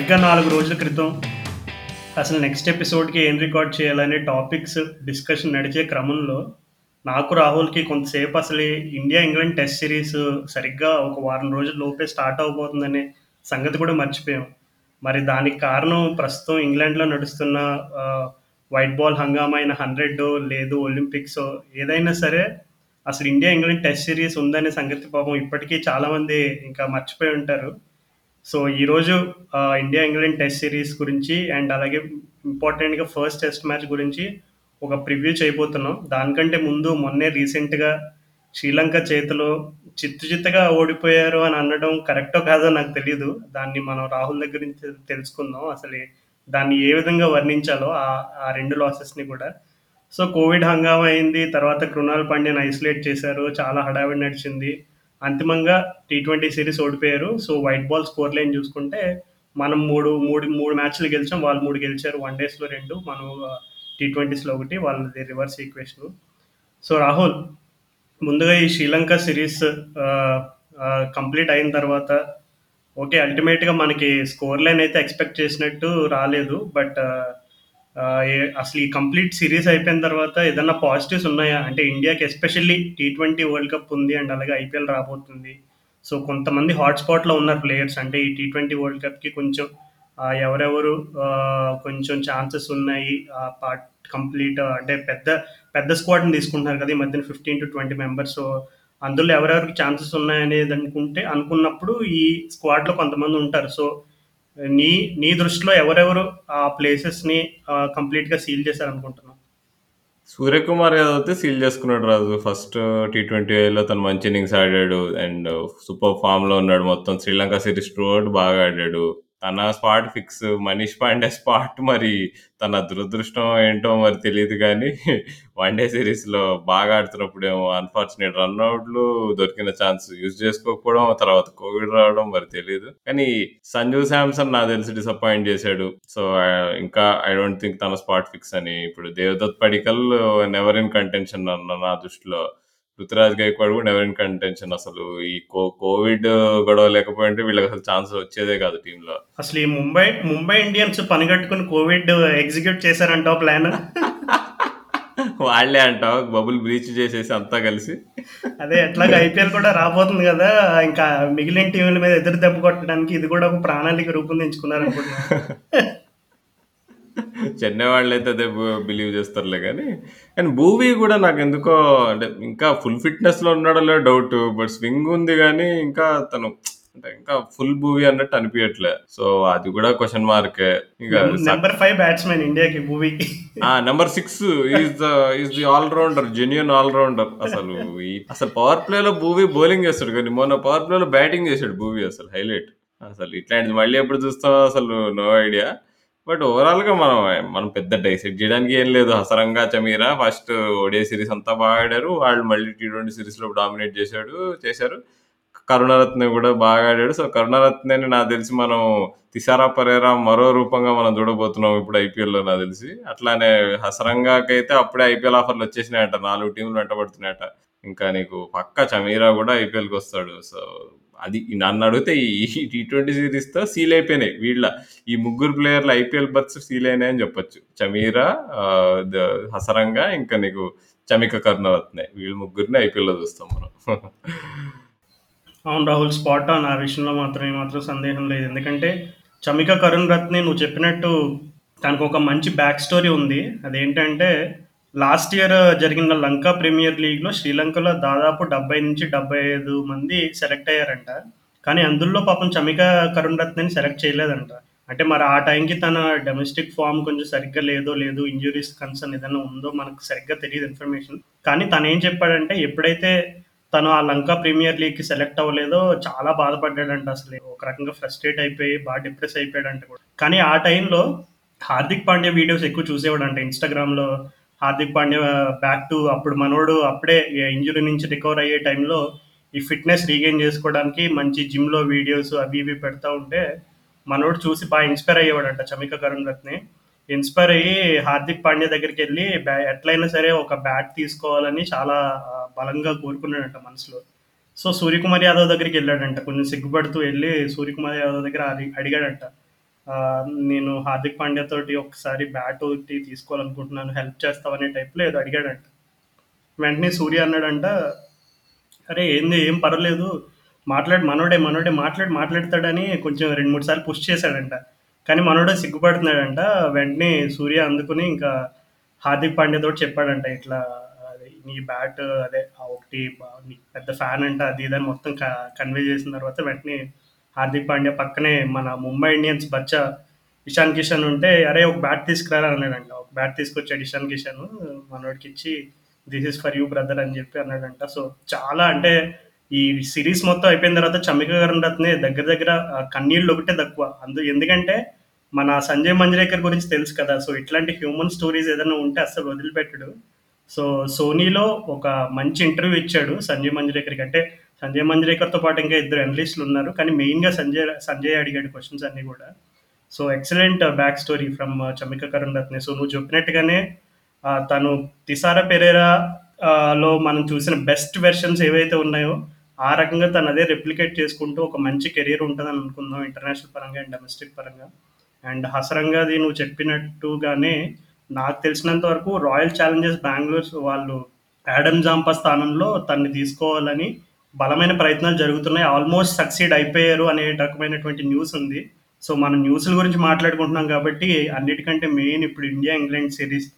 సరిగ్గా నాలుగు రోజుల క్రితం అసలు నెక్స్ట్ ఎపిసోడ్కి ఏం రికార్డ్ చేయాలనే టాపిక్స్ డిస్కషన్ నడిచే క్రమంలో నాకు రాహుల్కి కొంతసేపు అసలు ఇండియా ఇంగ్లాండ్ టెస్ట్ సిరీస్ సరిగ్గా ఒక వారం రోజుల లోపే స్టార్ట్ అవబోతుందనే సంగతి కూడా మర్చిపోయాం. మరి దానికి కారణం ప్రస్తుతం ఇంగ్లాండ్లో నడుస్తున్న వైట్ బాల్ హంగామా అయిన హండ్రెడ్ లేదు ఒలింపిక్స్ ఏదైనా సరే అసలు ఇండియా ఇంగ్లాండ్ టెస్ట్ సిరీస్ ఉందనే సంగతి పాపం ఇప్పటికీ చాలామంది ఇంకా మర్చిపోయి ఉంటారు. సో ఈరోజు ఇండియా ఇంగ్లాండ్ టెస్ట్ సిరీస్ గురించి అండ్ అలాగే ఇంపార్టెంట్గా ఫస్ట్ టెస్ట్ మ్యాచ్ గురించి ఒక ప్రివ్యూ చేయబోతున్నాం. దానికంటే ముందు మొన్నే రీసెంట్గా శ్రీలంక చేతిలో చిత్తు చిత్తగా ఓడిపోయారు అని అనడం కరెక్టో కాదో నాకు తెలియదు దాన్ని మనం రాహుల్ దగ్గర నుంచి తెలుసుకుందాం. అసలు దాన్ని ఏ విధంగా వర్ణించాలో ఆ రెండు లాసెస్ని కూడా. సో కోవిడ్ హంగామా అయింది తర్వాత కృణాల్ పాండ్యను ఐసోలేట్ చేశారు చాలా హడావిడి నడిచింది. అంతిమంగా టీ ట్వంటీ సిరీస్ ఓడిపోయారు. So white ball score line చూసుకుంటే మనం మూడు మూడు మూడు మ్యాచ్లు గెలిచాం. వాళ్ళు మూడు గెలిచారు. వన్ డేస్లో రెండు. మనం టీ ట్వంటీస్లో ఒకటి. వాళ్ళది రివర్స్ ఈక్వేషన్ సో రాహుల్ ముందుగా ఈ శ్రీలంక సిరీస్ కంప్లీట్ అయిన తర్వాత ఓకే అల్టిమేట్గా మనకి స్కోర్ లైన్ అయితే ఎక్స్పెక్ట్ చేసినట్టు రాలేదు. బట్ అసలు ఈ కంప్లీట్ సిరీస్ అయిపోయిన తర్వాత ఏదన్నా పాజిటివ్స్ ఉన్నాయా? అంటే ఇండియాకి especially T twenty world cup ఉంది అండ్ అలాగే ఐపీఎల్ రాబోతుంది. సో కొంతమంది హాట్ స్పాట్లో ఉన్నారు ప్లేయర్స్. అంటే ఈ టీ ట్వంటీ వరల్డ్ కప్కి కొంచెం ఎవరెవరు కొంచెం ఛాన్సెస్ ఉన్నాయి. ఆ పార్ట్ కంప్లీట్ అంటే పెద్ద పెద్ద స్క్వాడ్ని తీసుకుంటున్నారు కదా ఈ మధ్యన fifteen to twenty members. So అందులో ఎవరెవరికి ఛాన్సెస్ ఉన్నాయనేది అనుకుంటే అనుకున్నప్పుడు ఈ స్క్వాడ్లో కొంతమంది ఉంటారు. సో నీ నీ దృష్టిలో ఎవరెవరు ఆ ప్లేసెస్ని కంప్లీట్గా సీల్ చేశారు అనుకుంటున్నావు సూర్యకుమార్ యాదవ్ అయితే సీల్ చేసుకున్నాడు రాజు. ఫస్ట్ టీ ట్వంటీ లో తను మంచి ఇన్నింగ్స్ ఆడాడు. అండ్ సూపర్ ఫామ్లో ఉన్నాడు మొత్తం. శ్రీలంక సిరీస్ టూ బాగా ఆడాడు. తన spot fix Manish Pandey spot మరి తన దురదృష్టం ఏంటో మరి తెలియదు కానీ వన్ డే సిరీస్లో బాగా ఆడుతున్నప్పుడేమో అన్ఫార్చునేట్ రన్అట్లు దొరికిన ఛాన్స్ యూజ్ చేసుకోకపోవడం తర్వాత కోవిడ్ రావడం మరి తెలియదు కానీ సంజు శాంసన్ నాకు తెలిసి డిసప్పాయింట్ చేశాడు. సో ఇంకా ఐ డోంట్ థింక్ తన స్పాట్ ఫిక్స్ అని. ఇప్పుడు Devdutt Padikkal never in contention అన్న నా దృష్టిలో పృథ్వరాజ్ గైక్వాడ్ కూడా నెవర్ ఇన్ కంటెన్షన్ అసలు ఈ కో కోవిడ్ గొడవ లేకపోయింటే వీళ్ళకి అసలు ఛాన్స్ వచ్చేదే కాదు టీంలో. అసలు ఈ ముంబై ముంబై ఇండియన్స్ పనిగట్టుకుని కోవిడ్ ఎగ్జిక్యూట్ చేశారంటావు ప్లాన్ వాళ్ళే అంటావు? బబుల్ బ్రీచ్ చేసేసి అంతా కలిసి? అదే ఎట్లాగ ఐపీఎల్ కూడా రాబోతుంది కదా. ఇంకా మిగిలిన టీంల మీద ఎదురు దెబ్బ కొట్టడానికి ఇది కూడా ఒక ప్రణాళిక రూపొందించుకున్నారు అనుకుంటున్నాను చెన్నై వాళ్ళు అయితే అదే బిలీవ్ చేస్తారులే కానీ. అండ్ భూవీ కూడా నాకు ఎందుకో అంటే ఇంకా ఫుల్ ఫిట్నెస్లో ఉన్నాడో లేదో డౌట్ బట్ స్వింగ్ ఉంది కానీ ఇంకా తను అంటే ఇంకా ఫుల్ భూవీ అన్నట్టు అనిపించట్లే సో అది కూడా క్వశ్చన్ మార్కే ఇంకా నెంబర్ ఫైవ్ బ్యాట్స్మెన్ ఇండియాకి మూవీకి ఆ number six is the is the all rounder genuine all rounder అసలు అసలు పవర్ ప్లే లో భూవీ బౌలింగ్ చేస్తాడు కానీ మొన్న పవర్ ప్లే లో బ్యాటింగ్ చేశాడు భూవీ అసలు హైలైట్ అసలు ఇట్లాంటిది మళ్ళీ ఎప్పుడు చూస్తాం అసలు నో ఐడియా బట్ ఓవరాల్‌గా మనం మనం పెద్ద డైసెట్ చేయడానికి ఏం లేదు. హసరంగా చమీరా ఫస్ట్ ఓడియా సిరీస్ అంతా బాగా ఆడారు వాళ్ళు మళ్ళీ టీ ట్వంటీ సిరీస్లో డామినేట్ చేశాడు చేశారు. కరుణరత్న కూడా బాగా ఆడాడు. సో కరుణరత్నని నాకు తెలిసి మనం తిసారా పరేరా మరో రూపంగా మనం చూడబోతున్నాం ఇప్పుడు ఐపీఎల్‌లో నాకు తెలిసి. అట్లానే హసరంగాకైతే అప్పుడే ఐపీఎల్ ఆఫర్లు వచ్చేసినాయట. నాలుగు టీంలు వెంటబడుతున్నాయట. ఇంకా నీకు పక్క చమీరా కూడా ఐపీఎల్కి వస్తాడు. సో అది నన్ను అడిగితే ఈ టీ ట్వంటీ సిరీస్తో సీల్ అయిపోయినాయి. వీళ్ళ ఈ ముగ్గురు ప్లేయర్లు ఐపీఎల్ బర్త్స్ సీల్ అయినాయి అని చెప్పొచ్చు. చమీరా హసరంగా ఇంకా నీకు చమిక కరుణరత్నే వీళ్ళు ముగ్గురిని ఐపీఎల్లో చూస్తాం మనం. అవును రాహుల్ స్పాట్ ఆన్ ఆ విషయంలో మాత్రం ఏమాత్రం సందేహం లేదు. ఎందుకంటే చమిక కరుణ్ రత్ని నువ్వు చెప్పినట్టు తనకు ఒక మంచి బ్యాక్ స్టోరీ ఉంది. అదేంటంటే లాస్ట్ ఇయర్ జరిగిన లంక ప్రీమియర్ లీగ్లో శ్రీలంకలో దాదాపు డెబ్బై నుంచి డెబ్బై ఐదు మంది సెలెక్ట్ అయ్యారంట. కానీ అందులో పాపం చమిక కరుణ్ రత్నని సెలెక్ట్ చేయలేదంట. అంటే మరి ఆ టైంకి తన డొమెస్టిక్ ఫామ్ కొంచెం సరిగ్గా లేదో లేదు ఇంజురీస్ కన్సర్న్ ఏదైనా ఉందో మనకు సరిగ్గా తెలియదు ఇన్ఫర్మేషన్. కానీ తను ఏం చెప్పాడంటే ఎప్పుడైతే తను ఆ లంకా ప్రీమియర్ లీగ్కి సెలెక్ట్ అవ్వలేదో చాలా బాధపడ్డాడంట అసలు. ఒక రకంగా ఫ్రస్ట్రేట్ అయిపోయి బాగా డిప్రెస్ అయిపోయాడంట కూడా. కానీ ఆ టైంలో హార్దిక్ పాండ్యా వీడియోస్ ఎక్కువ చూసేవాడంట ఇన్స్టాగ్రామ్లో. Hardik Pandya uh, back to అప్పుడు మనోడు అప్పుడే uh, ఇంజురీ నుంచి రికవర్ అయ్యే టైంలో ఈ ఫిట్నెస్ రీగెయిన్ చేసుకోవడానికి మంచి జిమ్లో వీడియోస్ అవి ఇవి పెడతా ఉంటే మనోడు చూసి బాగా ఇన్స్పైర్ అయ్యేవాడంట చమిక కరుణ్ రత్ని. ఇన్స్పైర్ అయ్యి హార్దిక్ పాండ్యా దగ్గరికి వెళ్ళి బ్యా- ఎట్లయినా సరే ఒక బ్యాట్ తీసుకోవాలని చాలా uh, బలంగా కోరుకున్నాడంట మనసులో. సో సూర్యకుమార్ యాదవ్ దగ్గరికి వెళ్ళాడంట. కొంచెం సిగ్గుపడుతూ వెళ్ళి సూర్యకుమార్ యాదవ్ దగ్గర అడిగాడంట. నేను హార్దిక్ పాండ్యా తోటి ఒకసారి బ్యాట్ ఒకటి తీసుకోవాలనుకుంటున్నాను. హెల్ప్ చేస్తావనే అనే టైప్‌లో ఏదో అడిగాడంట. వెంటనే సూర్య అన్నాడంట, "అరే! ఏంది ఏం పర్వాలేదు. మాట్లాడు మనోడే, మనోడే మాట్లాడు మాట్లాడతాడని" కొంచెం 2, 3 సార్లు పుష్ చేశాడంట. కానీ మనోడే సిగ్గుపడుతున్నాడంట. వెంటనే సూర్య అందుకుని ఇంకా హార్దిక్ పాండ్యా తోటి చెప్పాడంట. ఇట్లా నీ బ్యాట్ అదే ఒకటి పెద్ద ఫ్యాన్ అంట అది ఇది అని మొత్తం క కన్వే చేసిన తర్వాత వెంటనే హార్దిక్ పాండ్యా పక్కనే మన ముంబై ఇండియన్స్ బచ్చ ఇషాన్ కిషన్ ఉంటే, అరే ఒక బ్యాట్ తీసుకురారా" అన్నాడంట. ఒక బ్యాట్ తీసుకొచ్చాడు ఇషాన్ కిషన్ మనోడికి ఇచ్చి "this is for you brother" అని చెప్పి అన్నాడంట. సో, చాలా అంటే ఈ సిరీస్ మొత్తం అయిపోయిన తర్వాత 'చమిక కరుణరత్నే' దగ్గర దగ్గర కన్నీళ్ళు ఒకటే తక్కువ. అందు ఎందుకంటే మన సంజయ్ మంజరేకర్ గురించి తెలుసు కదా! సో, ఇట్లాంటి హ్యూమన్ స్టోరీస్ ఏదైనా ఉంటే అసలు వదిలిపెట్టడు. సో, సోనీలో ఒక మంచి ఇంటర్వ్యూ ఇచ్చాడు సంజయ్ మంజరేకర్కి అంటే సంజయ్ మంజ్రేకర్‌తో పాటు ఇంకా ఇద్దరు అనలిస్ట్‌లు ఉన్నారు. కానీ మెయిన్‌గా సంజయ్ సంజయ్ అడిగాడు క్వశ్చన్స్ అన్నీ కూడా. So, excellent back story from 'Chamika Karunaratne.' So, నువ్వు చెప్పినట్టుగానే తను 'తిసార పెరేరా' లో మనం చూసిన బెస్ట్ వెర్షన్స్ ఏవైతే ఉన్నాయో, ఆ రకంగా తను అదే రెప్లికేట్ చేసుకుంటూ ఒక మంచి కెరియర్ ఉంటుందని అనుకుందాం ఇంటర్నేషనల్ పరంగా అండ్ డొమెస్టిక్ పరంగా. అండ్ హసరంగాది నువ్వు చెప్పినట్టుగానే నాకు తెలిసినంత వరకు రాయల్ ఛాలెంజర్స్ బెంగళూరు వాళ్ళు యాడమ్ జాంపా స్థానంలో తన్ని తీసుకోవాలని బలమైన ప్రయత్నాలు జరుగుతున్నాయి. ఆల్మోస్ట్ సక్సీడ్ అయిపోయారు అనే రకమైనటువంటి న్యూస్ ఉంది. సో, మనం న్యూస్‌ల గురించి మాట్లాడుకుంటున్నాం కాబట్టి అన్నిటికంటే మెయిన్ ఇప్పుడు India, England series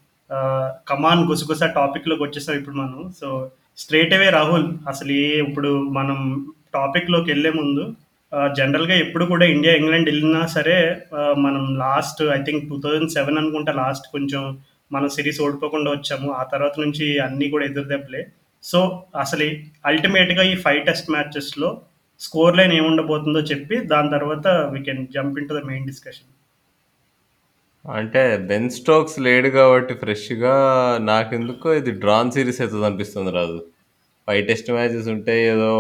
come on గుసగుస టాపిక్‌లోకి వచ్చేసాం ఇప్పుడు మనం. సో, స్ట్రేట్ అవే రాహుల్ అసలు ఏ ఇప్పుడు మనం టాపిక్లోకి వెళ్ళే ముందు జనరల్‌గా ఎప్పుడు కూడా ఇండియా, ఇంగ్లాండ్ వెళ్ళినా సరే మనం లాస్ట్ ఐ థింక్ 2007 అనుకుంటా లాస్ట్ కొంచెం మనం సిరీస్ ఓడిపోకుండా వచ్చాము. ఆ తర్వాత నుంచి అన్నీ కూడా ఎదురు దెబ్బలే. సో, అసలు అల్టిమేట్‌గా ఈ 5 టెస్ట్ మ్యాచెస్‌లో స్కోర్ లైన్ ఏముండబోతుందో చెప్పి దాని తర్వాత we can jump into the main discussion. అంటే బెన్ స్టోక్స్ లేడు కాబట్టి ఫ్రెష్‌గా నాకెందుకో ఇది డ్రాన్ సీరీస్ అయితదనిపిస్తుంది రాజు. 5 టెస్ట్ మ్యాచెస్ ఉంటే ఏదో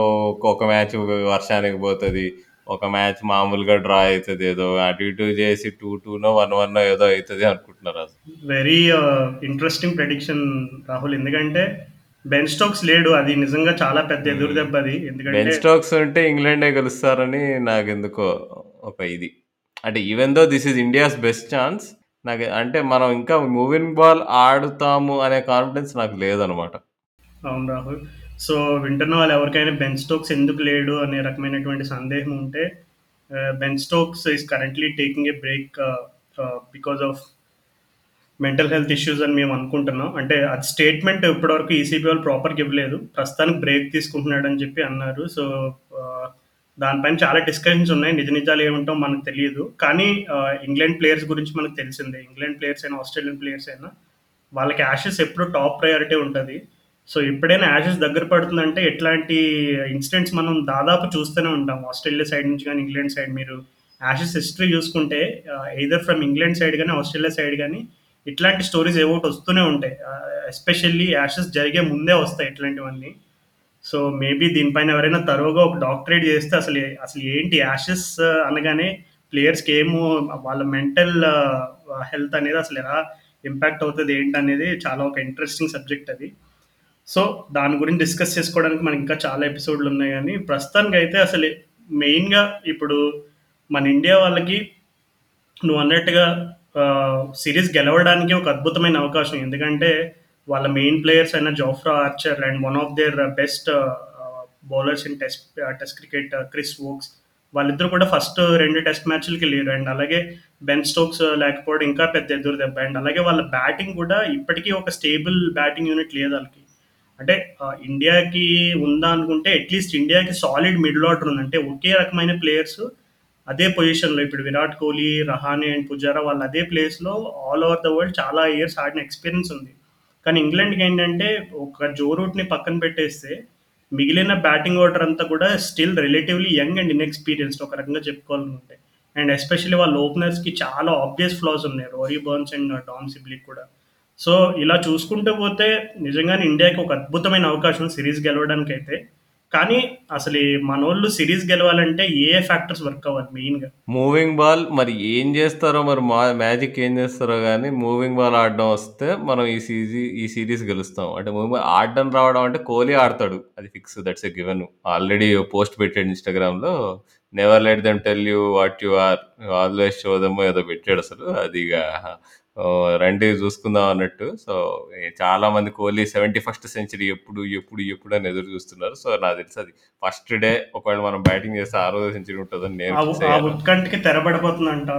ఒక మ్యాచ్ వర్షానికి పోతది. ఒక మ్యాచ్ మామూలుగా డ్రా అయితది ఏదో అటు ఇటు చేసి 2-2నో 1-1నో ఏదో అయితది అనుకుంటున్నా Raju. Very ah, interesting prediction Rahul. ఎందుకంటే బెన్ స్టోక్స్ లేడు. అది నిజంగా చాలా పెద్ద ఎదురు. దెబ్బ అది. ఎందుకంటే బెన్ స్టోక్స్ ఉంటే ఇంగ్లాండే గెలుస్తారని నాకెందుకో ఒక ఇది. అంటే even though this is India's best chance. నాకు అంటే మనం ఇంకా మూవింగ్ బాల్ ఆడుతాము అనే కాన్ఫిడెన్స్ నాకు లేదనమాట. అవును రాహుల్. సో, వింటున్న వాళ్ళు ఎవరికైనా బెన్ స్టోక్స్ ఎందుకు లేడు అనే రకమైనటువంటి సందేహం ఉంటే ఆహ్, Ben Stokes is currently taking a break because of mental health issues అని మేము అనుకుంటున్నాం. అంటే అది స్టేట్మెంట్ ఇప్పటివరకు ఈసీబీ వాళ్ళు ప్రాపర్‌గా ఇవ్వలేదు. ప్రస్తుతానికి బ్రేక్ తీసుకుంటున్నాడని చెప్పి అన్నారు. సో, దానిపైన చాలా డిస్కషన్స్ ఉన్నాయి. నిజ నిజాలు ఏమిటో మనకు తెలియదు కానీ ఇంగ్లాండ్ ప్లేయర్స్ గురించి మనకు తెలిసిందే. ఇంగ్లాండ్ ప్లేయర్స్ అయినా, ఆస్ట్రేలియన్ ప్లేయర్స్ అయినా వాళ్ళకి యాషెస్ ఎప్పుడు టాప్ ప్రయారిటీ ఉంటుంది సో, ఎప్పుడైనా యాషెస్ దగ్గర పడుతుందంటే ఎట్లాంటి ఇన్సిడెంట్స్ మనం దాదాపు చూస్తూనే ఉంటాం. ఆస్ట్రేలియా సైడ్ నుంచి కానీ ఇంగ్లాండ్ సైడ్ మీరు యాషెస్ హిస్టరీ చూసుకుంటే ఎయిదర్ ఫ్రమ్ ఇంగ్లాండ్ సైడ్ కానీ ఆస్ట్రేలియా సైడ్ కానీ ఇట్లాంటి స్టోరీస్ ఏవో వస్తూనే ఉంటాయి. ఎస్పెషల్లీ యాషెస్ జరిగే ముందే వస్తాయి ఇట్లాంటివన్నీ. సో, మేబీ దీనిపైన ఎవరైనా తరువుగా ఒక డాక్టరేట్ చేస్తే అసలు అసలు ఏంటి యాషెస్ అనగానే ప్లేయర్స్‌కి ఏమో వాళ్ళ మెంటల్ హెల్త్ అనేది అసలు ఎలా ఇంపాక్ట్ అవుతుంది ఏంటి అనేది చాలా ఒక ఇంట్రెస్టింగ్ సబ్జెక్ట్ అది. సో, దాని గురించి డిస్కస్ చేసుకోవడానికి మనకి ఇంకా చాలా ఎపిసోడ్‌లు ఉన్నాయి కానీ ప్రస్తుతానికి అయితే అసలు మెయిన్‌గా ఇప్పుడు మన ఇండియా వాళ్ళకి నువ్వు అన్నట్టుగా సిరీస్ గెలవడానికి ఒక అద్భుతమైన అవకాశం. ఎందుకంటే వాళ్ళ మెయిన్ ప్లేయర్స్ అయిన Jofra Archer and one of their best bowlers in test test cricket Chris Woakes వాళ్ళిద్దరూ కూడా ఫస్ట్ రెండు టెస్ట్ మ్యాచ్‌లకి లేరు. అండ్ అలాగే బెన్ స్టోక్స్ లేకపోవడం ఇంకా పెద్ద ఎదురు దెబ్బ. అండ్ అలాగే వాళ్ళ బ్యాటింగ్ కూడా ఇప్పటికీ ఒక స్టేబుల్ బ్యాటింగ్ యూనిట్ లేదు వాళ్ళకి అంటే ఇండియాకి ఉందా అనుకుంటే అట్‌లీస్ట్ ఇండియాకి సాలిడ్ మిడిల్ ఆర్డర్ ఉంది. అంటే ఒకే రకమైన ప్లేయర్స్ అదే పొజిషన్‌లో ఇప్పుడు విరాట్ కోహ్లీ, రహానే అండ్ పుజారా వాళ్ళు అదే ప్లేస్‌లో ఆల్ ఓవర్ ద వరల్డ్ చాలా ఇయర్స్ ఆడిన ఎక్స్‌పీరియన్స్ ఉంది. కానీ ఇంగ్లాండ్‌కి ఏంటంటే ఒక జో రూట్‌ని పక్కన పెట్టేస్తే మిగిలిన బ్యాటింగ్ ఆర్డర్ అంతా కూడా still relatively young and inexperienced ఒక రకంగా చెప్పుకోవాలనుకుంటే. అండ్ ఎస్పెషల్లీ వాళ్ళ ఓపెనర్స్‌కి చాలా ఆబ్వియస్ ఫ్లాస్ ఉన్నాయి. రోరీ బర్న్స్ అండ్ డామ్ సిబ్లిక్ కూడా. సో, ఇలా చూసుకుంటూ పోతే నిజంగానే ఇండియాకి ఒక అద్భుతమైన అవకాశం సిరీస్ గెలవడానికైతే. కానీ అసలు ఈ మనోళ్ళు సిరీస్ గెలవాలంటే ఏ ఫ్యాక్టర్స్ వర్క్ అవ్వాలి మెయిన్‌గా? మూవింగ్ బాల్ మరి ఏం చేస్తారో మరి మా మ్యాజిక్ ఏం చేస్తారో కానీ మూవింగ్ బాల్ ఆడడం వస్తే మనం ఈ సీజీ ఈ సిరీస్ గెలుస్తాం. అంటే మూవింగ్ బాల్ ఆడడం రావడం అంటే కోహ్లీ ఆడతాడు. అది fix that's a given. Already post పెట్టాడు ఇన్‌స్టాగ్రామ్‌లో never let them tell you what you are always show them ఏదో పెట్టాడు అసలు అది ఇక రండి చూసుకుందాం అన్నట్టు. సో చాలా మంది కోహ్లీ సెవెంటీ ఫస్ట్ సెంచరీ ఎప్పుడు ఎప్పుడు ఎప్పుడు అని ఎదురు చూస్తున్నారు. సో నాకు తెలిసి అది ఫస్ట్ డే ఒకవేళ మనం బ్యాటింగ్ చేస్తే ఆ రోజు సెంచరీ ఉంటుందని నేను తెరబడిపోతుందంట.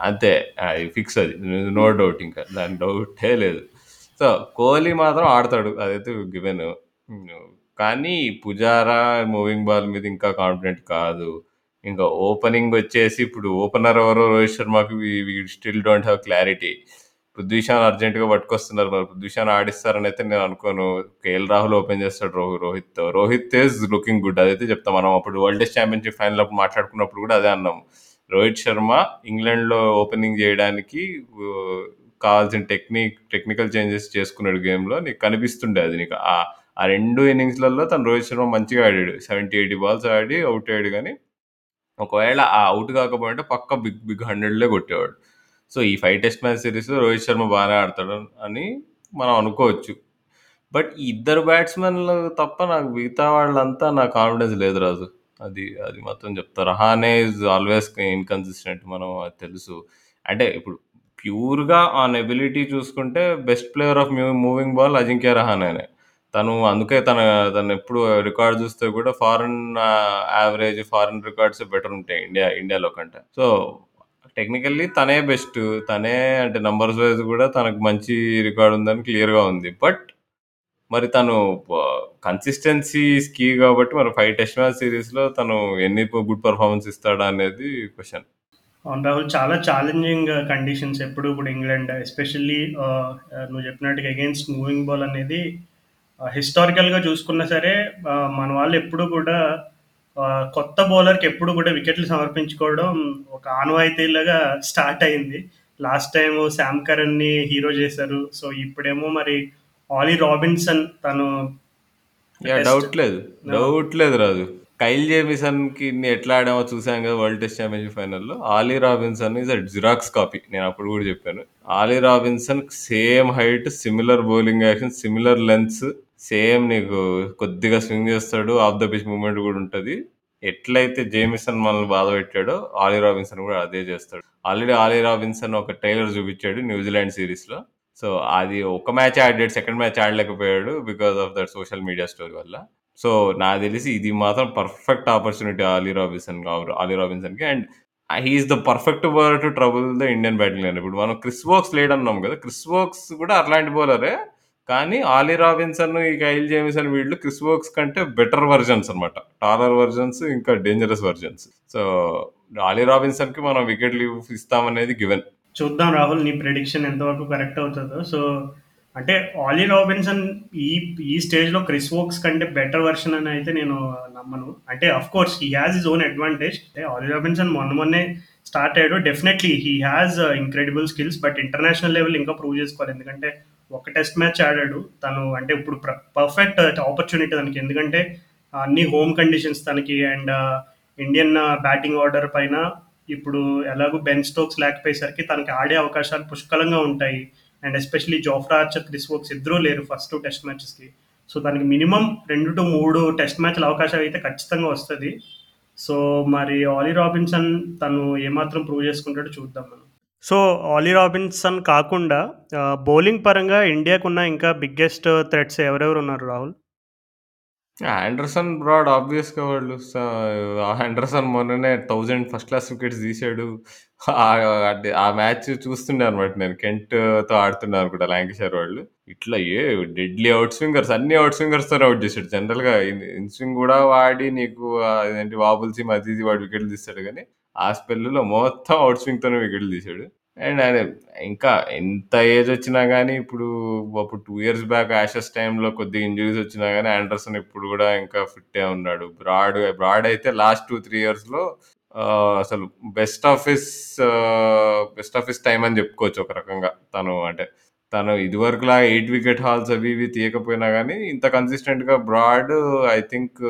అంతే. అది ఫిక్స్ అది. నో డౌట్ ఇంకా. దాని డౌటే లేదు. సో కోహ్లీ మాత్రం ఆడతాడు. అదైతే గివెన్. కానీ పుజారా మూవింగ్ బాల్ మీద ఇంకా కాన్ఫిడెంట్ కాదు. ఇంకా ఓపెనింగ్ వచ్చేసి ఇప్పుడు ఓపెనర్ ఎవరో? రోహిత్ శర్మకి స్టిల్ డోంట్ హ్యావ్ క్లారిటీ పృథ్వీషాన్ అర్జెంట్గా పట్టుకొస్తున్నారు మరి. పృథ్వీషాన్ ఆడిస్తారని అయితే నేను అనుకోను. కేఎల్ రాహుల్ ఓపెన్ చేస్తాడు Rohi Rohit. Rohit is looking good అదైతే చెప్తాం మనం. అప్పుడు వరల్డ్ టెస్ట్ ఛాంపియన్షిప్ ఫైనల్ అప్పుడు మాట్లాడుకున్నప్పుడు కూడా అదే అన్నాం. రోహిత్ శర్మ ఇంగ్లాండ్లో ఓపెనింగ్ చేయడానికి కావాల్సిన టెక్నిక్ టెక్నికల్ చేంజెస్ చేసుకున్నాడు గేమ్లో. నీకు కనిపిస్తుండే అది నీకు. ఆ రెండు ఇన్నింగ్స్లలో తను రోహిత్ శర్మ మంచిగా ఆడాడు. సెవెంటీ ఎయిటీ బాల్స్ ఆడి అవుట్ అయ్యాడు కానీ ఒకవేళ ఆ అవుట్ కాకపోయింటే పక్క బిగ్ బిగ్ హండ్రెడ్లే కొట్టేవాడు. సో ఈ ఫైవ్ టెస్ట్ మ్యాచ్ సిరీస్లో రోహిత్ శర్మ బాగానే ఆడతాడు అని మనం అనుకోవచ్చు. బట్ ఈ ఇద్దరు బ్యాట్స్మెన్లు తప్ప నాకు మిగతా వాళ్ళంతా నా కాన్ఫిడెన్స్ లేదు రాజు. అది అది మొత్తం చెప్తారు రహానే ఇస్ ఆల్వేస్ ఇన్కన్సిస్టెంట్ మనం అది తెలుసు. అంటే ఇప్పుడు ప్యూర్గా ఆన్ ఎబిలిటీ చూసుకుంటే best player of moving ball Ajinkya రహానేనే. తను అందుకే తన తను ఎప్పుడు రికార్డ్ చూస్తే కూడా foreign average foreign records better ఉంటాయి ఇండియా ఇండియాలో కంటే. సో టెక్నికల్లీ తనే బెస్ట్. తనే అంటే నంబర్స్ వైజ్ కూడా తనకు మంచి రికార్డ్ ఉందని క్లియర్గా ఉంది. బట్ మరి తను కన్సిస్టెన్సీ కీ కాబట్టి మరి ఫైవ్ టెస్ట్ మ్యాచ్ సిరీస్లో తను ఎన్ని గుడ్ పర్ఫార్మెన్స్ ఇస్తాడా అనేది క్వశ్చన్ అవును రాహుల్ చాలా ఛాలెంజింగ్ కండిషన్స్ ఎప్పుడు ఇప్పుడు ఇంగ్లాండ్ ఎస్పెషల్లీ నువ్వు చెప్పినట్టుగా అగేన్స్ట్ మూవింగ్ బాల్ అనేది హిస్టారికల్గా చూసుకున్నా సరే మన వాళ్ళు ఎప్పుడు కూడా కొత్త బౌలర్కి ఎప్పుడు కూడా వికెట్లు సమర్పించుకోవడం ఒక ఆనవాయితీలాగా స్టార్ట్ అయింది. లాస్ట్ టైం శామ్ కరణ్ని హీరో చేశారు. సో ఇప్పుడేమో మరి ఆలీ రాబిన్సన్ తను. డౌట్ లేదు. డౌట్ లేదు రాజు. కైల్ జేమిసన్కి ఎట్లా ఆడామో చూసాం కదా వరల్డ్ టెస్ట్ ఛాంపియన్షిప్ ఫైనల్లో. Ollie Robinson is xerox copy. నేను అప్పుడు కూడా చెప్పాను. Ollie Robinson same height similar bowling action similar lengths same నీకు కొద్దిగా స్వింగ్ చేస్తాడు ఆఫ్ ద పిచ్ మూమెంట్ కూడా ఉంటుంది. ఎట్లయితే జేమిసన్ మనల్ని బాధ పెట్టాడో ఆలీ రాబిన్సన్ కూడా అదే చేస్తాడు. ఆల్రెడీ ఆలీ రాబిన్సన్ ఒక ట్రైలర్ చూపించాడు న్యూజిలాండ్ సిరీస్లో సో అది ఒక మ్యాచ్ ఆడాడు second match ఆడలేకపోయాడు because of that social media story వల్ల. సో నాకు తెలిసి ఇది మాత్రం perfect opportunity Ollie Robinson Ollie రాబిన్సన్కి and he's the perfect bowler to trouble the Indian batting line ఇప్పుడు మనం క్రిస్ వోక్స్ లేడ్ అన్నాం కదా క్రిస్ వోక్స్ కూడా అట్లాంటి బౌలరే కానీ ఆలీ రాబిన్సన్ ఈ కైల్ జేమిసన్ వీళ్ళు క్రిస్ వర్క్స్ కంటే బెటర్ వర్జన్స్ అనమాట టాలర్ వర్జన్స్ ఇంకా డేంజరస్ వర్జన్స్. సో ఆలీ రాబిన్సన్కి మనం వికెట్ లీవ్ ఇస్తామనేది గివెన్. చూద్దాం రాహుల్ నీ ప్రెడిక్షన్ ఎంతవరకు కరెక్ట్ అవుతుందో. సో అంటే ఆలీ రాబిన్సన్ ఈ ఈ స్టేజ్లో క్రిస్ వోక్స్ కంటే బెటర్ వర్షన్ అని అయితే నేను నమ్మను. అంటే of course he has his own advantage అంటే ఆలీ రాబిన్సన్ మొన్న మొన్నే స్టార్ట్ అయ్యాడు. Definitely he has incredible skills but international level ఇంకా ప్రూవ్ చేసుకోవాలి. ఎందుకంటే ఒక టెస్ట్ మ్యాచ్ ఆడాడు. తను అంటే ఇప్పుడు పర్ఫెక్ట్ ఆపర్చునిటీ తనకి. ఎందుకంటే అన్ని హోమ్ కండిషన్స్ తనకి అండ్ ఇండియన్ బ్యాటింగ్ ఆర్డర్ పైన ఇప్పుడు ఎలాగో బెన్ స్టోక్స్ లేకపోయేసరికి తనకి ఆడే అవకాశాలు పుష్కలంగా ఉంటాయి. And especially Jofra Archer Chris Woakes ఇద్దరూ లేరు ఫస్ట్ టెస్ట్ మ్యాచెస్కి సో దానికి మినిమం రెండు టు మూడు టెస్ట్ మ్యాచ్ల అవకాశం అయితే ఖచ్చితంగా వస్తుంది. సో మరి ఆలీ రాబిన్సన్ తను ఏమాత్రం ప్రూవ్ చేసుకుంటాడో చూద్దాం మనం. సో ఆలీ రాబిన్సన్ కాకుండా బౌలింగ్ పరంగా ఇండియాకున్న ఇంకా బిగ్గెస్ట్ థ్రెట్స్ ఎవరెవరు ఉన్నారు రాహుల్? ఆండర్సన్ బ్రాడ్ ఆబ్వియస్గా వాళ్ళు ఆండర్సన్ మొన్ననే థౌజండ్ ఫస్ట్ క్లాస్ వికెట్స్ తీసాడు ఆ- మ్యాచ్ చూస్తుండే అనమాట నేను. కెంట్తో ఆడుతున్నాను అనుకుంటా లాంకేశ్వర్ వాళ్ళు. ఇట్లా ఏ డెడ్లీ అవుట్ స్వింగర్స్ అన్ని అవుట్ స్వింగర్స్తో అవుట్ చేశాడు. జనరల్గా ఇన్ స్వింగ్ కూడా వాడి నీకు అదేంటి ఏంటి వాబుల్ అది వాడు వికెట్లు తీస్తాడు కానీ ఆ స్పెల్లో మొత్తం అవుట్ స్వింగ్తోనే వికెట్లు తీశాడు. అండ్ ఆయన ఇంకా ఎంత ఏజ్ వచ్చినా కానీ ఇప్పుడు అప్పుడు టూ ఇయర్స్ బ్యాక్ యాషెస్ టైంలో కొద్దిగా ఇంజరీస్ వచ్చినా కానీ ఆండర్సన్ ఇప్పుడు కూడా ఇంకా ఫిట్టే ఉన్నాడు. బ్రాడ్ బ్రాడ్ అయితే లాస్ట్ టూ త్రీ ఇయర్స్లో అసలు best of his best of his time అని చెప్పుకోవచ్చు ఒక రకంగా. తను అంటే తను ఇదివరకులా ఎయిట్ వికెట్ హాల్స్ అవి ఇవి తీయకపోయినా కానీ ఇంత కన్సిస్టెంట్గా బ్రాడ్ ఐ థింక్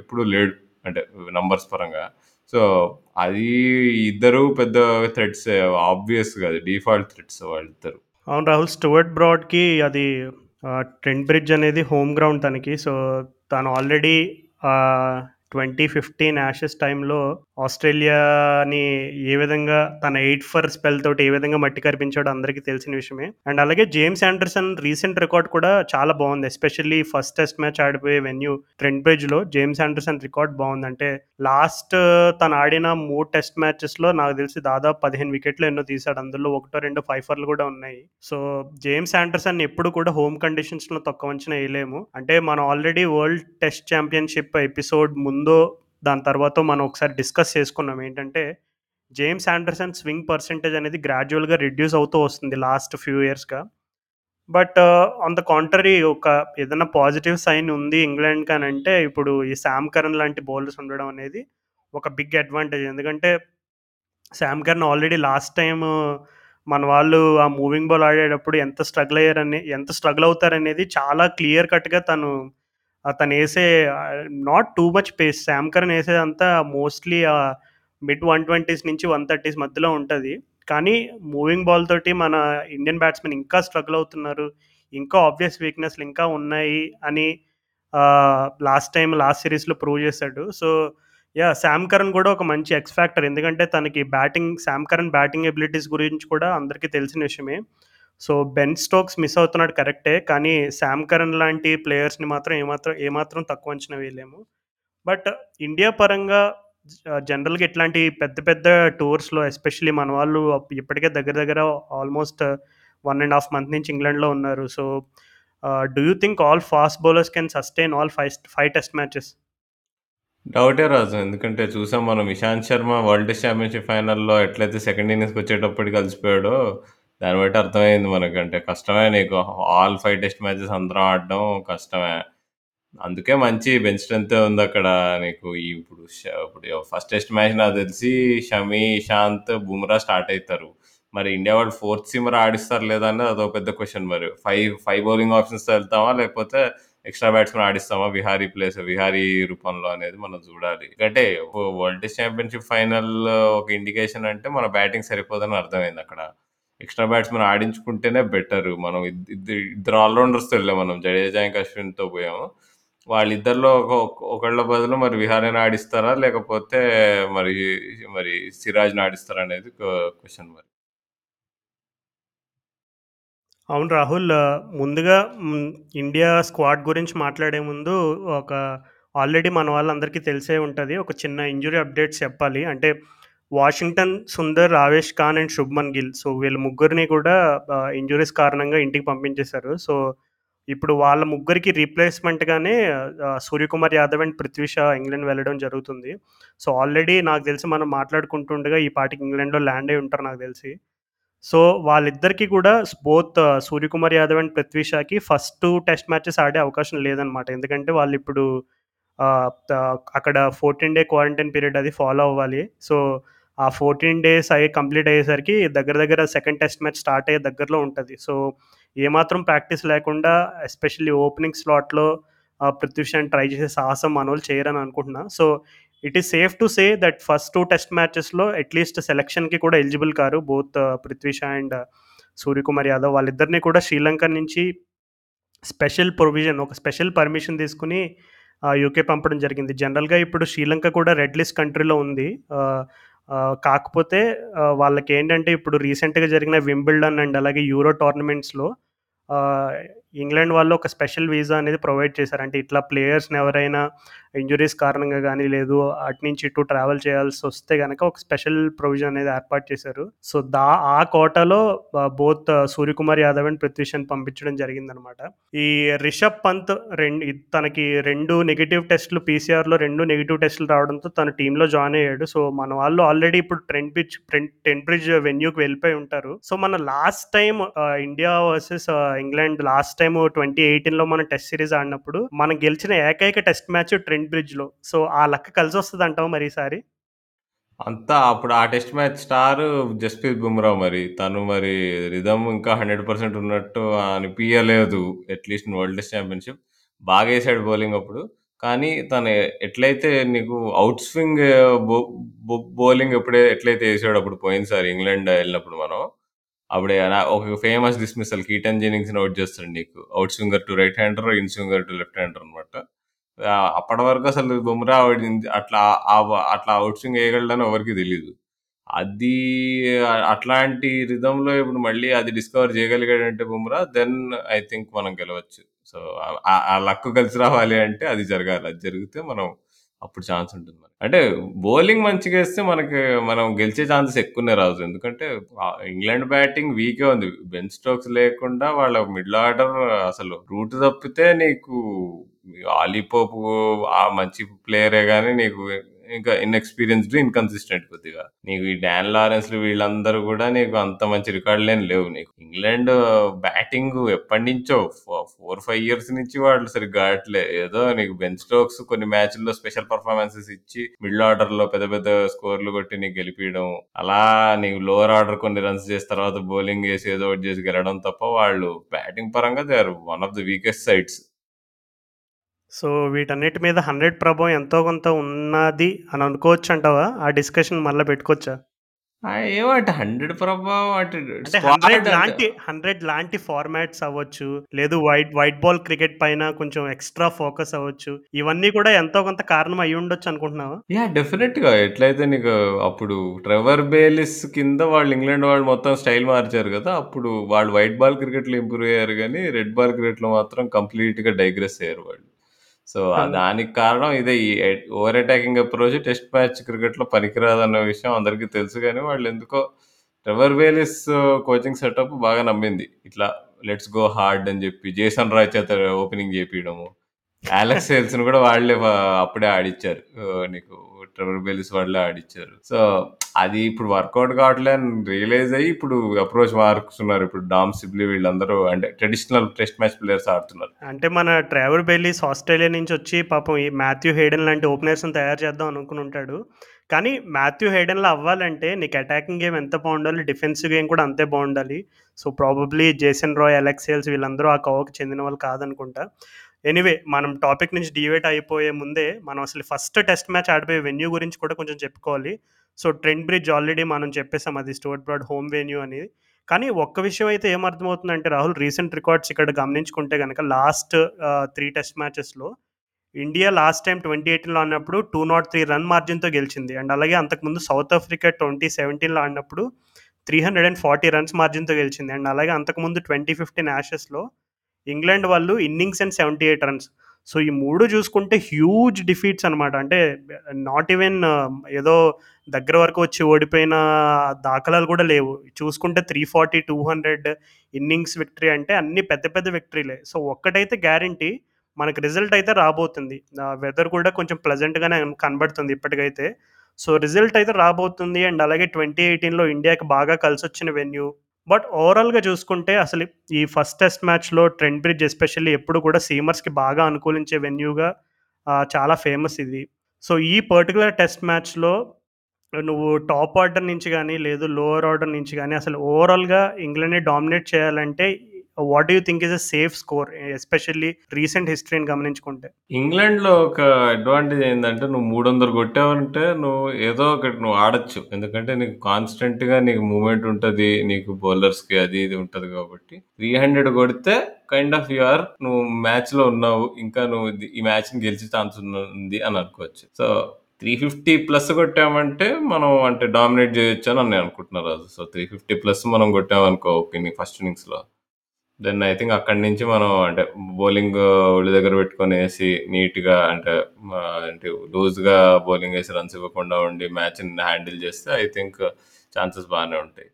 ఎప్పుడు లేడు. అంటే నంబర్స్ పరంగా. సో అది ఇద్దరు పెద్ద థ్రెడ్స్ ఆబ్వియస్ కాదు డిఫాల్ట్ థ్రెడ్స్ వాళ్ళిద్దరు. అవును రాహుల్ స్టూవర్ట్ బ్రాడ్కి అది ట్రెంట్ బ్రిడ్జ్ అనేది హోమ్ గ్రౌండ్ తనకి. సో తను ఆల్రెడీ 2015 యాషెస్ టైంలో ఆస్ట్రేలియాని ఏ విధంగా తన ఎయిట్ ఫర్ స్పెల్ తోటి ఏ విధంగా మట్టి కరిపించాడో అందరికీ తెలిసిన విషయమే. అండ్ అలాగే జేమ్స్ ఆండర్సన్ రీసెంట్ రికార్డ్ కూడా చాలా బాగుంది. ఎస్పెషల్లీ ఫస్ట్ టెస్ట్ మ్యాచ్ ఆడిపోయే వెన్యూ ట్రెంట్ బ్రిడ్జ్లో జేమ్స్ ఆండర్సన్ రికార్డ్ బాగుంది అంటే లాస్ట్ తను ఆడిన మూడు టెస్ట్ మ్యాచెస్లో నాకు తెలిసి దాదాపు పదిహేను వికెట్లు ఎన్నో తీశాడు. అందులో ఒకటో రెండో ఫైఫర్లు కూడా ఉన్నాయి. సో జేమ్స్ ఆండర్సన్ ఎప్పుడు కూడా హోమ్ కండిషన్స్లో తక్కువ అంచనా వేయలేము. అంటే మనం already world test championship episode ముందు దాని తర్వాత మనం ఒకసారి డిస్కస్ చేసుకున్నాం. ఏంటంటే జేమ్స్ ఆండర్సన్ స్వింగ్ పర్సెంటేజ్ అనేది గ్రాడ్యువల్గా రిడ్యూస్ అవుతూ వస్తుంది లాస్ట్ ఫ్యూ ఇయర్స్గా. బట్ ఆన్ ద కాంట్రరీ ఒక ఏదైనా పాజిటివ్ సైన్ ఉంది ఇంగ్లాండ్ కానంటే ఇప్పుడు ఈ శామ్ కరణ్ లాంటి బౌలర్స్ ఉండడం అనేది ఒక బిగ్ అడ్వాంటేజ్. ఎందుకంటే Sam Curran already last time మన వాళ్ళు ఆ మూవింగ్ బాల్ ఆడేటప్పుడు ఎంత స్ట్రగుల్ అయ్యారని ఎంత స్ట్రగుల్ అవుతారనేది చాలా క్లియర్ కట్గా తను తను వేసే not too much pace Sam Curran వేసేదంతా mostly mid one twenties నుంచి వన్ థర్టీస్ మధ్యలో ఉంటుంది. కానీ మూవింగ్ బాల్ తోటి మన ఇండియన్ బ్యాట్స్మెన్ ఇంకా స్ట్రగుల్ అవుతున్నారు. ఇంకా ఆబ్వియస్ వీక్నెస్లు ఇంకా ఉన్నాయి అని లాస్ట్ టైం లాస్ట్ సిరీస్లో ప్రూవ్ చేశాడు. సో యా శామ్ కరణ్ కూడా ఒక మంచి ఎక్స్ ఫ్యాక్టర్ ఎందుకంటే తనకి batting Sam Curran batting abilities గురించి కూడా అందరికీ తెలిసిన విషయమే. సో బెన్ స్టోక్స్ మిస్ అవుతున్నాడు కరెక్టే కానీ శామ్ కరణ్ లాంటి ప్లేయర్స్ని మాత్రం ఏమాత్రం ఏమాత్రం తక్కువ అంచనా వేయలేము. బట్ ఇండియా పరంగా జనరల్గా ఇట్లాంటి పెద్ద పెద్ద టూర్స్లో ఎస్పెషలీ మన వాళ్ళు ఇప్పటికే దగ్గర దగ్గర almost one and half month నుంచి ఇంగ్లాండ్లో ఉన్నారు. So do you think all fast bowlers can sustain all five five test matches? డౌటే రాజు ఎందుకంటే చూసాం మనం Ishant Sharma world test championship ఫైనల్లో ఎట్లయితే సెకండ్ ఇన్నింగ్స్కి వచ్చేటప్పటికి కలిసిపోయాడో దాన్ని బట్టి అర్థమైంది మనకంటే. కష్టమే నీకు. ఆల్ ఫైవ్ టెస్ట్ మ్యాచెస్ అందరం ఆడడం కష్టమే. అందుకే మంచి బెంచ్ స్ట్రెంత్ ఉంది అక్కడ నీకు. ఇప్పుడు ఇప్పుడు ఫస్ట్ టెస్ట్ మ్యాచ్ నాకు తెలిసి షమి ఇషాంత్ బుమ్రా స్టార్ట్ అవుతారు మరి ఇండియా వాళ్ళు ఫోర్త్ సీమర్ ఆడిస్తారు లేదా అనేది అదో పెద్ద క్వశ్చన్ మరి. ఫైవ్ ఫైవ్ బౌలింగ్ ఆప్షన్స్ వెళ్తామా లేకపోతే ఎక్స్ట్రా బ్యాట్స్మెన్ ఆడిస్తామా? విహారీ ప్లేస్ విహారీ రూపంలో అనేది మనం చూడాలి. ఎందుకంటే వరల్డ్ టెస్ట్ ఛాంపియన్షిప్ ఫైనల్ ఒక ఇండికేషన్ అంటే మన బ్యాటింగ్ సరిపోదని అర్థమైంది అక్కడ. ఎక్స్ట్రా బ్యాట్స్మెన్ ఆడించుకుంటేనే బెటర్ మనం ఇద్దరు ఇద్దరు ఆల్రౌండర్స్తో వెళ్ళాం మనం. జడేజా ఇంకా అశ్విన్తో పోయాము. వాళ్ళిద్దరిలో ఒక ఒకళ్ళ బదులు మరి విహారీని ఆడిస్తారా? లేకపోతే మరి మరి సిరాజ్ని ఆడిస్తారా అనేది క్వశ్చన్ మరి. అవును రాహుల్ ముందుగా ఇండియా స్క్వాడ్ గురించి మాట్లాడే ముందు ఒక ఆల్రెడీ మన వాళ్ళందరికీ తెలిసే ఉంటుంది. ఒక చిన్న ఇంజురీ అప్డేట్స్ చెప్పాలి. అంటే Washington Sundar Avesh Khan and Shubman Gill. So వీళ్ళ ముగ్గురిని కూడా ఇంజురీస్ కారణంగా ఇంటికి పంపించేశారు. సో ఇప్పుడు వాళ్ళ ముగ్గురికి రీప్లేస్మెంట్గానే సూర్యకుమార్ యాదవ్ అండ్ పృథ్వీ షా ఇంగ్లాండ్ వెళ్ళడం జరుగుతుంది. సో ఆల్రెడీ నాకు తెలిసి మనం మాట్లాడుకుంటుండగా ఈ పాటికి ఇంగ్లాండ్లో ల్యాండ్ అయి ఉంటారు నాకు తెలిసి. సో వాళ్ళిద్దరికీ కూడా బోత్ సూర్యకుమార్ యాదవ్ అండ్ పృథ్వీ షాకి ఫస్ట్ టూ టెస్ట్ మ్యాచెస్ ఆడే అవకాశం లేదనమాట ఎందుకంటే వాళ్ళు ఇప్పుడు అక్కడ ఫోర్టీన్ డే క్వారంటైన్ పీరియడ్ అది ఫాలో అవ్వాలి. సో ఆ ఫోర్టీన్ డేస్ అయ్యి కంప్లీట్ అయ్యేసరికి దగ్గర దగ్గర సెకండ్ టెస్ట్ మ్యాచ్ స్టార్ట్ అయ్యే దగ్గరలో ఉంటుంది. సో ఏమాత్రం ప్రాక్టీస్ లేకుండా ఎస్పెషల్లీ ఓపెనింగ్ స్లాట్లో పృథ్వీషాన్ని ట్రై చేసే సాహసం మన వాళ్ళు చేయరని అనుకుంటున్నా. So it is safe to say that first two test మ్యాచెస్లో at least సెలక్షన్కి కూడా ఎలిజిబుల్ కారు బోత్ పృథ్వీష అండ్ సూర్యకుమార్ యాదవ్. వాళ్ళిద్దరిని కూడా శ్రీలంక నుంచి స్పెషల్ ప్రొవిజన్ ఒక స్పెషల్ పర్మిషన్ తీసుకుని యూకే పంపడం జరిగింది. జనరల్గా ఇప్పుడు శ్రీలంక కూడా రెడ్ లిస్ట్ కంట్రీలో ఉంది. కాకపోతే వాళ్ళకి ఏంటంటే ఇప్పుడు రీసెంట్గా జరిగిన వింబిల్డన్ అండ్ అలాగే యూరో టోర్నమెంట్స్లో ఇంగ్లాండ్ వాళ్ళు ఒక స్పెషల్ వీసా అనేది ప్రొవైడ్ చేశారు. అంటే ఇట్లా ప్లేయర్స్ని ఎవరైనా ఇంజురీస్ కారణంగా కానీ లేదు అటు నుంచి ఇటు ట్రావెల్ చేయాల్సి వస్తే కనుక ఒక స్పెషల్ ప్రొవిజన్ అనేది ఏర్పాటు చేశారు. సో దా ఆ కోటాలో బోత్ సూర్యకుమార్ యాదవ్ అండ్ పృథ్వీషన్ పంపించడం జరిగిందనమాట. ఈ రిషబ్ పంత్ రెండు తనకి రెండు నెగిటివ్ టెస్టులు పీసీఆర్లో రెండు నెగిటివ్ టెస్టులు రావడంతో తన టీంలో జాయిన్ అయ్యాడు. సో మన వాళ్ళు ఆల్రెడీ ఇప్పుడు ట్రెండ్ బ్రిడ్జ్ టెన్ బ్రిడ్జ్ వెన్యూకి వెళ్ళిపోయి ఉంటారు. సో మన last time India versus England last time twenty ఎయిటీన్లో మనం టెస్ట్ సిరీస్ ఆడినప్పుడు మనం గెలిచిన ఏకైక టెస్ట్ మ్యాచ్ ట్రెండ్ బ్రిడ్జ్లో. సో ఆ లెక్క కలిసి వస్తుంది అంటావు మరి ఈసారి? అంతా అప్పుడు ఆ test match star Jasprit Bumrah మరి. తను మరి రిధమ్ ఇంకా హండ్రెడ్ పర్సెంట్ ఉన్నట్టు అనిపించలేదు అట్లీస్ట్ వరల్డ్ టెస్ట్ ఛాంపియన్షిప్. బాగా వేసాడు బౌలింగ్ అప్పుడు. కానీ తను ఎట్లయితే నీకు అవుట్ స్వింగ్ బౌలింగ్ ఎప్పుడే ఎట్లయితే వేసాడు అప్పుడు పోయినసారి ఇంగ్లాండ్ వెళ్ళినప్పుడు మనం అప్పుడే ఒక famous dismissal Keaton Jennings out చేస్తాడు నీకు. Outswinger to right hander inswinger to left hander అనమాట అప్పటి వరకు అసలు బుమ్రా ఆడింది అట్లా అట్లా అవుట్ స్వింగ్ వేయగలడని ఎవరికీ తెలియదు అది అట్లాంటి రిధంలో ఇప్పుడు మళ్ళీ అది డిస్కవర్ చేయగలిగాడంటే బుమ్రా దెన్ ఐ థింక్ మనం గెలవచ్చు. సో, ఆ లక్ కలిసి రావాలి అంటే అది జరగాలి. అది జరిగితే మనం అప్పుడు ఛాన్స్ ఉంటుంది. అంటే బౌలింగ్ మంచిగా వేస్తే మనకి మనం గెలిచే ఛాన్సెస్ ఎక్కువనే రాజు. ఎందుకంటే ఇంగ్లాండ్ బ్యాటింగ్ వీకే ఉంది. బెన్ స్టోక్స్ లేకుండా వాళ్ళ మిడిల్ ఆర్డర్ అసలు రూట్ తప్పితే నీకు ఆలీపోప్ ఆ మంచి ప్లేయరే కానీ నీకు ఇంకా ఇన్‌ఎక్స్‌పీరియన్స్‌డ్, ఇన్‌కన్సిస్టెంట్ కొద్దిగా. నీకు ఈ డాన్ లారెన్స్ వీళ్ళందరూ కూడా నీకు అంత మంచి రికార్డులేం లేవు నీకు. ఇంగ్లాండ్ బ్యాటింగ్ ఎప్పటినుంచో ఫో 4, 5 ఇయర్స్ నుంచి వాళ్ళు సరిగ్గా ఆడట్లే. ఏదో నీకు బెన్ స్టోక్స్ కొన్ని మ్యాచ్‌ల్లో స్పెషల్ పర్ఫార్మెన్సెస్ ఇచ్చి మిడిల్ ఆర్డర్‌లో పెద్ద పెద్ద స్కోర్‌లు కొట్టి నీకు గెలిపించడం అలా నీకు లోవర్ ఆర్డర్ కొన్ని రన్స్ చేసి తర్వాత బౌలింగ్ వేసి ఏదో ఒకటి చేసి గెలడం తప్ప వాళ్ళు బ్యాటింగ్ పరంగా they are one of the weakest sides. So, వీటన్నిటి మీద 100 ప్రభావం ఎంతో కొంత ఉన్నాది అని అనుకోవచ్చంటావా? ఆ డిస్కషన్ మళ్ళా పెట్టుకోవచ్చా? 100 ప్రభావం అంటే అంటే స్క్వాడ్ 100 అంటే లాంటి 100 లాంటి ఫార్మాట్స్ అవ్వచ్చు. లేదు వైట్ వైట్ బాల్ క్రికెట్ పైన కొంచెం ఎక్స్‌ట్రా ఫోకస్ అవ్వచ్చు. ఇవన్నీ కూడా ఎంతో కొంత కారణం అయ్యుండొచ్చు అనుకుంటున్నావా? యాహ్! డెఫినెట్‌గా. ఎట్లయితే నీకు అప్పుడు 'ట్రెవర్ బేలిస్' కింద వాళ్ళు ఇంగ్లాండ్ వాళ్ళు మొత్తం స్టైల్ మార్చారు గదా! అప్పుడు వాళ్ళు వైట్ బాల్ క్రికెట్‌లో ఇంప్రూవ్ అయ్యారు గానీ, రెడ్ బాల్ క్రికెట్‌లో మాత్రం కంప్లీట్‌గా డైగ్రెస్ అయ్యారు వాళ్ళు. సో. దానికి కారణం ఇదే ఈ over attacking approach test match క్రికెట్‌లో పనికిరాదన్న విషయం అందరికీ తెలుసు గానీ, వాళ్ళెందుకో 'ట్రెవర్ బేలిస్' కోచింగ్ సెటప్ బాగా నమ్మింది. ఇట్లా లెట్స్ గో హార్డ్ అని జెప్పి, జేసన్ రాయ్ చేత ఓపెనింగ్ జేపియడము. అలెక్స్ సేల్స్‌ని గూడా వాళ్ళే అప్పుడే ఆడిచ్చారు. నీకు 'ట్రెవర్ బెలిస్ వాళ్ళే ఆడిచ్చారు. సో, అది ఇప్పుడు వర్కౌట్ కావట్లే రియలైజ్ అయ్యి ఇప్పుడు అప్రోచ్ మారుస్తున్నారు. ఇప్పుడు డామ్ సిబ్లీ వీళ్ళందరూ అంటే ట్రెడిషనల్ టెస్ట్ మ్యాచ్ ప్లేయర్స్ ఆడుతున్నారు. అంటే మన ట్రావెల్ బెల్లీస్' ఆస్ట్రేలియా నుంచి వచ్చి పాపం ఈ 'మాథ్యూ హేడెన్' లాంటి ఓపెనర్స్‌ని తయారు చేద్దాం అనుకుని ఉంటాడు. కానీ 'మాథ్యూ హేడెన్లో అవ్వాలంటే నీకు అటాకింగ్ గేమ్ ఎంత బాగుండాలి డిఫెన్సివ్ గేమ్ కూడా అంతే బాగుండాలి so, probably 'Jason Roy', 'Alex వీళ్ళందరూ ఆ కోవకి చెందిన వాళ్ళు కాదనుకుంటా. ఎనీవే మనం టాపిక్ నుంచి డివేట్ అయిపోయే ముందే మనం అసలు ఫస్ట్ టెస్ట్ మ్యాచ్ ఆడిపోయే వెన్యూ గురించి కూడా కొంచెం చెప్పుకోవాలి. సో, ట్రెండ్ బ్రిడ్జ్' ఆల్రెడీ మనం చెప్పేసాం అది స్టోర్ బ్రాడ్ హోమ్ వెన్యూ అనేది కానీ ఒక్క విషయం అయితే ఏమర్థమవుతుందంటే రాహుల్ రీసెంట్ రికార్డ్స్ ఇక్కడ గమనించుకుంటే కనుక లాస్ట్ త్రీ టెస్ట్ మ్యాచెస్‌లో ఇండియా లాస్ట్ టైం ట్వంటీ ఎయిటీన్లో ఆడినప్పుడు 203 రన్ మార్జిన్‌తో గెలిచింది. అండ్ అలాగే అంతకుముందు సౌత్ ఆఫ్రికా 2017లో ఆడినప్పుడు 340 రన్స్ మార్జిన్‌తో గెలిచింది. అండ్ అలాగే అంతకుముందు 2015 యాషెస్‌లో ఇంగ్లాండ్ వాళ్ళు ఇన్నింగ్స్ అండ్ 78 రన్స్. సో, ఈ మూడు చూసుకుంటే హ్యూజ్ డిఫీట్స్ అనమాట. అంటే నాట్ ఈవెన్ ఏదో దగ్గర వరకు వచ్చి ఓడిపోయిన దాఖలాలు కూడా లేవు. చూసుకుంటే 340, 200 ఇన్నింగ్స్ విక్టరీ అంటే అన్ని పెద్ద పెద్ద విక్టరీలే. సో, ఒక్కటైతే గ్యారంటీ మనకు రిజల్ట్ అయితే రాబోతుంది. వెదర్ కూడా కొంచెం ప్లెజెంట్‌గానే కనబడుతుంది ఇప్పటికైతే. సో, రిజల్ట్ అయితే రాబోతుంది. అండ్ అలాగే 2018లో ఇండియాకి బాగా కలిసి వచ్చిన వెన్యూ. బట్ ఓవరాల్‌గా చూసుకుంటే అసలు ఈ ఫస్ట్ టెస్ట్ మ్యాచ్‌లో 'ట్రెంట్ బ్రిడ్జ్' ఎస్పెషల్లీ ఎప్పుడు కూడా సీమర్స్‌కి బాగా అనుకూలించే వెన్యూగా చాలా ఫేమస్ ఇది. సో, ఈ పర్టికులర్ టెస్ట్ మ్యాచ్‌లో నువ్వు టాప్ ఆర్డర్ నుంచి కానీ లేదు లోవర్ ఆర్డర్ నుంచి కానీ అసలు ఓవరాల్‌గా ఇంగ్లాండ్‌ని డామినేట్ చేయాలంటే what you think is a safe score? Especially recent హిస్టరీని గమనించుకుంటే. ఇంగ్లాండ్‌లో ఒక అడ్వాంటేజ్ ఏంటంటే నువ్వు 300 కొట్టావంటే నువ్వు ఏదో ఒకటి నువ్వు ఆడొచ్చు. ఎందుకంటే నీకు కాన్స్టెంట్‌గా నీకు మూమెంట్ ఉంటుంది నీకు బౌలర్స్‌కి అది ఇది ఉంటది కాబట్టి 300 కొడితే కైండ్ ఆఫ్ యూ ఆర్ నువ్వు మ్యాచ్‌లో ఉన్నావు. ఇంకా నువ్వు ఇది ఈ మ్యాచ్‌ని గెలిచే ఛాన్స్ ఉంది అని అనుకోవచ్చు. సో, 350 ప్లస్ కొట్టామంటే మనం అంటే డామినేట్ చేయొచ్చు అని నేను అనుకుంటున్నాను రాజు. సో, 350 ప్లస్ మనం కొట్టామనుకో ఇన్ని ఫస్ట్ ఇన్నింగ్స్‌లో దెన్ ఐ థింక్ అక్కడి నుంచి మనం అంటే బౌలింగ్ ఒళ్ళు దగ్గర పెట్టుకొని వేసి నీట్‌గా అంటే అంటే లూజ్‌గా బౌలింగ్ వేసి రన్స్ ఇవ్వకుండా ఉండి మ్యాచ్‌ని హ్యాండిల్ చేస్తే ఐ థింక్ ఛాన్సెస్ బాగానే ఉంటాయి.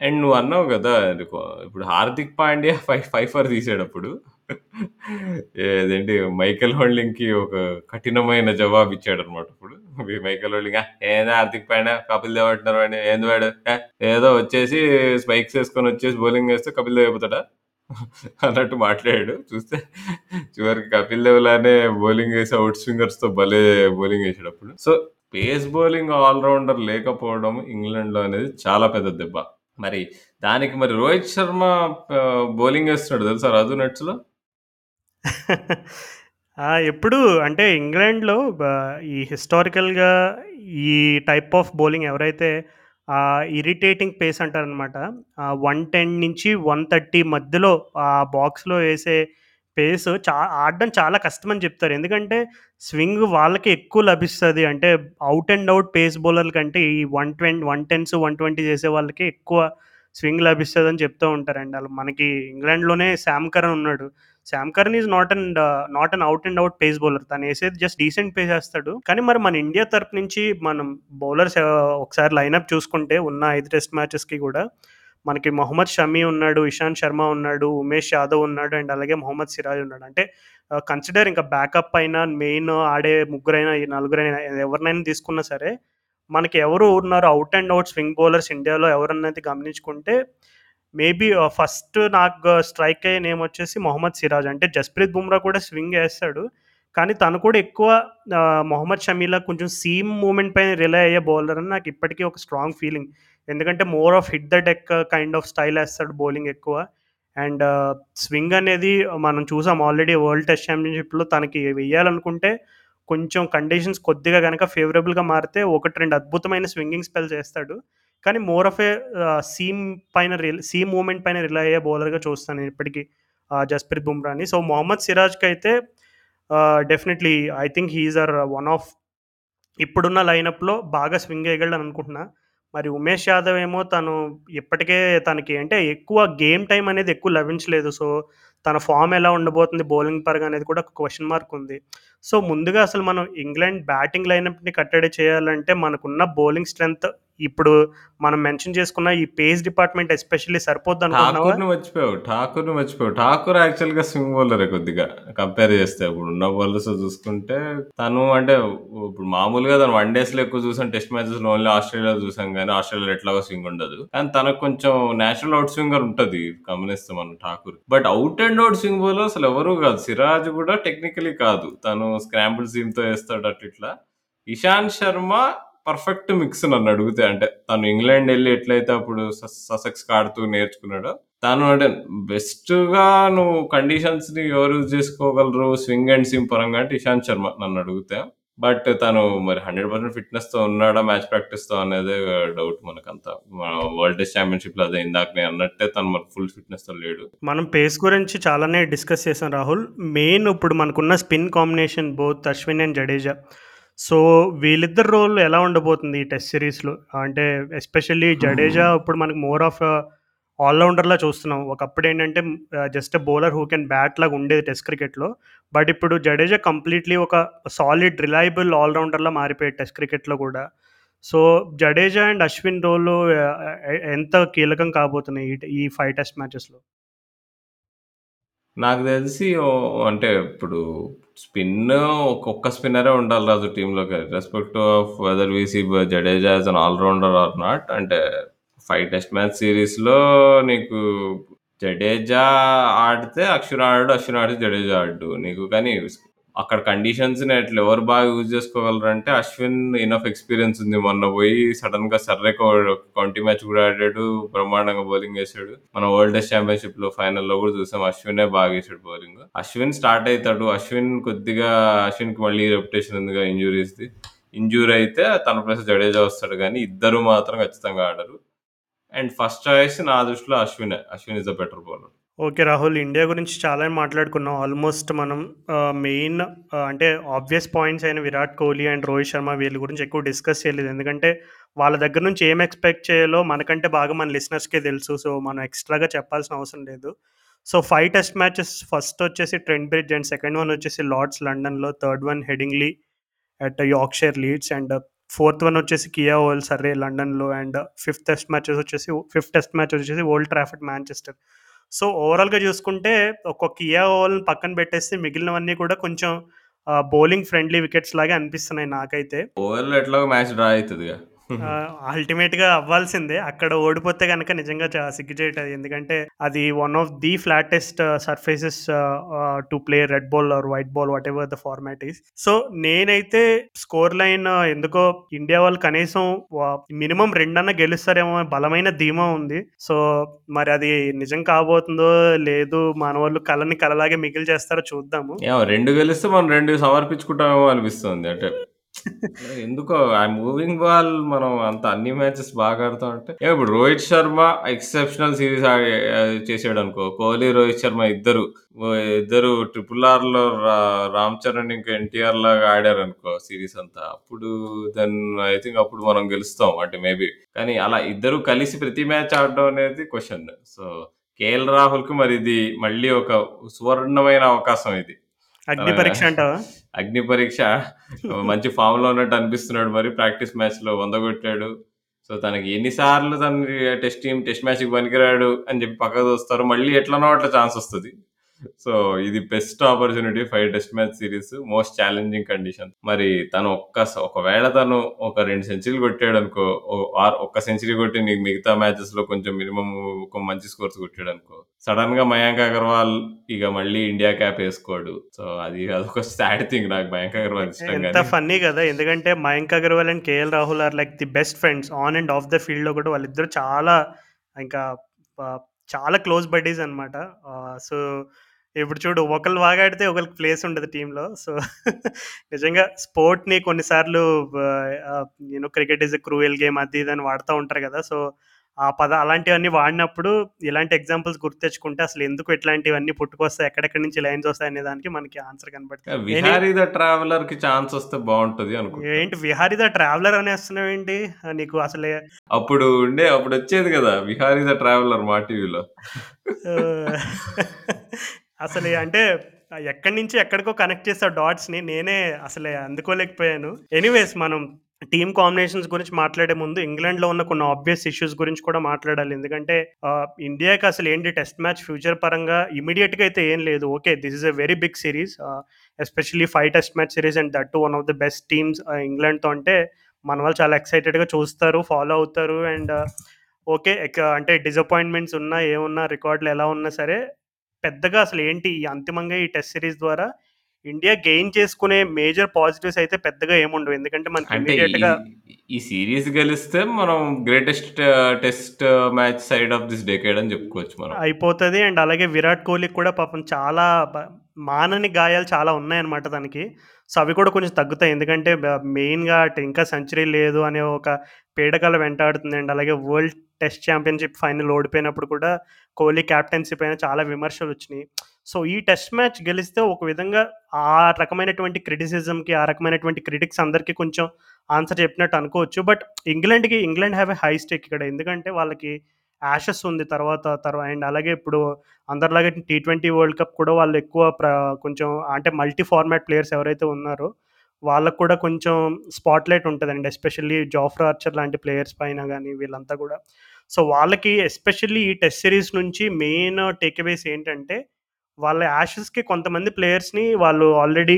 అండ్ నువ్వు అన్నావు కదా ఇప్పుడు 'హార్దిక్ పాండ్యా' ఫైవ్ ఫైఫర్ తీసేటప్పుడు ఏదేంటి 'మైకెల్ హోల్డింగ్‌కి' ఒక కఠినమైన జవాబు ఇచ్చాడు అనమాట ఇప్పుడు. 'మైకెల్ హోల్డింగ్' ఏదో 'హార్దిక్ పాండ్యా' కపిల్ దేవ్ అంటున్నారు అండి ఏంది వాడు? ఏదో వచ్చేసి స్పైక్స్ వేసుకొని వచ్చేసి బౌలింగ్ వేస్తే కపిల్ దేవ్ అయిపోతాడా?" అన్నట్టు మాట్లాడాడు. చూస్తే చివరికి కపిల్ దేవ్ లానే బౌలింగ్ ఏసి ఔట్ స్వింగర్స్‌తో భలే bowling ఏసాడప్పుడు. So, pace bowling all rounder లేకపోవడం ఇంగ్లాండ్‌లో అనేది చాలా పెద్ద దెబ్బ. మరి దానికి మరి రోహిత్ శర్మ ఆహ్, బౌలింగ్ వేస్తున్నాడు తెలుసా రాజు నెట్స్‌లో? ఆ! ఎప్పుడు అంటే ఇంగ్లాండ్‌లో బ ఈ హిస్టారికల్‌గా ఈ టైప్ ఆఫ్ బౌలింగ్ ఎవరైతే ఇరిటేటింగ్ పేస్ అంటారనమాట. వన్ టెన్ నుంచి 130 మధ్యలో ఆ బాక్స్‌లో వేసే పేస్ చా ఆడడం చాలా కష్టమని చెప్తారు. ఎందుకంటే స్వింగ్ వాళ్ళకి ఎక్కువ లభిస్తుంది అంటే అవుట్ అండ్ అవుట్ పేస్ బౌలర్ల కంటే ఈ 120 110స్, 120 చేసే వాళ్ళకి ఎక్కువ స్వింగ్ లభిస్తదని చెప్తూ ఉంటారండి. వాళ్ళు మనకి ఇంగ్లాండ్‌లోనే శామ్ కరన్ ఉన్నాడు. Sam Curran is not and not and out and out pace bowler. తను వేసేది జస్ట్ డీసెంట్ పే చేస్తాడు కానీ మరి మన ఇండియా తరపు నుంచి మనం బౌలర్స్ ఒకసారి లైనప్ చూసుకుంటే ఉన్న ఐదు టెస్ట్ మ్యాచెస్‌కి కూడా మనకి మొహమ్మద్ షమి ఉన్నాడు, ఇషాంత్ శర్మ ఉన్నాడు, ఉమేష్ యాదవ్ ఉన్నాడు అండ్ అలాగే మొహమ్మద్ సిరాజ్ ఉన్నాడు. అంటే కన్సిడర్ ఇంకా బ్యాకప్ అయినా, మెయిన్ ఆడే ముగ్గురైనా, నలుగురైనా ఎవరినైనా తీసుకున్నా సరే, మనకి ఎవరు ఉన్నారు out and out swing bowlers ఇండియాలో ఎవరన్నది గమనించుకుంటే మేబీ ఫస్ట్ uh, నాకు స్ట్రైక్ అయ్యే నేమ్ వచ్చేసి మొహమ్మద్ సిరాజ్. అంటే జస్‌ప్రీత్ బుమ్రా కూడా స్వింగ్ వేస్తాడు కానీ తను కూడా ఎక్కువ uh, మొహమ్మద్ షమీలా కొంచెం సీమ్ మూమెంట్ పైన రిలై అయ్యే బౌలర్ అని నాకు ఇప్పటికీ ఒక స్ట్రాంగ్ ఫీలింగ్. ఎందుకంటే more of hit the deck kind of style వేస్తాడు బౌలింగ్ ఎక్కువ. అండ్ స్వింగ్ uh, అనేది మనం చూసాం ఆల్రెడీ వరల్డ్ టెస్ట్ ఛాంపియన్‌షిప్‌లో తనకి వెయ్యాలనుకుంటే కొంచెం కండిషన్స్ కొద్దిగా కనుక ఫేవరబుల్‌గా మారితే 1, 2 అద్భుతమైన స్వింగింగ్ స్పెల్ చేస్తాడు కానీ మోర్ ఆఫ్ ఏ సీమ్ పైన రిల్ సీమ్ మూమెంట్ పైన రిలై అయ్యే బౌలర్‌గా చూస్తాను నేను ఇప్పటికీ జస్‌ప్రీత్ బుమ్రాని. సో, మొహమ్మద్ సిరాజ్కి అయితే definitely I think he's are one of ఇప్పుడున్న లైనప్‌లో బాగా స్వింగ్ ఏయగలడని అనుకుంటున్నా. మరి ఉమేష్ యాదవ్ ఏమో తను ఇప్పటికే తనకి అంటే ఎక్కువ గేమ్ టైం అనేది ఎక్కువ లభించలేదు. సో, తన ఫామ్ ఎలా ఉండబోతుంది బౌలింగ్ పరంగా అనేది కూడా ఒక క్వశ్చన్ మార్క్ ఉంది. సో, ముందుగా అసలు మనం ఇంగ్లాండ్ బ్యాటింగ్ లైనప్‌ని కట్టడి చేయాలంటే మనకున్న బౌలింగ్ స్ట్రెంత్ ఇప్పుడు మనం మెన్షన్ చేసుకున్న ఈ పేస్ డిపార్ట్‌మెంట్ ఎస్పెషల్లీ సరిపోద్దనుకుంటున్నావా? ఠాకూర్‌ని మర్చిపోయావు. ఠాకూర్‌ని మర్చిపోయావు. ఠాకూర్ యాక్చువల్‌గా స్వింగ్ బౌలరే కొద్దిగా కంపేర్ చేస్తే. ఇప్పుడున్న బౌలర్స్ చూసుకుంటే తను అంటే ఇప్పుడు మామూలుగా తను వన్ డేస్లో ఎక్కువ చూసాం. టెస్ట్ మ్యాచెస్‌లో ఓన్లీ ఆస్ట్రేలియా చూసాం కానీ ఆస్ట్రేలియా ఎట్లాగో స్వింగ్ ఉండదు. కానీ తనకు కొంచెం నేచురల్ అవుట్ స్వింగర్ ఉంటది గమనిస్తే మనం Thakur. But out and out swing bowler అసలు ఎవరు కాదు. సిరాజ్ కూడా టెక్నికలీ కాదు. తను స్క్రాంబుల్ సీమ్‌తో వేస్తాడు అట్లా ఇట్లా. ఇషాంత్ శర్మ పర్ఫెక్ట్ మిక్స్ నన్ను అడిగితే. అంటే తను ఇంగ్లాండ్ వెళ్ళి ఎట్లయితే అప్పుడు ససెక్స్ కాడుతూ ఆడుతూ నేర్చుకున్నాడో తను అంటే బెస్ట్‌గా నువ్వు కండిషన్స్‌ని ఎవరు యూజ్ చేసుకోగలరు స్వింగ్ అండ్ సీమ్ పరంగా అంటే ఇషాంత్ శర్మ నన్ను అడిగితే. బట్ తను మరి 100% ఫిట్‌నెస్‌తో ఉన్నాడా మ్యాచ్ ప్రాక్టీస్‌తో అనేదే డౌట్ మనకంతా. మన వరల్డ్ టెస్ట్ ఛాంపియన్‌షిప్‌లో అదే ఇందాక నేను అన్నట్టే తను మరి ఫుల్ ఫిట్‌నెస్‌తో లేడు. మనం పేస్ గురించి చాలానే డిస్కస్ చేసాం రాహుల్. మెయిన్ ఇప్పుడు మనకున్న spin combination both Ashwin and Jadeja. So, వీళ్ళిద్దరి రోల్ ఎలా ఉండబోతుంది ఈ టెస్ట్ సిరీస్‌లో? అంటే ఎస్పెషల్లీ జడేజా ఇప్పుడు మనకు మోర్ ఆఫ్ ఆల్ రౌండర్‌లా చూస్తున్నాం. ఒకప్పుడు ఏంటంటే just bowler who can bat లాగా ఉండేది టెస్ట్ క్రికెట్‌లో. బట్ ఇప్పుడు జడేజా కంప్లీట్‌లీ ఒక సాలిడ్ రిలయబుల్ ఆల్ రౌండర్‌లా మారిపోయాడు టెస్ట్ క్రికెట్‌లో కూడా. So, Jadeja and Ashwin role ఎంత కీలకం కాబోతున్నాయి ఈ ఫైవ్ టెస్ట్ మ్యాచెస్‌లో? నాకు తెలిసి అంటే ఇప్పుడు స్పిన్ ఒక్కొక్క స్పిన్నరే ఉండాలి Raju టీంలోకి respect of whether we Jadeja as an all rounder or not. అంటే 5 టెస్ట్ మ్యాచ్ సిరీస్‌లో నీకు జడేజా ఆడితే అక్షర్ ఆడాడు, అశ్విన్ ఆడితే జడేజా ఆడు నీకు కానీ అక్కడ కండిషన్స్‌ని ఎట్లా ఎవరు బాగా యూజ్ చేసుకోగలరంటే అశ్విన్ ఇనఫ్ ఎక్స్‌పీరియన్స్ ఉంది. మొన్న పోయి సడన్‌గా సర్రేకు ట్వంటీ మ్యాచ్ కూడా ఆడాడు. బ్రహ్మాండంగా బౌలింగ్ వేసాడు మన వరల్డ్ టెస్ట్ ఛాంపియన్‌షిప్‌లో ఫైనల్‌లో కూడా చూసాం. అశ్వినే బాగా వేసాడు బౌలింగ్. అశ్విన్ స్టార్ట్ అవుతాడు అశ్విన్ కొద్దిగా అశ్విన్‌కి మళ్ళీ రెప్యుటేషన్ ఉందిగా ఇంజురీస్‌ది. ఇంజూరీ అయితే తన ప్లేస్ జడేజా వస్తాడు కానీ ఇద్దరు మాత్రం ఖచ్చితంగా ఆడరు. అండ్ ఫస్ట్ చాయిస్ నా దృష్టిలో Ashwin Ashwin is the better bowler. Okay Rahul. India గురించి చాలా మాట్లాడుకున్నాం. ఆల్మోస్ట్ మనం మెయిన్ అంటే ఆబ్వియస్ పాయింట్స్ అయిన విరాట్ కోహ్లీ అండ్ రోహిత్ శర్మ వీళ్ళ గురించి ఎక్కువ డిస్కస్ చేయలేదు. ఎందుకంటే వాళ్ళ దగ్గర నుంచి ఏం ఎక్స్‌పెక్ట్ చేయాలో మనకంటే బాగా మన లిసనర్స్‌కే తెలుసు. సో, మనం ఎక్స్‌ట్రాగా చెప్పాల్సిన అవసరం లేదు. So, five test matches first వచ్చేసి Trent Bridge and second one వచ్చేసి లార్డ్స్ లండన్‌లో. Third one Headingley at Yorkshire Leeds and fourth one వచ్చేసి కియా ఓల్ సర్రే లండన్‌లో అండ్ ఫిఫ్త్ టెస్ట్ మ్యాచెస్ వచ్చేసి ఫిఫ్త్ టెస్ట్ మ్యాచ్ వచ్చేసి ఓల్డ్ ట్రాఫిక్ మాంచెస్టర్. సో, ఓవరాల్‌గా చూసుకుంటే ఒక కియా ఓవల్‌ని పక్కన పెట్టేసి మిగిలినవన్నీ కూడా కొంచెం బౌలింగ్ ఫ్రెండ్లీ వికెట్స్ లాగే అనిపిస్తున్నాయి నాకైతే. ఓవర్‌లో ఎట్లాగో మ్యాచ్ డ్రా అవుతుంది ఆహ్, అల్టిమేట్‌గా అవ్వాల్సిందే. అక్కడ ఓడిపోతే గనక నిజంగా చా సిగ్గుచేటది. ఎందుకంటే అది one of the flattest surfaces to play red ball or white ball whatever the format is. So, నేనైతే స్కోర్ లైన్ ఎందుకో ఇండియా వాళ్ళు కనీసం వ మినిమమ్ రెండన్నా గెలుస్తారేమో బలమైన ధీమా ఉంది. సో, మరి అది నిజం కాబోతుందో లేదు మనోళ్ళు కలని కలలాగే మిగిల్చేస్తారో చూద్దాము. యాహ్! 2 గెలిస్తే మనం 2 సమర్పించుకుంటామేమో అనిపిస్తుంది. అంటే ఎందుకో ఆ మూవింగ్ బాల్ మనం అంత అన్ని మ్యాచెస్ బాగా ఆడుతా ఉంటే ఏ ఇప్పుడు రోహిత్ శర్మ ఎక్సెప్షనల్ సిరీస్ చేసాడు అనుకో కోహ్లీ రోహిత్ శర్మ ఇద్దరు ఇద్దరు ట్రిపుల్ ఆర్లో రా- రామ్ చరణ్ ఇంకా ఎన్టీఆర్ లాగా ఆడారు అనుకో సిరీస్ అంతా. అప్పుడు దెన్ ఐ థింక్ అప్పుడు మనం గెలుస్తాం అంటే మేబీ కానీ అలా ఇద్దరు కలిసి ప్రతి మ్యాచ్ ఆడడం అనేది క్వశ్చన్ సో కేఎల్ రాహుల్కి మరి ఇది మళ్ళీ ఒక సువర్ణమైన అవకాశం ఇది. అగ్ని పరీక్ష అంటావా? అగ్ని పరీక్ష? మంచి ఫామ్లో ఉన్నట్టు అనిపిస్తున్నాడు మరి. ప్రాక్టీస్ మ్యాచ్లో వంద కొట్టాడు. సో తనకి ఎన్నిసార్లు తన టెస్ట్ టీం టెస్ట్ మ్యాచ్కి పనికిరాడు అని చెప్పి పక్కకు వస్తారు మళ్ళీ ఎట్లనో అట్లా ఛాన్స్ వస్తుంది. సో ఇది best opportunity five test match series most challenging condition. మరి తను ఒక్క ఒకవేళ తను ఒక రెండు సెంచరీలు కొట్టాడు అనుకో ఒక్క సెంచరీ కొట్టి నీకు మిగతా మ్యాచెస్లో కొంచెం మినిమం ఒక మంచి స్కోర్స్ కొట్టాడు అనుకో సడన్గా మయాంక్ అగర్వాల్ ఇక మళ్ళీ ఇండియా క్యాప్ వేసుకోడు. సో అది అదొక సాడ్ థింగ్ నాకు మయాంక్ అగర్వాల్ ఇష్టం ఎంత ఫన్నీ కదా. ఎందుకంటే Mayank Agarwal and KL Rahul are like the best friends on and off the ఫీల్డ్లో కూడా వాళ్ళిద్దరు చాలా ఇంకా చాలా క్లోజ్ బడ్డీస్ అనమాట సో ఇప్పుడు చూడు ఒకళ్ళు బాగా ఆడితే ఒకరికి ప్లేస్ ఉండదు టీంలో సో నిజంగా స్పోర్ట్ని కొన్నిసార్లు you know cricket is a cruel game అది ఇది అని వాడుతూ ఉంటారు కదా. సో ఆ పద అలాంటివన్నీ వాడినప్పుడు ఇలాంటి ఎగ్జాంపుల్స్ గుర్తు తెచ్చుకుంటే అసలు ఎందుకు ఇట్లాంటివన్నీ పుట్టుకొస్తాయి ఎక్కడెక్కడి నుంచి లైన్స్ వస్తాయి అనే దానికి మనకి ఆన్సర్ కనబడుతుంది. విహారీ ద ట్రావెలర్కి ఛాన్స్ వస్తే బాగుంటది అనుకుంటా ఏంటి విహారీ ద ట్రావెలర్ అనేస్తున్నావు ఏంటి? నీకు అసలే అప్పుడు ఉండే అప్పుడు వచ్చేది కదా విహారీ ద ట్రావెలర్ మా టీవీలో. అసలు అంటే ఎక్కడి నుంచి ఎక్కడికో కనెక్ట్ చేసా డాట్స్ని నేనే అసలే అందుకోలేకపోయాను. ఎనీవేస్ మనం టీమ్ కాంబినేషన్స్ గురించి మాట్లాడే ముందు ఇంగ్లాండ్లో ఉన్న కొన్ని ఆబ్వియస్ ఇష్యూస్ గురించి కూడా మాట్లాడాలి. ఎందుకంటే ఇండియాకి అసలు ఏంటి టెస్ట్ మ్యాచ్ ఫ్యూచర్ పరంగా ఇమీడియట్గా అయితే ఏం లేదు. Okay this is a very big series especially five test match series and that one of the best teams ఇంగ్లాండ్తో అంటే మన వాళ్ళు చాలా ఎక్సైటెడ్గా చూస్తారు ఫాలో అవుతారు అండ్ ఓకే ఎక్క- అంటే డిసప్పాయింట్మెంట్స్ ఉన్నా ఏమున్నా రికార్డులు ఎలా ఉన్నా సరే పెద్దగా అసలు ఏంటి అంతిమంగా ఈ టెస్ట్ సిరీస్ ద్వారా ఇండియా గెయిన్ చేసుకునే మేజర్ పాజిటివ్స్ అయితే పెద్దగా ఏముండవు. ఎందుకంటే మనకి ఇమీడియట్గా ఈ- సిరీస్ గెలిస్తే మనం greatest test match side of this decade అని చెప్పుకోవచ్చు మనం. అయిపోతుంది. అండ్ అలాగే విరాట్ కోహ్లీకి కూడా పాపం చాలా మానని గాయాలు చాలా ఉన్నాయన్నమాట తనకి. సో అవి కూడా కొంచెం తగ్గుతాయి. ఎందుకంటే మెయిన్గా అటు ఇంకా సెంచరీ లేదు అనే ఒక పీడకల వెంటాడుతుంది అలాగే వరల్డ్ టెస్ట్ ఛాంపియన్షిప్ ఫైనల్ ఓడిపోయినప్పుడు కూడా కోహ్లీ క్యాప్టెన్సీ పైన చాలా విమర్శలు వచ్చినాయి. సో ఈ టెస్ట్ మ్యాచ్ గెలిస్తే ఒక విధంగా ఆ రకమైనటువంటి క్రిటిసిజంకి ఆ రకమైనటువంటి క్రిటిక్స్ అందరికీ కొంచెం ఆన్సర్ చెప్పినట్టు అనుకోవచ్చు. But ఇంగ్లాండ్కి England have a high stake ఇక్కడ. ఎందుకంటే వాళ్ళకి యాషెస్ ఉంది తర్వాత తర్వాత అండ్ అలాగే ఇప్పుడు అందరిలాగే టీ ట్వంటీ వరల్డ్ కప్ కూడా వాళ్ళు ఎక్కువ ప్ర కొంచెం అంటే మల్టీ ఫార్మాట్ ప్లేయర్స్ ఎవరైతే ఉన్నారో వాళ్ళకు కూడా కొంచెం స్పాట్లైట్ ఉంటుందండి. ఎస్పెషల్లీ జాఫ్రా ఆర్చర్ లాంటి ప్లేయర్స్ పైన కానీ వీళ్ళంతా కూడా. సో వాళ్ళకి ఎస్పెషల్లీ ఈ టెస్ట్ సిరీస్ నుంచి మెయిన్ టేక్అవేస్ ఏంటంటే వాళ్ళ యాషెస్కి కొంతమంది ప్లేయర్స్ని వాళ్ళు ఆల్రెడీ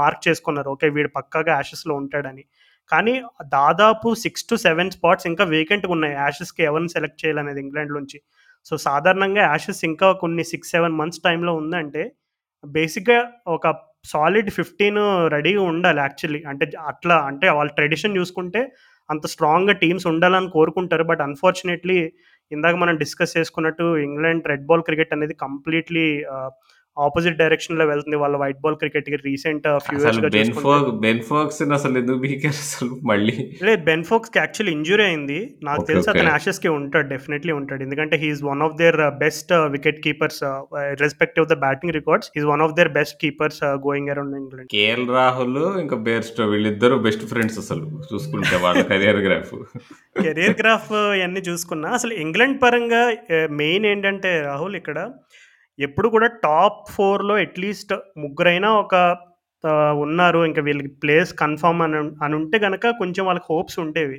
మార్క్ చేసుకున్నారు. ఓకే వీడు పక్కాగా యాషెస్లో ఉంటాడని. కానీ దాదాపు సిక్స్ టు సెవెన్ స్పాట్స్ ఇంకా వేకెంట్గా ఉన్నాయి. యాషెస్కి ఎవరిని సెలెక్ట్ చేయాలనేది ఇంగ్లాండ్ నుంచి. సో సాధారణంగా యాషెస్ ఇంకా కొన్ని సిక్స్ సెవెన్ మంత్స్ టైంలో ఉందంటే బేసిక్గా ఒక సాలిడ్ ఫిఫ్టీన్ రెడీగా ఉండాలి యాక్చువల్లీ అంటే అట్లా అంటే వాళ్ళ ట్రెడిషన్ చూసుకుంటే అంత స్ట్రాంగ్గా టీమ్స్ ఉండాలని కోరుకుంటారు. బట్ అన్ఫార్చునేట్లీ ఇందాక మనం డిస్కస్ చేసుకున్నట్టు ఇంగ్లాండ్ రెడ్ బాల్ క్రికెట్ అనేది కంప్లీట్లీ ఆపోజిట్ డైరెక్షన్లో వెళ్తుంది. వాళ్ళ white ball cricket recent few అసలు ఇయర్స్గా బెన్ ఎందుకు బీకారు అసలు మళ్ళీ? లేదు బెన్ ఫోక్స్కి యాక్చువల్లీ ఇంజురీ అయింది. నాకు తెలిసి అతను యాషెస్కి ఉంటాడు డెఫినెట్లీ ఉంటాడు. ఎందుకంటే he's one of their best wicket keepers respective the batting records is one of their best keepers going around England KL Rahul ఇంకా బేర్స్టో వీళ్ళిద్దరు బెస్ట్ ఫ్రెండ్స్ అసలు చూసుకుంటే వాళ్ళ కెరియర్ గ్రాఫ్ కెరీర్ గ్రాఫ్ ఇవన్నీ చూసుకున్నా అసలు ఇంగ్లాండ్ పరంగా మెయిన్ ఏంటంటే రాహుల్ ఇక్కడ ఎప్పుడు కూడా టాప్ ఫోర్లో అట్లీస్ట్ ముగ్గురైనా ఒక ఉన్నారు. ఇంకా వీళ్ళకి ప్లేస్ కన్ఫర్మ్ అని అని ఉంటే కనుక కొంచెం వాళ్ళకి హోప్స్ ఉండేవి.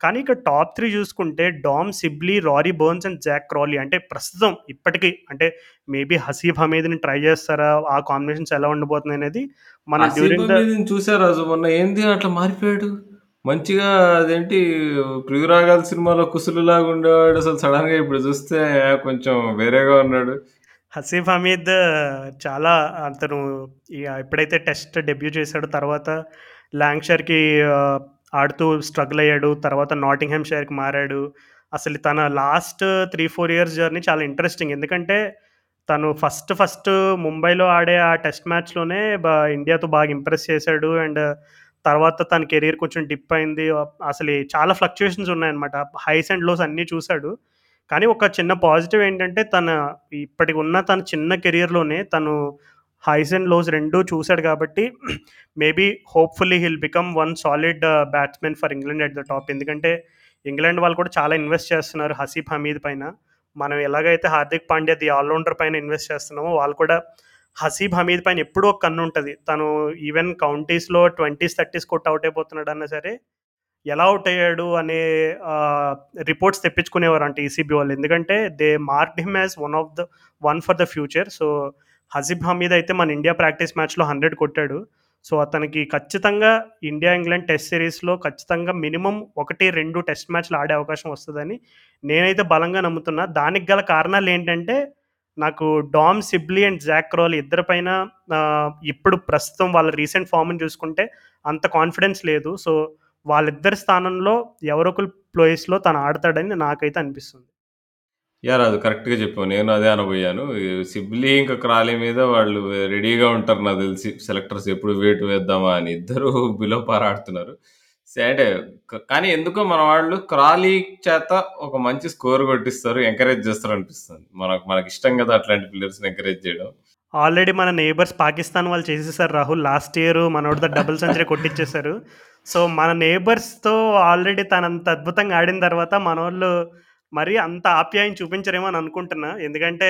కానీ ఇక్కడ టాప్ త్రీ చూసుకుంటే Dom Sibley Rory Burns and Zak Crawley అంటే ప్రస్తుతం ఇప్పటికీ అంటే మేబీ హసీఫ్ హమీద్ని ట్రై చేస్తారా? ఆ కాంబినేషన్స్ ఎలా ఉండబోతుంది అనేది మన డ్యూరింగ్ చూసారు? రాజు మొన్న ఏంది అట్లా మారిపోయాడు? మంచిగా అదేంటి ప్రియురాగాల సినిమాలో కుసులులాగా ఉండేవాడు అసలు సడన్గా ఇప్పుడు చూస్తే కొంచెం వేరేగా ఉన్నాడు. హసీఫ్ హమీద్ చాలా అతను ఇక ఎప్పుడైతే టెస్ట్ డెబ్యూ చేశాడో తర్వాత ల్యాంక్షైర్కి ఆడుతూ స్ట్రగుల్ అయ్యాడు తర్వాత నాటింగ్హామ్ షైర్కి మారాడు అసలు తన last three four years journey చాలా ఇంట్రెస్టింగ్ ఎందుకంటే తను ఫస్ట్ ఫస్ట్ ముంబైలో ఆడే ఆ టెస్ట్ మ్యాచ్లోనే బా ఇండియాతో బాగా ఇంప్రెస్ చేశాడు అండ్ తర్వాత తన కెరీర్ కొంచెం డిప్ అయింది. అసలు చాలా ఫ్లక్చుయేషన్స్ ఉన్నాయన్నమాట. హైస్ అండ్ లోస్ అన్నీ చూసాడు. కానీ ఒక చిన్న పాజిటివ్ ఏంటంటే తన ఇప్పటికి ఉన్న తన చిన్న కెరియర్‌లోనే తను హైస్ అండ్ లోస్ రెండూ చూశాడు కాబట్టి maybe hopefully he'll become one solid batsmen for England at the top. ఎందుకంటే ఇంగ్లాండ్ వాళ్ళు కూడా చాలా ఇన్వెస్ట్ చేస్తున్నారు హసీఫ్ హమీద్ పైన. మనం ఎలాగైతే Hardik Pandya the all rounder పైన ఇన్వెస్ట్ చేస్తున్నామో వాళ్ళు కూడా హసీబ్ హమీద్ పైన ఎప్పుడూ ఒక కన్ను ఉంటుంది తను ఈవెన్ కౌంటీస్‌లో 20స్, 30స్ అవుట్ అయిపోతున్నాడు అయిపోతున్నాడన్నా సరే, ఎలా అవుట్ అయ్యాడు అనే రిపోర్ట్స్ తెప్పించుకునేవారు అంటే ఈసీబీ వాళ్ళు. ఎందుకంటే they marked him as one of the one for the future. So, Haseeb Hameed అయితే మన ఇండియా ప్రాక్టీస్ మ్యాచ్‌లో 100 కొట్టాడు. సో, అతనికి ఖచ్చితంగా ఇండియా, ఇంగ్లాండ్ టెస్ట్ సిరీస్‌లో ఖచ్చితంగా మినిమమ్ 1, 2 టెస్ట్ మ్యాచ్‌లు ఆడే అవకాశం వస్తుందని నేనైతే బలంగా నమ్ముతున్నా. దానికి గల కారణాలు ఏంటంటే నాకు Dom Sibley and Zak Crawley ఇద్దరి పైన ఇప్పుడు ప్రస్తుతం వాళ్ళ రీసెంట్ ఫార్మ్‌ని చూసుకుంటే అంత కాన్ఫిడెన్స్ లేదు. సో, వాళ్ళిద్దరి స్థానంలో ఎవరో ఒకళ్ళ ప్లేస్‌లో తను ఆడతాడని నాకైతే అనిపిస్తుంది. యాహ్! రాజు కరెక్ట్‌గా చెప్పావు. నేను అదే అనబోయాను. సిబ్లీ ఇంకా క్రాలీ మీద వాళ్ళు రెడీగా ఉంటారు నాకు తెలిసి. సెలెక్టర్స్ ఎప్పుడు వేటు వేద్దామా అని. ఇద్దరు బిలో పార్ ఆడుతున్నారు. సరే క కానీ ఎందుకో మన వాళ్ళు క్రాలీ చేత ఒక మంచి స్కోర్ కొట్టిస్తారు. ఎంకరేజ్ చేస్తారనిపిస్తుంది. మనకు మనకిష్టం కదా! అట్లాంటి ప్లేయర్స్‌ని ఎంకరేజ్ చేయడం. ఆల్రెడీ మన నైబర్స్ పాకిస్తాన్ వాళ్ళు చేసేసారు రాహుల్. లాస్ట్ ఇయర్ మనోడితో డబుల్ సెంచరీ కొట్టిచ్చేసారు. సో, మన నైబర్స్‌తో ఆల్రెడీ తనంత అద్భుతంగా ఆడిన తర్వాత మనోళ్ళు మరీ అంత ఆప్యాయం చూపించరేమో అని అనుకుంటున్నా. ఎందుకంటే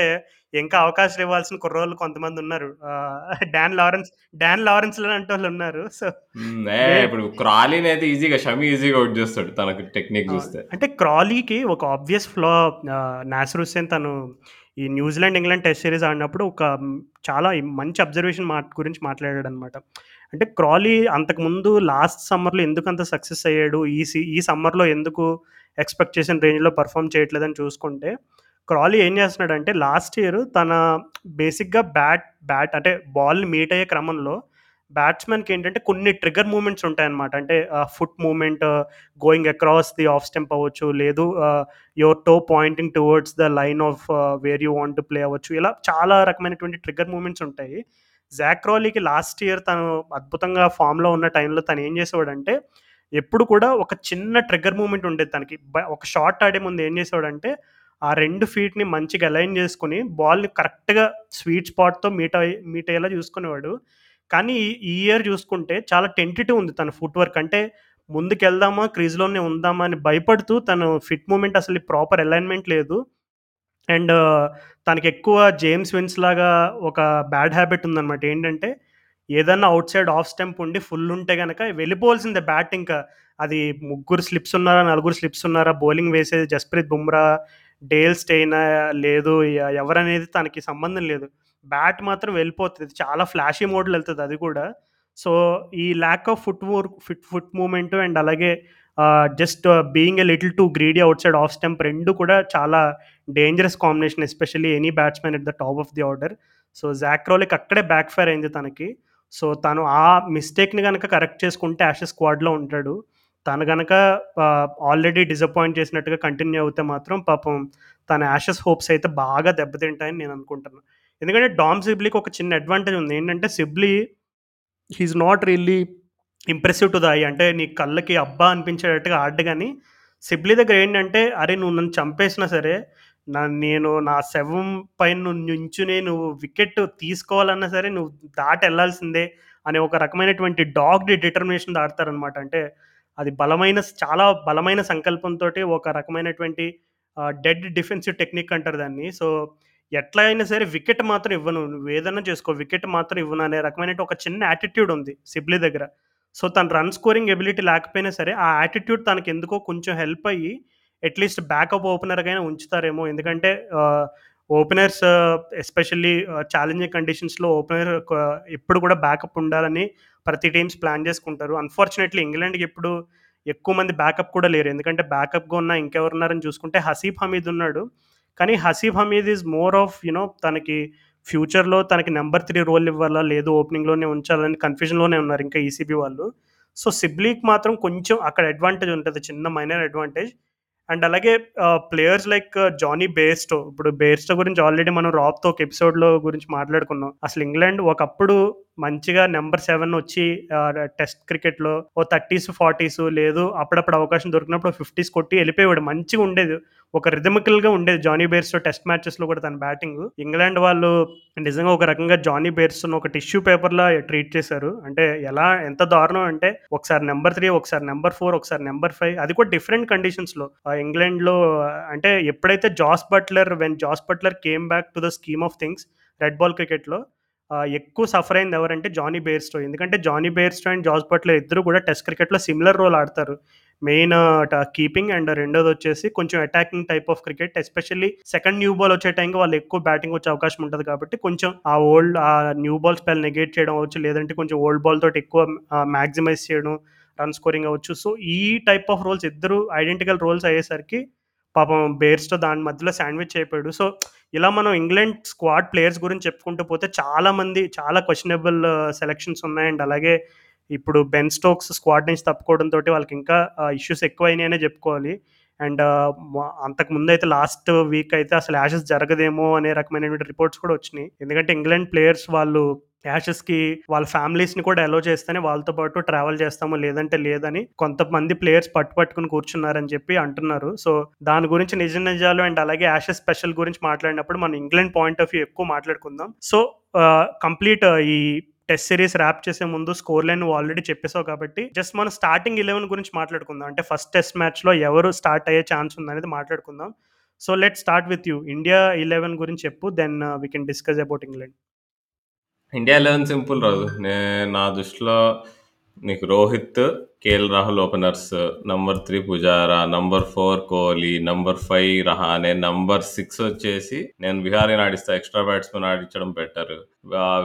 ఇంకా అవకాశాలు ఇవ్వాల్సిన కుర్రోళ్ళు కొంతమందున్నారు. Ah, Dan Lawrence Dan Lawrence లాంటోళ్ళున్నారు. So, hmm. ఏ నే ఇప్పుడు క్రాలీనైతే ఈజీగా షమి ఈజీగా ఔట్ చేస్తాడు. తనకి టెక్నిక్! చూస్తే. అంటే క్రాలీకి ఒక ఆబ్వియస్ ఫ్లా ఆహ్, నాసిర్ హుస్సేన్ తను ఈ న్యూజిలాండ్, ఇంగ్లాండ్ టెస్ట్ సిరీస్ ఆడినప్పుడు ఒక చాలా మంచి అబ్జర్వేషన్ మాట గురించి మాట్లాడాడనమాట. అంటే క్రాలీ అంతకుముందు లాస్ట్ సమ్మర్‌లో ఎందుకంత సక్సెస్ అయ్యాడు? ఈ సీ ఈ సమ్మర్‌లో ఎందుకు ఎక్స్‌పెక్ట్ చేసిన రేంజ్‌లో పెర్ఫార్మ్ చేయట్లేదని చూసుకుంటే, క్రాలీ ఏం చేస్తున్నాడంటే లాస్ట్ ఇయర్ తన బేసిక్‌గా బ్యాట్ బ్యాట్ అంటే బాల్‌ని మీట్ అయ్యే క్రమంలో బ్యాట్స్‌మెన్‌కి ఏంటంటే కొన్ని ట్రిగ్గర్ మూమెంట్స్ ఉంటాయన్నమాట. అంటే foot movement going across the off stump అవ్వచ్చు. లేదు your toe pointing towards the line of where you want to play అవ్వచ్చు. ఇలా చాలా రకమైనటువంటి ట్రిగర్ మూమెంట్స్ ఉంటాయి. జాక్రోలీకి లాస్ట్ ఇయర్ తను అద్భుతంగా ఫామ్‌లో ఉన్న టైంలో తను ఏం చేసేవాడంటే, ఎప్పుడు కూడా ఒక చిన్న ట్రిగ్గర్ మూమెంట్ ఉండేది తనకి. బ ఒక షాట్ ఆడే ముందు ఏం చేసేవాడంటే, ఆ రెండు ఫీట్‌ని మంచిగా అలైన్ చేసుకుని బాల్‌ని కరెక్ట్‌గా స్వీట్ స్పాట్‌తో మీట్ అయ్యి మీట్ అయ్యేలా చూసుకునేవాడు. కానీ ఈ ఇయర్ చూసుకుంటే చాలా టెంటిటివ్ ఉంది తన ఫుట్ వర్క్. అంటే ముందుకెళ్దామా, క్రీజ్‌లోనే ఉందామా అని భయపడుతూ తను ఫిట్ మూమెంట్ అసలు ప్రాపర్ అలైన్‌మెంట్ లేదు. అండ్ తనకెక్కువ జేమ్స్ విన్స్ లాగా ఒక బ్యాడ్ హ్యాబిట్ ఉందన్నమాట ఏంటంటే ఏదన్నా అవుట్ సైడ్ ఆఫ్ స్టెంప్ ఉండి ఫుల్ ఉంటే కనుక వెళ్ళిపోవాల్సిందే బ్యాట్ ఇంకా. అది ముగ్గురు స్లిప్స్ ఉన్నారా, నలుగురు స్లిప్స్ ఉన్నారా, బౌలింగ్ వేసేది జస్‌ప్రీత్ బుమ్రా, డేల్ స్టెయినా లేదు ఎవరనేది తనకి సంబంధం లేదు. బ్యాట్ మాత్రం వెళ్ళిపోతుంది చాలా ఫ్లాషీ మోడ్‌లో వెళ్తుంది అది కూడా. సో, ఈ lack of footwork feet foot movement and అలాగే just being a little too greedy outside off stump రెండు కూడా చాలా dangerous combination. Especially any batsmen at the top of the order. So, జాక్రోలిక్ అక్కడే బ్యాక్ ఫైర్ అయింది తనకి. So, తను ఆ మిస్టేక్‌ని కనుక కరెక్ట్ చేసుకుంటే యాషెస్ స్క్వాడ్‌లో ఉంటాడు. తను కనుక ఆల్రెడీ డిసప్పాయింట్ చేసినట్టుగా కంటిన్యూ అవుతే మాత్రం పాపం తన యాషెస్ హోప్స్ అయితే బాగా దెబ్బతింటాయని నేను అనుకుంటున్నాను ఎందుకంటే డామ్ సిబ్లీకి ఒక చిన్న అడ్వాంటేజ్ ఉంది. ఏంటంటే Sibley he's not really impressive to the eye. అంటే నీ కళ్ళకి అబ్బా! అనిపించేటట్టుగా ఆడడు కానీ సిబ్లీ దగ్గర ఏంటంటే, అరే నువ్వు నన్ను చంపేసినా సరే, నా నేను నా శవం పైన నుంచునే నించుని నువ్వు వికెట్ తీసుకోవాలన్నా సరే నువ్వు దాటెళ్ళాల్సిందే అనే ఒక రకమైనటువంటి డాగ్డ్ డిటర్మినేషన్ దాడతారనమాట అంటే అది బలమైన చాలా బలమైన సంకల్పంతో ఒక రకమైనటువంటి డెడ్ డిఫెన్సివ్ టెక్నిక్ అంటారు దాన్ని. సో, ఎట్లా అయినా సరే వికెట్ మాత్రం ఇవ్వను. నువ్వేదన్నా చేసుకో వికెట్ మాత్రం ఇవ్వను అనే రకమైన ఒక చిన్న యాటిట్యూడ్ ఉంది సిబ్లీ దగ్గర. సో, తన రన్ స్కోరింగ్ ఎబిలిటీ లేకపోయినా సరే, ఆ యాటిట్యూడ్ తనకెందుకో కొంచెం హెల్ప్ అయ్యి అట్‌లీస్ట్ బ్యాకప్ ఓపెనర్‌గైనా ఉంచుతారేమో. ఎందుకంటే ఓపెనర్స్ ఎస్పెషల్లీ ఛాలెంజింగ్ కండిషన్స్‌లో ఓపెనర్ ఎప్పుడు కూడా బ్యాకప్ ఉండాలని ప్రతి టీమ్స్ ప్లాన్ చేసుకుంటారు. అన్‌ఫార్చునేట్‌లీ ఇంగ్లాండ్‌కి ఎప్పుడు ఎక్కువ మంది బ్యాకప్ కూడా లేరు. ఎందుకంటే బ్యాకప్‌గా ఉన్న ఇంకెవరున్నారని చూసుకుంటే హసీఫ్ హమీద్ ఉన్నాడు. కానీ Haseeb Hameed is more of you know తనకి ఫ్యూచర్‌లో తనకి నెంబర్ త్రీ రోల్ ఇవ్వాలా? లేదు ఓపెనింగ్‌లోనే ఉంచాలని కన్‌ఫ్యూజన్‌లోనే ఉన్నారు ఇంకా ఈసీబీ వాళ్ళు. సో, సిబ్లీకి మాత్రం కొంచెం అక్కడ అడ్వాంటేజ్ ఉంటుంది చిన్న మైనర్ అడ్వాంటేజ్. అండ్ అలాగే ప్లేయర్స్ లైక్ జానీ బేర్స్టో ఇప్పుడు బేర్స్టో గురించి ఆల్రెడీ మనం రాబ్తో ఒక ఎపిసోడ్లో గురించి మాట్లాడుకున్నాం. అసలు ఇంగ్లాండ్ ఒకప్పుడు మంచిగా నెంబర్ సెవెన్ వచ్చి టెస్ట్ క్రికెట్లో ఓ థర్టీస్ ఫార్టీస్ లేదు అప్పుడప్పుడు అవకాశం దొరికినప్పుడు ఫిఫ్టీస్ కొట్టి వెళ్ళిపోయేవాడు. మంచిగా ఉండేది. ఒక రిథమికల్గా ఉండేది జానీ బేర్స్తో టెస్ట్ మ్యాచెస్లో కూడా తన బ్యాటింగ్ ఇంగ్లాండ్ వాళ్ళు నిజంగా ఒక రకంగా జానీ బేర్స్ను ఒక టిష్యూ పేపర్లా ట్రీట్ చేశారు. అంటే ఎలా ఎంత దారుణం అంటే ఒకసారి నెంబర్ త్రీ ఒకసారి నెంబర్ ఫోర్ ఒకసారి నెంబర్ ఫైవ్ అది కూడా డిఫరెంట్ కండిషన్స్లో ఇంగ్లాండ్లో అంటే ఎప్పుడైతే Jos Buttler when Jos Buttler came back to the scheme of things red ball క్రికెట్లో ఎక్కువ సఫర్ అయింది ఎవరంటే జానీ బేర్స్టో ఎందుకంటే Jonny Bairstow and Jos Buttler ఇద్దరు కూడా టెస్ట్ క్రికెట్లో సిమిలర్ రోల్ ఆడతారు. మెయిన్ కీపింగ్ అండ్ రెండోది వచ్చేసి కొంచెం attacking type of cricket especially second new ball వచ్చే టైంకి వాళ్ళు ఎక్కువ బ్యాటింగ్ వచ్చే అవకాశం ఉంటుంది కాబట్టి కొంచెం ఆ ఓల్డ్ ఆ న్యూ బాల్ స్పెల్ నెగేట్ చేయడం అవచ్చు లేదంటే కొంచెం ఓల్డ్ బాల్ తోటి ఎక్కువ మ్యాక్సిమైజ్ చేయడం రన్ స్కోరింగ్ అవ్వచ్చు. సో ఈ టైప్ ఆఫ్ రోల్స్ ఇద్దరు ఐడెంటికల్ రోల్స్ అయ్యేసరికి పాపం బేర్స్తో దాని మధ్యలో శాండ్విచ్ అయిపోయాడు. సో ఇలా మనం ఇంగ్లాండ్ స్క్వాడ్ ప్లేయర్స్ గురించి చెప్పుకుంటూ పోతే చాలామంది చాలా క్వశ్చనబుల్ సెలెక్షన్స్ ఉన్నాయి అండ్ అలాగే ఇప్పుడు బెన్ స్టోక్స్ స్క్వాడ్ నుంచి తప్పుకోవడంతో వాళ్ళకి ఇంకా ఇష్యూస్ ఎక్కువైనాయనే చెప్పుకోవాలి. అండ్ అంతకు ముందు అయితే లాస్ట్ వీక్ అయితే అసలు యాషెస్ జరగదేమో అనే రకమైనటువంటి రిపోర్ట్స్ కూడా వచ్చినాయి. ఎందుకంటే ఇంగ్లాండ్ ప్లేయర్స్ వాళ్ళు యాషెస్కి వాళ్ళ ఫ్యామిలీస్ని కూడా అలో చేస్తేనే వాళ్ళతో పాటు ట్రావెల్ చేస్తామో లేదంటే లేదని కొంతమంది ప్లేయర్స్ పట్టు పట్టుకుని కూర్చున్నారని చెప్పి అంటున్నారు. సో దాని గురించి నిజ నిజాలు అండ్ అలాగే యాషెస్ స్పెషల్ గురించి మాట్లాడినప్పుడు మనం ఇంగ్లాండ్ పాయింట్ ఆఫ్ వ్యూ ఎక్కువ మాట్లాడుకుందాం. సో కంప్లీట్ ఈ టెస్ట్ సిరీస్ ర్యాప్ చేసే ముందు స్కోర్ లైన్ నువ్వు ఆల్రెడీ చెప్పేసావు కాబట్టి జస్ట్ మనం స్టార్టింగ్ ఇలెవెన్ గురించి మాట్లాడుకుందాం. అంటే ఫస్ట్ టెస్ట్ మ్యాచ్లో ఎవరు స్టార్ట్ అయ్యే ఛాన్స్ ఉందనేది మాట్లాడుకుందాం. So let start with you India eleven గురించి చెప్పు then we can discuss about England India eleven simple Raju. నే నా దృష్టిలో నీకు Rohit KL Rahul openers number three Pujara number four Kohli number five Rahane number six వచ్చేసి నేను విహారీని ఆడిస్తా ఎక్స్ట్రా బ్యాట్స్మెన్ ఆడించడం బెటర్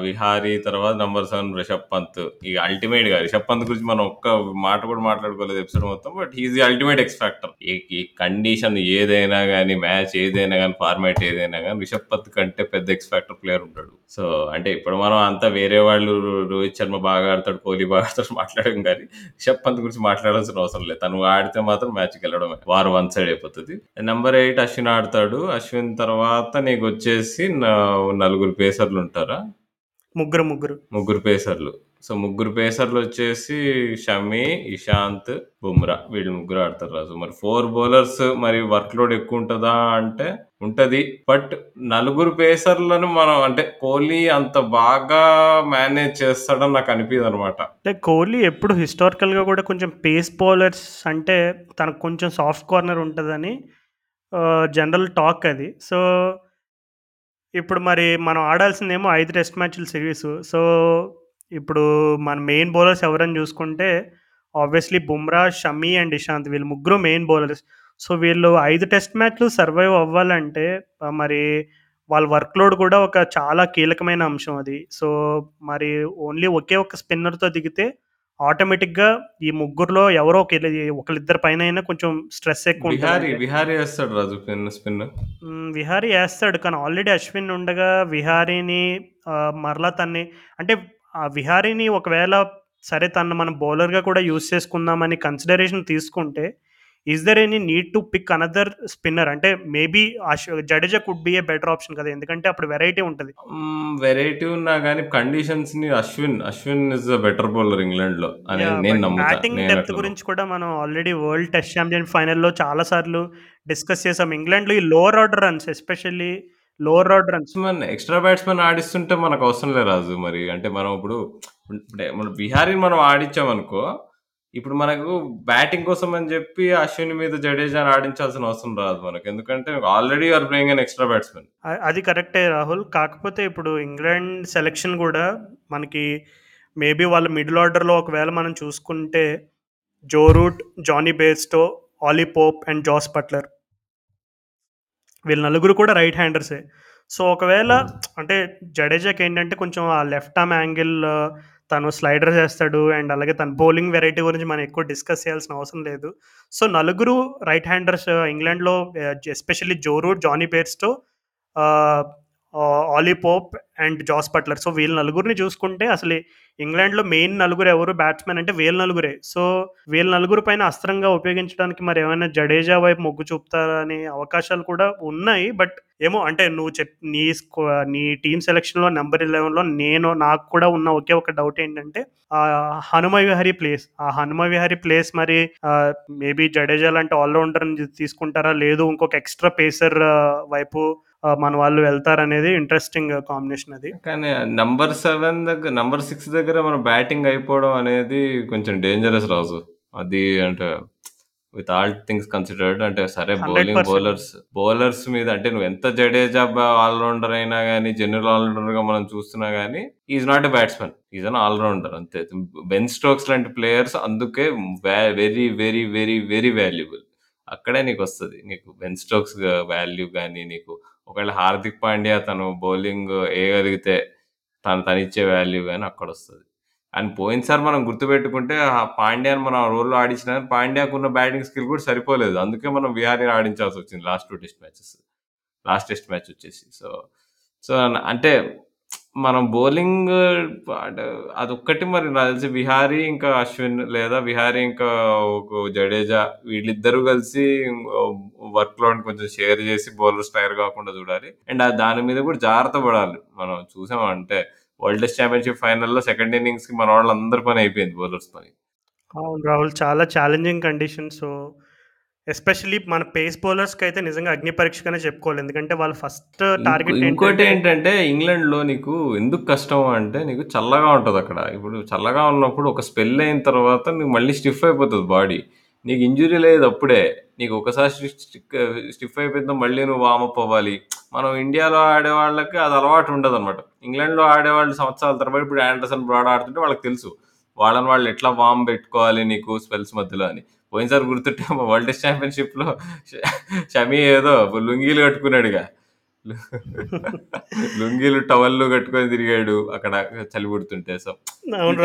విహారీ తర్వాత నంబర్ సెవెన్ రిషబ్ పంత్. ఇక అల్టిమేట్గా రిషబ్ పంత్ గురించి మనం ఒక్క మాట కూడా మాట్లాడుకోలేదు ఎపిసోడ్ మొత్తం but is ultimate X factor ఈ కండిషన్ ఏదైనా కానీ మ్యాచ్ ఏదైనా కానీ ఫార్మాట్ ఏదైనా కానీ రిషబ్ పంత్ కంటే పెద్ద ఎక్స్ ఫ్యాక్టర్ ప్లేయర్ ఉంటాడు. సో అంటే ఇప్పుడు మనం అంతా వేరే వాళ్ళు రోహిత్ శర్మ బాగా ఆడతాడు కోహ్లీ బాగా ఆడతాడు మాట్లాడడం కానీ రిషబ్ పంత్ గురించి మాట్లాడాల్సిన అవసరం లేదు. తను ఆడితే మాత్రం మ్యాచ్కి వెళ్ళడమే. వారు వన్ సైడ్ అయిపోతుంది. నెంబర్ ఎయిట్ అశ్విన్ ఆడతాడు. అశ్విన్ తర్వాత నీకు వచ్చేసి నలుగురు పేసర్లు ఉంటారా? ముగ్గురు ముగ్గురు. ముగ్గురు పేసర్లు. సో ముగ్గురు పేసర్లు వచ్చేసి షమి ఇషాంత్ బుమ్రా. వీళ్ళు ముగ్గురు ఆడతారు రాజు. మరి ఫోర్ బౌలర్స్ మరి వర్క్ లోడ్ ఎక్కువ ఉంటుందా అంటే ఉంటది. బట్ నలుగురు పేసర్లను మనం అంటే కోహ్లీ అంత బాగా మేనేజ్ చేస్తాడని నాకు అనిపించదు అనమాట అంటే కోహ్లీ ఎప్పుడు హిస్టారికల్గా కూడా కొంచెం పేస్ బౌలర్స్ అంటే తనకు కొంచెం సాఫ్ట్ కార్నర్ ఉంటుందని జనరల్ టాక్ అది. సో ఇప్పుడు మరి మనం ఆడాల్సిందేమో ఐదు టెస్ట్ మ్యాచ్ల సిరీస్. సో ఇప్పుడు మన మెయిన్ బౌలర్స్ ఎవరని చూసుకుంటే ఆబ్వియస్లీ బుమ్రా షమీ అండ్ ఇషాంత్ వీళ్ళు ముగ్గురు మెయిన్ బౌలర్స్. సో వీళ్ళు ఐదు టెస్ట్ మ్యాచ్లు సర్వైవ్ అవ్వాలంటే మరి వాళ్ళ వర్క్ లోడ్ కూడా ఒక చాలా కీలకమైన అంశం అది. సో మరి ఓన్లీ ఒకే ఒక స్పిన్నర్తో దిగితే ఆటోమేటిక్గా ఈ ముగ్గురులో ఎవరో ఒక ఒకరిద్దరి పైన అయినా కొంచెం స్ట్రెస్ ఎక్కువ విహారీ ఉంటుంది. విహారీ వేస్తాడు రాజు స్పిన్ స్పిన్ మ్, విహారీ వేస్తాడు. కానీ ఆల్రెడీ అశ్విన్ ఉండగా విహారీని మరలా తన్ని అంటే ఆ విహారీని ఒకవేళ సరే తను మనం బౌలర్గా కూడా యూస్ చేసుకుందామని కన్సిడరేషన్ తీసుకుంటే is there any need to pick another spinner అంటే maybe Jadeja could be a better option కదా ఎందుకంటే అప్పుడు వెరైటీ ఉంటుంది. వెరైటీ ఉన్నా కానీ కండిషన్స్ని Ashwin Ashwin is the better bowler ఇంగ్లాండ్లో బ్యాటింగ్ డెప్త్ గురించి కూడా మనం ఆల్రెడీ వరల్డ్ టెస్ట్ ఛాంపియన్ ఫైనల్లో చాలా సార్లు డిస్కస్ చేసాం. ఇంగ్లాండ్లో ఈ lower order runs especially lower order runs batsmen extra batsmen ఆడిస్తుంటే మనకు అవసరం లేదు రాజు మరి. అంటే మనం ఇప్పుడు ఇప్పుడే మన బిహారీని మనం ఆడించామనుకో ఇప్పుడు మనకు బ్యాటింగ్ కోసం అని చెప్పి అశ్విన్ మీద జడేజాని ఆడించాల్సిన అవసరం రాదు మనకు. ఎందుకంటే already are playing an extra batsmen. అది కరెక్టే రాహుల్. కాకపోతే ఇప్పుడు ఇంగ్లాండ్ సెలెక్షన్ కూడా మనకి మేబీ వాళ్ళ మిడిల్ ఆర్డర్లో ఒకవేళ మనం చూసుకుంటే Joe Root Jonny Bairstow Ollie Pope and Jos Buttler. వీళ్ళ నలుగురు కూడా రైట్ హ్యాండర్సే. సో ఒకవేళ అంటే జడేజాకి ఏంటంటే కొంచెం ఆ లెఫ్ట్ ఆర్మ్ యాంగిల్ తను స్లైడర్ చేస్తాడు అండ్ అలాగే తన బౌలింగ్ వెరైటీ గురించి మనం ఎక్కువ డిస్కస్ చేయాల్సిన అవసరం లేదు. సో నలుగురు రైట్ హ్యాండర్స్ ఇంగ్లాండ్లో especially Joe Root Jonny Bairstow uh, Ollie Pope and Jos Buttler. So వీళ్ళ నలుగురిని చూసుకుంటే అసలు ఇంగ్లాండ్లో మెయిన్ నలుగురు ఎవరు? బ్యాట్స్మెన్ అంటే వీళ్ళ నలుగురే. సో వీళ్ళ నలుగురు పైన అస్త్రంగా ఉపయోగించడానికి మరి ఏమైనా జడేజా వైపు మొగ్గు చూపుతారనే అవకాశాలు కూడా ఉన్నాయి. బట్ ఏమో అంటే నువ్వు చెప్ నీ నీ టీమ్ సెలెక్షన్లో నెంబర్ ఇలెవెన్లో నేను నాకు కూడా ఉన్న ఒకే ఒక డౌట్ ఏంటంటే ఆ హనుమ విహారీ ప్లేస్. ఆ హనుమ విహారీ ప్లేస్ మరి మేబీ జడేజా లాంటి ఆల్రౌండర్ని తీసుకుంటారా? లేదు ఇంకొక ఎక్స్ట్రా పేసర్ వైపు మన వాళ్ళు వెళ్తారనేది ఇంట్రెస్టింగ్ కాంబినేషన్ అది. కానీ నంబర్ సెవెన్ దగ్గర నంబర్ సిక్స్ దగ్గర మన బ్యాటింగ్ అయిపోవడం అనేది కొంచెం డేంజరస్ రాజు. అది అంటే విత్ ఆల్ థింగ్స్ కన్సిడర్డ్ అంటే సరే 100% బౌలింగ్ బౌలర్స్ బౌలర్స్ మీద అంటే నువ్వు ఎంత జడేజా ఆల్రౌండర్ అయినా కానీ జనరల్ ఆల్రౌండర్గా మనం చూస్తున్నా కానీ is not a batsmen is an allrounder అంతే. బెన్ స్టోక్స్ లాంటి ప్లేయర్స్ అందుకే very very very very valuable అక్కడే నీకు వస్తుంది. నీకు బెన్ స్టోక్స్ వాల్యూ కానీ నీకు ఒకవేళ హార్దిక్ పాండ్యా తను బౌలింగ్ వేయగలిగితే తను తనిచ్చే వాల్యూ కానీ అక్కడ వస్తుంది. అండ్ పోయినసారి మనం గుర్తుపెట్టుకుంటే ఆ పాండ్యాని మనం రోల్లో ఆడించిన పాండ్యాకు ఉన్న బ్యాటింగ్ స్కిల్ కూడా సరిపోలేదు. అందుకే మనం విహారీని ఆడించాల్సి వచ్చింది last two test matches last test match వచ్చేసి. సో సో అంటే మనం బౌలింగ్ అంటే అదొక్కటి మరి నాకు తెలిసి విహారీ ఇంకా అశ్విన్ లేదా విహారీ ఇంకా ఒక జడేజా వీళ్ళిద్దరూ కలిసి వర్క్ లోడ్ కొంచెం షేర్ చేసి బౌలర్స్ టైర్ కాకుండా చూడాలి. అండ్ దాని మీద కూడా జాగ్రత్త పడాలి. మనం చూసామంటే వరల్డ్ టెస్ట్ ఛాంపియన్షిప్ ఫైనల్లో సెకండ్ ఇన్నింగ్స్కి మన వాళ్ళందరి పని అయిపోయింది బౌలర్స్ పని. అవును రాహుల్ చాలా ఛాలెంజింగ్ కండిషన్ సో ఎస్పెషల్లీ మన పేస్ బౌలర్స్కి అయితే నిజంగా అగ్ని పరీక్షగానే చెప్పుకోవాలి. ఎందుకంటే వాళ్ళు ఫస్ట్ టార్గెట్ ఇంకో- ఇంకోటి ఏంటంటే ఏంటంటే ఇంగ్లాండ్లో నీకు ఎందుకు కష్టం అంటే నీకు చల్లగా ఉంటది అక్కడ. ఇప్పుడు చల్లగా ఉన్నప్పుడు ఒక స్పెల్ అయిన తర్వాత నీకు మళ్ళీ స్టిఫ్ అయిపోతుంది బాడీ. నీకు ఇంజురీ లేదు అప్పుడే. నీకు ఒకసారి స్టిఫ్ అయిపోయిందో మళ్ళీ నువ్వు వామప్ అవ్వాలి. మనం ఇండియాలో ఆడే వాళ్ళకి అది అలవాటు ఉండదు అనమాట ఇంగ్లాండ్లో ఆడే వాళ్ళు సంవత్సరాల తరబడి ఇప్పుడు ఆండర్సన్ బ్రాడ్ ఆడుతుంటే వాళ్ళకి తెలుసు. వాళ్ళని వాళ్ళు ఎట్లా వామ్ పెట్టుకోవాలి నీకు స్పెల్స్ మధ్యలో అని. పోయినసారి గుర్తుంటే వరల్డ్ టెస్ట్ ఛాంపియన్షిప్లో షమీ ఏదో లుంగీలు కట్టుకున్నాడుగా. లుంగీలు టవల్లు కట్టుకొని తిరిగాడు అక్కడ చలి పుడుతుంటే. సో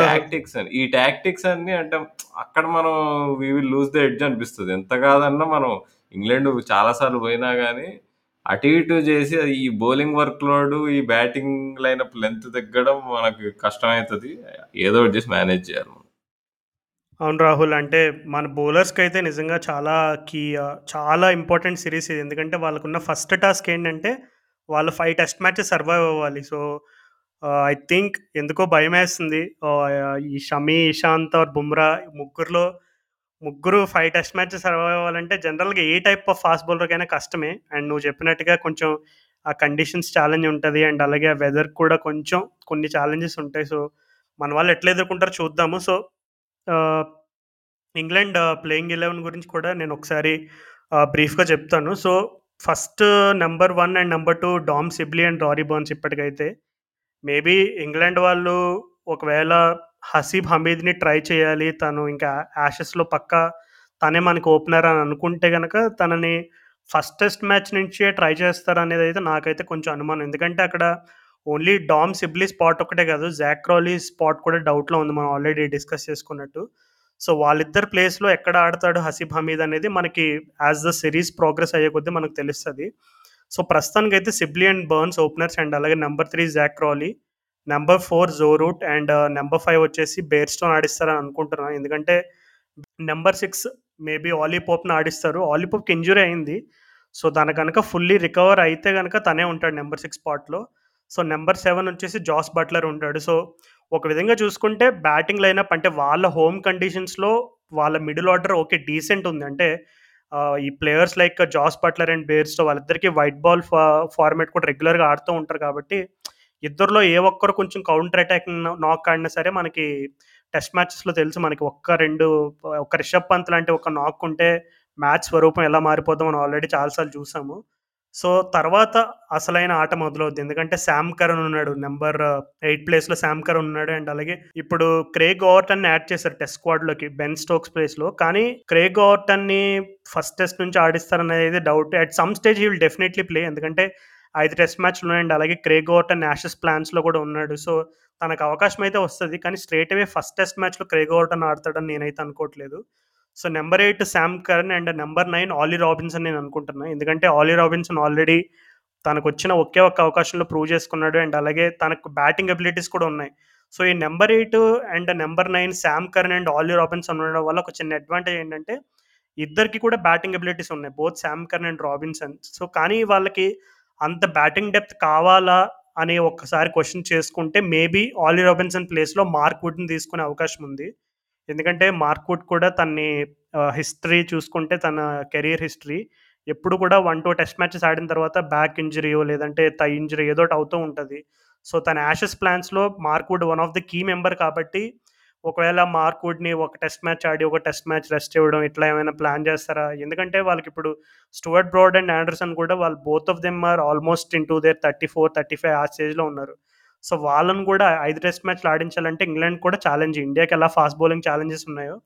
టాక్టిక్స్ అని ఈ టాక్టిక్స్ అన్ని అంటే అక్కడ మనం we will lose the edge అనిపిస్తుంది. ఎంత కాదన్నా మనం ఇంగ్లాండ్ చాలా సార్లు పోయినా కానీ అటు ఇటు చేసి ఈ బౌలింగ్ వర్క్ లోడ్ ఈ బ్యాటింగ్ లైనప్ లెంత్ తగ్గడం మనకు కష్టమవుతుంది. ఏదో ఒకటి చేసి మేనేజ్ చేయాలి. అవును రాహుల్ అంటే మన బౌలర్స్కి అయితే నిజంగా చాలా కీ చాలా ఇంపార్టెంట్ సిరీస్ ఇది. ఎందుకంటే వాళ్ళకున్న ఫస్ట్ టాస్క్ ఏంటంటే వాళ్ళు ఫైవ్ టెస్ట్ మ్యాచెస్ సర్వైవ్ అవ్వాలి. సో ఐ థింక్ ఎందుకో భయం వేస్తుంది ఈ షమీ ఇషాంత్ ఆర్ బుమ్రా ముగ్గురులో ముగ్గురు ఫైవ్ టెస్ట్ మ్యాచెస్ సర్వైవ్ అవ్వాలంటే జనరల్గా ఏ టైప్ ఆఫ్ ఫాస్ట్ బౌలర్కైనా కష్టమే. అండ్ నువ్వు చెప్పినట్టుగా కొంచెం ఆ కండిషన్స్ ఛాలెంజ్ ఉంటుంది. అండ్ అలాగే ఆ వెదర్ కూడా కొంచెం కొన్ని ఛాలెంజెస్ ఉంటాయి. సో మన వాళ్ళు ఎట్లా ఎదుర్కొంటారో చూద్దాము. సో ఇంగ్లాండ్ ప్లేయింగ్ ఎలెవెన్ గురించి కూడా నేను ఒకసారి బ్రీఫ్గా చెప్తాను. So first number one and number two Dom Sibley and Rory Burns ఇప్పటికైతే. మేబీ ఇంగ్లాండ్ వాళ్ళు ఒకవేళ హసీబ్ హమీద్ని ట్రై చేయాలి తను ఇంకా యాషెస్లో పక్క తనే మనకి ఓపెనర్ అని అనుకుంటే కనుక తనని ఫస్ట్ టెస్ట్ మ్యాచ్ నుంచే ట్రై చేస్తారనేది అయితే నాకైతే కొంచెం అనుమానం. ఎందుకంటే అక్కడ ఓన్లీ డామ్ సిబ్లీ స్పాట్ ఒకటే కాదు జాక్రోలీ స్పాట్ కూడా డౌట్లో ఉంది. మనం ఆల్రెడీ డిస్కస్ చేసుకున్నట్టు. సో వాళ్ళిద్దరు ప్లేస్లో ఎక్కడ ఆడతాడు హసీబ్ హమీద్ అనేది మనకి యాజ్ ద సిరీస్ ప్రోగ్రెస్ అయ్యే కొద్దీ మనకు తెలుస్తుంది. సో ప్రస్తుతానికి అయితే Sibley and Burns openers and అలాగే number three Zak Crawley number four Joe Root and uh, number five వచ్చేసి బేర్స్టోన్ ఆడిస్తారని అనుకుంటున్నాను ఎందుకంటే నెంబర్ సిక్స్ మేబీ ఆలీపోప్ని ఆడిస్తారు. ఆలీపోప్కి ఇంజురీ అయింది. సో తన కనుక ఫుల్లీ రికవర్ అయితే కనుక తనే ఉంటాడు నెంబర్ సిక్స్ స్పాట్లో సో నెంబర్ సెవెన్ వచ్చేసి జాస్ బట్లర్ ఉంటాడు. సో ఒక విధంగా చూసుకుంటే బ్యాటింగ్ లైనప్ అంటే వాళ్ళ హోమ్ కండిషన్స్లో వాళ్ళ మిడిల్ ఆర్డర్ ఓకే డీసెంట్ ఉంది. అంటే ఈ players like Jos Buttler and Bairstow వాళ్ళిద్దరికీ వైట్ బాల్ ఫార్మేట్ కూడా రెగ్యులర్గా ఆడుతూ ఉంటారు కాబట్టి ఇద్దరులో ఏ ఒక్కరు కొంచెం కౌంటర్ అటాక్ నాక్ ఆడినా సరే మనకి టెస్ట్ మ్యాచెస్లో తెలుసు మనకి ఒక్క రెండు ఒక రిషబ్ పంత్ లాంటి ఒక నాక్ ఉంటే మ్యాచ్ స్వరూపం ఎలా మారిపోతాం మనం ఆల్రెడీ చాలాసార్లు చూసాము. సో తర్వాత అసలైన ఆట మొదలవుద్ది. ఎందుకంటే శామ్ కరణ్ ఉన్నాడు. నెంబర్ ఎయిట్ ప్లేస్లో శామ్ కరణ్ ఉన్నాడు అండ్ అలాగే ఇప్పుడు క్రేగ్ ఓవర్టన్ యాడ్ చేశారు టెస్ట్ స్క్వాడ్లోకి బెన్ స్టోక్స్ ప్లేస్లో. కానీ క్రేగ్ ఓవర్టన్ని ఫస్ట్ టెస్ట్ నుంచి ఆడిస్తారనేది doubt. At some stage he will definitely play. ఎందుకంటే ఐదు టెస్ట్ మ్యాచ్లు ఉన్నాయండి అలాగే క్రేగ్ ఓవర్టన్ యాషెస్ ప్లాన్స్లో కూడా ఉన్నాడు. సో తనకు అవకాశం అయితే వస్తుంది. కానీ స్ట్రేట్ అవే ఫస్ట్ టెస్ట్ మ్యాచ్లో క్రేగ్ ఓవర్టన్ ఆడతాడని నేనైతే అనుకోవట్లేదు. So number eight Sam Curran and number nine Ollie Robinson నేను అనుకుంటున్నాను ఎందుకంటే ఆలీ రాబిన్సన్ ఆల్రెడీ తనకు వచ్చిన ఒకే ఒక్క అవకాశంలో ప్రూవ్ చేసుకున్నాడు అండ్ అలాగే తనకు బ్యాటింగ్ ఎబిలిటీస్ కూడా ఉన్నాయి. సో ఈ number eight and number nine Sam Curran and Ollie Robinson ఉండడం వల్ల ఒక చిన్న అడ్వాంటేజ్ ఏంటంటే ఇద్దరికి కూడా బ్యాటింగ్ ఎబిలిటీస్ ఉన్నాయి both Sam Curran and Robinson. So కానీ వాళ్ళకి అంత బ్యాటింగ్ డెప్త్ కావాలా అని ఒక్కసారి క్వశ్చన్ చేసుకుంటే మేబీ ఆలీ రాబిన్సన్ ప్లేస్లో మార్క్ వుడ్ని తీసుకునే అవకాశం ఉంది. ఎందుకంటే మార్క్వుడ్ కూడా తన్ని హిస్టరీ చూసుకుంటే తన కెరీర్ హిస్టరీ ఎప్పుడు కూడా వన్ టూ టెస్ట్ మ్యాచెస్ ఆడిన తర్వాత బ్యాక్ ఇంజరీయో లేదంటే తై ఇంజరీ ఏదో ఒకటి అవుతూ ఉంటుంది. సో తన Ashes ప్లాన్స్లో Mark Wood one of the key member కాబట్టి ఒకవేళ మార్క్వుడ్ని ఒక టెస్ట్ మ్యాచ్ ఆడి ఒక టెస్ట్ మ్యాచ్ రెస్ట్ ఇవ్వడం ఇట్లా ఏమైనా ప్లాన్ చేస్తారా? ఎందుకంటే వాళ్ళకి ఇప్పుడు స్టూవర్ట్ బ్రాడ్ అండ్ ఆండర్సన్ కూడా వాళ్ళు both of them are almost in to their thirty four thirty five ఆ స్టేజ్లో ఉన్నారు. సో వాళ్ళని కూడా ఐదు టెస్ట్ మ్యాచ్లు ఆడించాలంటే ఇంగ్లాండ్ కూడా ఛాలెంజ్ ఇండియాకి ఎలా ఫాస్ట్ బౌలింగ్ ఛాలెంజెస్ ఉన్నాయో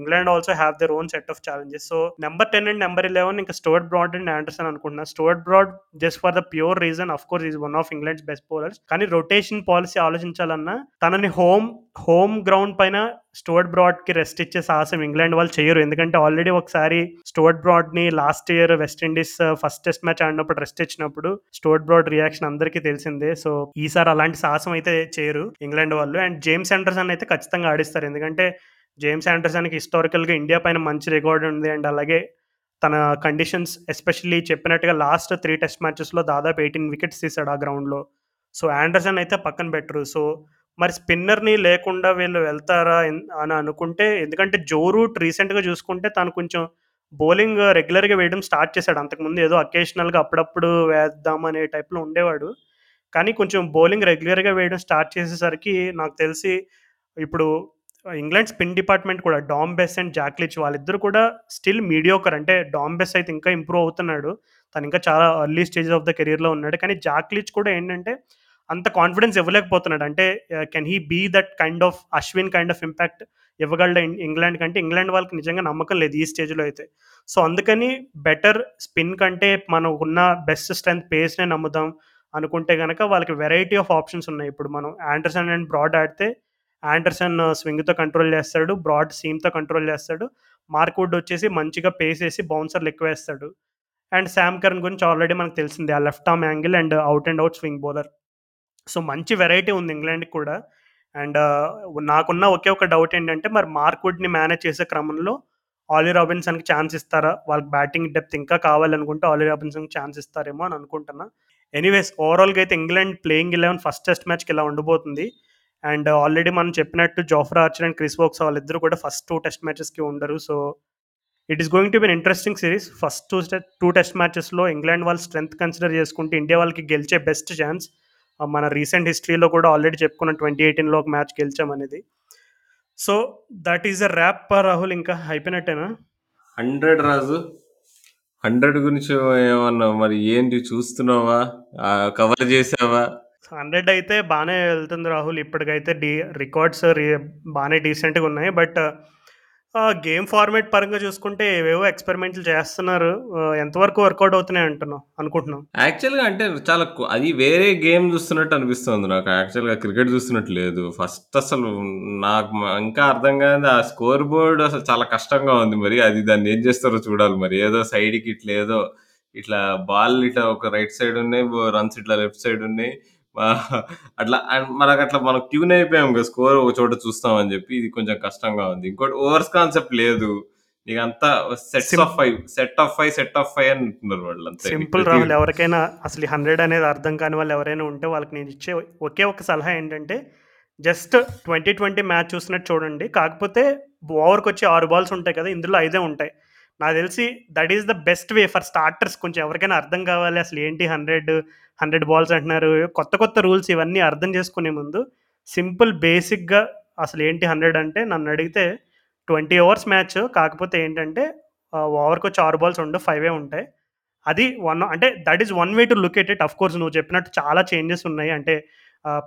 England also have their own set of challenges so number ten and number eleven ఇంకా స్టోర్ట్ బ్రాడ్ అండ్ ఆండర్సన్ అనుకుంటున్నా. Stuart Broad just for the pure reason of course is one of England's best bowlers కానీ rotation policy ఆలోచించాలన్నా తనని home home ground పైన Stuart బ్రాడ్కి rest ఇచ్చే సాహసం England వాళ్ళు చేయరు. ఎందుకంటే ఆల్రెడీ ఒకసారి Stuart బ్రాడ్ని last year West Indies first test match ఆడినప్పుడు రెస్ట్ ఇచ్చినప్పుడు స్టోర్ట్ బ్రాడ్ రియాక్షన్ అందరికీ తెలిసిందే. సో ఈసారి అలాంటి సాహసం అయితే చేయరు ఇంగ్లాండ్ వాళ్ళు. అండ్ జేమ్స్ ఆండర్సన్ అయితే ఖచ్చితంగా ఆడిస్తారు. ఎందుకంటే జేమ్స్ ఆండర్సన్కి హిస్టారికల్గా ఇండియా పైన మంచి రికార్డ్ ఉంది అండ్ అలాగే తన కండిషన్స్ ఎస్పెషల్లీ చెప్పినట్టుగా లాస్ట్ త్రీ టెస్ట్ మ్యాచెస్లో దాదాపు ఎయిటీన్ వికెట్స్ తీసాడు ఆ గ్రౌండ్లో. సో ఆండర్సన్ అయితే పక్కన బెటరు సో మరి స్పిన్నర్ని లేకుండా వీళ్ళు వెళ్తారా అని అనుకుంటే ఎందుకంటే జో రూట్ రీసెంట్గా చూసుకుంటే తను కొంచెం బౌలింగ్ రెగ్యులర్గా వేయడం స్టార్ట్ చేశాడు. అంతకుముందు ఏదో అకేషనల్గా అప్పుడప్పుడు వేద్దాం అనే టైప్లో ఉండేవాడు. కానీ కొంచెం బౌలింగ్ రెగ్యులర్గా వేయడం స్టార్ట్ చేసేసరికి నాకు తెలిసి ఇప్పుడు ఇంగ్లాండ్ స్పిన్ డిపార్ట్మెంట్ కూడా Dom Bess and Jack Leach వాళ్ళిద్దరు కూడా స్టిల్ మీడియోకర్ అంటే డామ్ బెస్ అయితే ఇంకా ఇంప్రూవ్ అవుతున్నాడు. తను ఇంకా చాలా ఎర్లీ స్టేజెస్ ఆఫ్ ద కెరీర్లో ఉన్నాడు. కానీ జాక్లిచ్ కూడా ఏంటంటే అంత కాన్ఫిడెన్స్ ఇవ్వలేకపోతున్నాడు. అంటే can he be that kind of Ashwin kind of impact ఇవ్వగలడు ఇంగ్లాండ్ కంటే? ఇంగ్లాండ్ వాళ్ళకి నిజంగా నమ్మకం లేదు ఈ స్టేజ్లో అయితే. సో అందుకని బెటర్ స్పిన్ కంటే మనం ఉన్న బెస్ట్ స్ట్రెంత్ పేస్నే నమ్ముదాం అనుకుంటే కనుక వాళ్ళకి వెరైటీ ఆఫ్ ఆప్షన్స్ ఉన్నాయి. ఇప్పుడు మనం ఆండర్సన్ అండ్ బ్రాడ్ ఆడితే ఆండర్సన్ స్వింగ్తో కంట్రోల్ చేస్తాడు. బ్రాడ్ సీమ్తో కంట్రోల్ చేస్తాడు. మార్క్వుడ్ వచ్చేసి మంచిగా పేస్ వేసి బౌన్సర్లు ఎక్కువ వేస్తాడు అండ్ శామ్ కరణ్ గురించి ఆల్రెడీ మనకు తెలిసిందే. ఆ left arm angle and out and out swing bowler. So మంచి వెరైటీ ఉంది ఇంగ్లాండ్కి కూడా. అండ్ నాకున్న ఒకే ఒక డౌట్ ఏంటంటే మరి మార్క్వుడ్ని మేనేజ్ చేసే క్రమంలో ఆలీ రాబిన్సన్కి ఛాన్స్ ఇస్తారా? వాళ్ళకి బ్యాటింగ్ డెప్త్ ఇంకా కావాలనుకుంటే ఆలీ రాబిన్సన్కి ఛాన్స్ ఇస్తారేమో అని అనుకుంటున్నా. ఎనీవేస్ ఓవరాల్గా అయితే England playing eleven first test మ్యాచ్కి ఇలా ఉండబోతుంది అండ్ ఆల్రెడీ మనం చెప్పినట్టు Jofra Archer and Chris Woakes వాళ్ళిద్దరు కూడా ఫస్ట్ టూ టెస్ట్ మ్యాచెస్కి ఉండరు. So it is going to be interesting series. First two two test మ్యాచెస్లో England వాళ్ళు స్ట్రెంత్ కన్సిడర్ చేసుకుంటే ఇండియా వాళ్ళకి గెలిచే బెస్ట్ ఛాన్స్. మన రీసెంట్ హిస్టరీలో కూడా ఆల్రెడీ చెప్పుకున్న ట్వంటీ ఎయిటీన్లో ఒక match గెలిచామనేది so that is a wrap Rahul ఇంకా అయిపోయినట్టేనా? హండ్రెడ్ రాజు. హండ్రెడ్ గురించి ఏమన్నా మరి ఏంటి చూస్తున్నావా? కవర్ చేసావా? హండ్రెడ్ అయితే బాగానే వెళ్తుంది రాహుల్. ఇప్పటికైతే డీ రికార్డ్స్ బాగానే డీసెంట్గా ఉన్నాయి. బట్ గేమ్ ఫార్మేట్ పరంగా చూసుకుంటే ఏవేవో ఎక్స్పెరిమెంట్లు చేస్తున్నారు. ఎంతవరకు వర్కౌట్ అవుతున్నాయి అంటున్నాం అనుకుంటున్నాం యాక్చువల్గా అంటే చాలా అది వేరే గేమ్ చూస్తున్నట్టు అనిపిస్తుంది నాకు. యాక్చువల్గా క్రికెట్ చూస్తున్నట్టు లేదు. ఫస్ట్ అసలు నాకు ఇంకా అర్థం కాదు ఆ స్కోర్ బోర్డ్ అసలు చాలా కష్టంగా ఉంది మరి. అది దాన్ని ఏం చేస్తారో చూడాలి మరి. ఏదో సైడ్కి ఇట్లా ఏదో ఇట్లా బాల్ ఇట్లా ఒక రైట్ సైడ్ ఉన్నాయి రన్స్ ఇట్లా లెఫ్ట్ సైడ్ ఉన్నాయి. అట్లా అండ్ మనకు అట్లా మనం ట్యూన్ అయిపోయాం కదా స్కోర్ ఒక చోట చూస్తామని చెప్పి ఇది కొంచెం కష్టంగా ఉంది. ఇంకోటి ఓవర్స్ కాన్సెప్ట్ లేదు. ఇక అంతా sets of five set of five set of five అని అంటున్నారు వాళ్ళు సింపుల్ రాహుల్ ఎవరికైనా అసలు హండ్రెడ్ అనేది అర్థం కాని వాళ్ళు ఎవరైనా ఉంటే వాళ్ళకి నేను ఇచ్చే ఒకే ఒక సలహా ఏంటంటే జస్ట్ ట్వంటీ ట్వంటీ మ్యాచ్ చూసినట్టు చూడండి. కాకపోతే ఓవర్కి వచ్చి ఆరు బాల్స్ ఉంటాయి కదా ఇందులో ఐదే ఉంటాయి. నాకు తెలిసి that is the best way for starters కొంచెం ఎవరికైనా అర్థం కావాలి. అసలు ఏంటి హండ్రెడ్ హండ్రెడ్ బాల్స్ అంటున్నారు. కొత్త కొత్త రూల్స్ ఇవన్నీ అర్థం చేసుకునే ముందు సింపుల్ బేసిక్గా అసలు ఏంటి హండ్రెడ్ అంటే నన్ను అడిగితే ట్వంటీ ఓవర్స్ మ్యాచ్ కాకపోతే ఏంటంటే ఓవర్కి వచ్చి ఆరు బాల్స్ ఉండవు ఫైవే ఉంటాయి. అది వన్ అంటే that is one way to look at it of course నువ్వు చెప్పినట్టు చాలా చేంజెస్ ఉన్నాయి. అంటే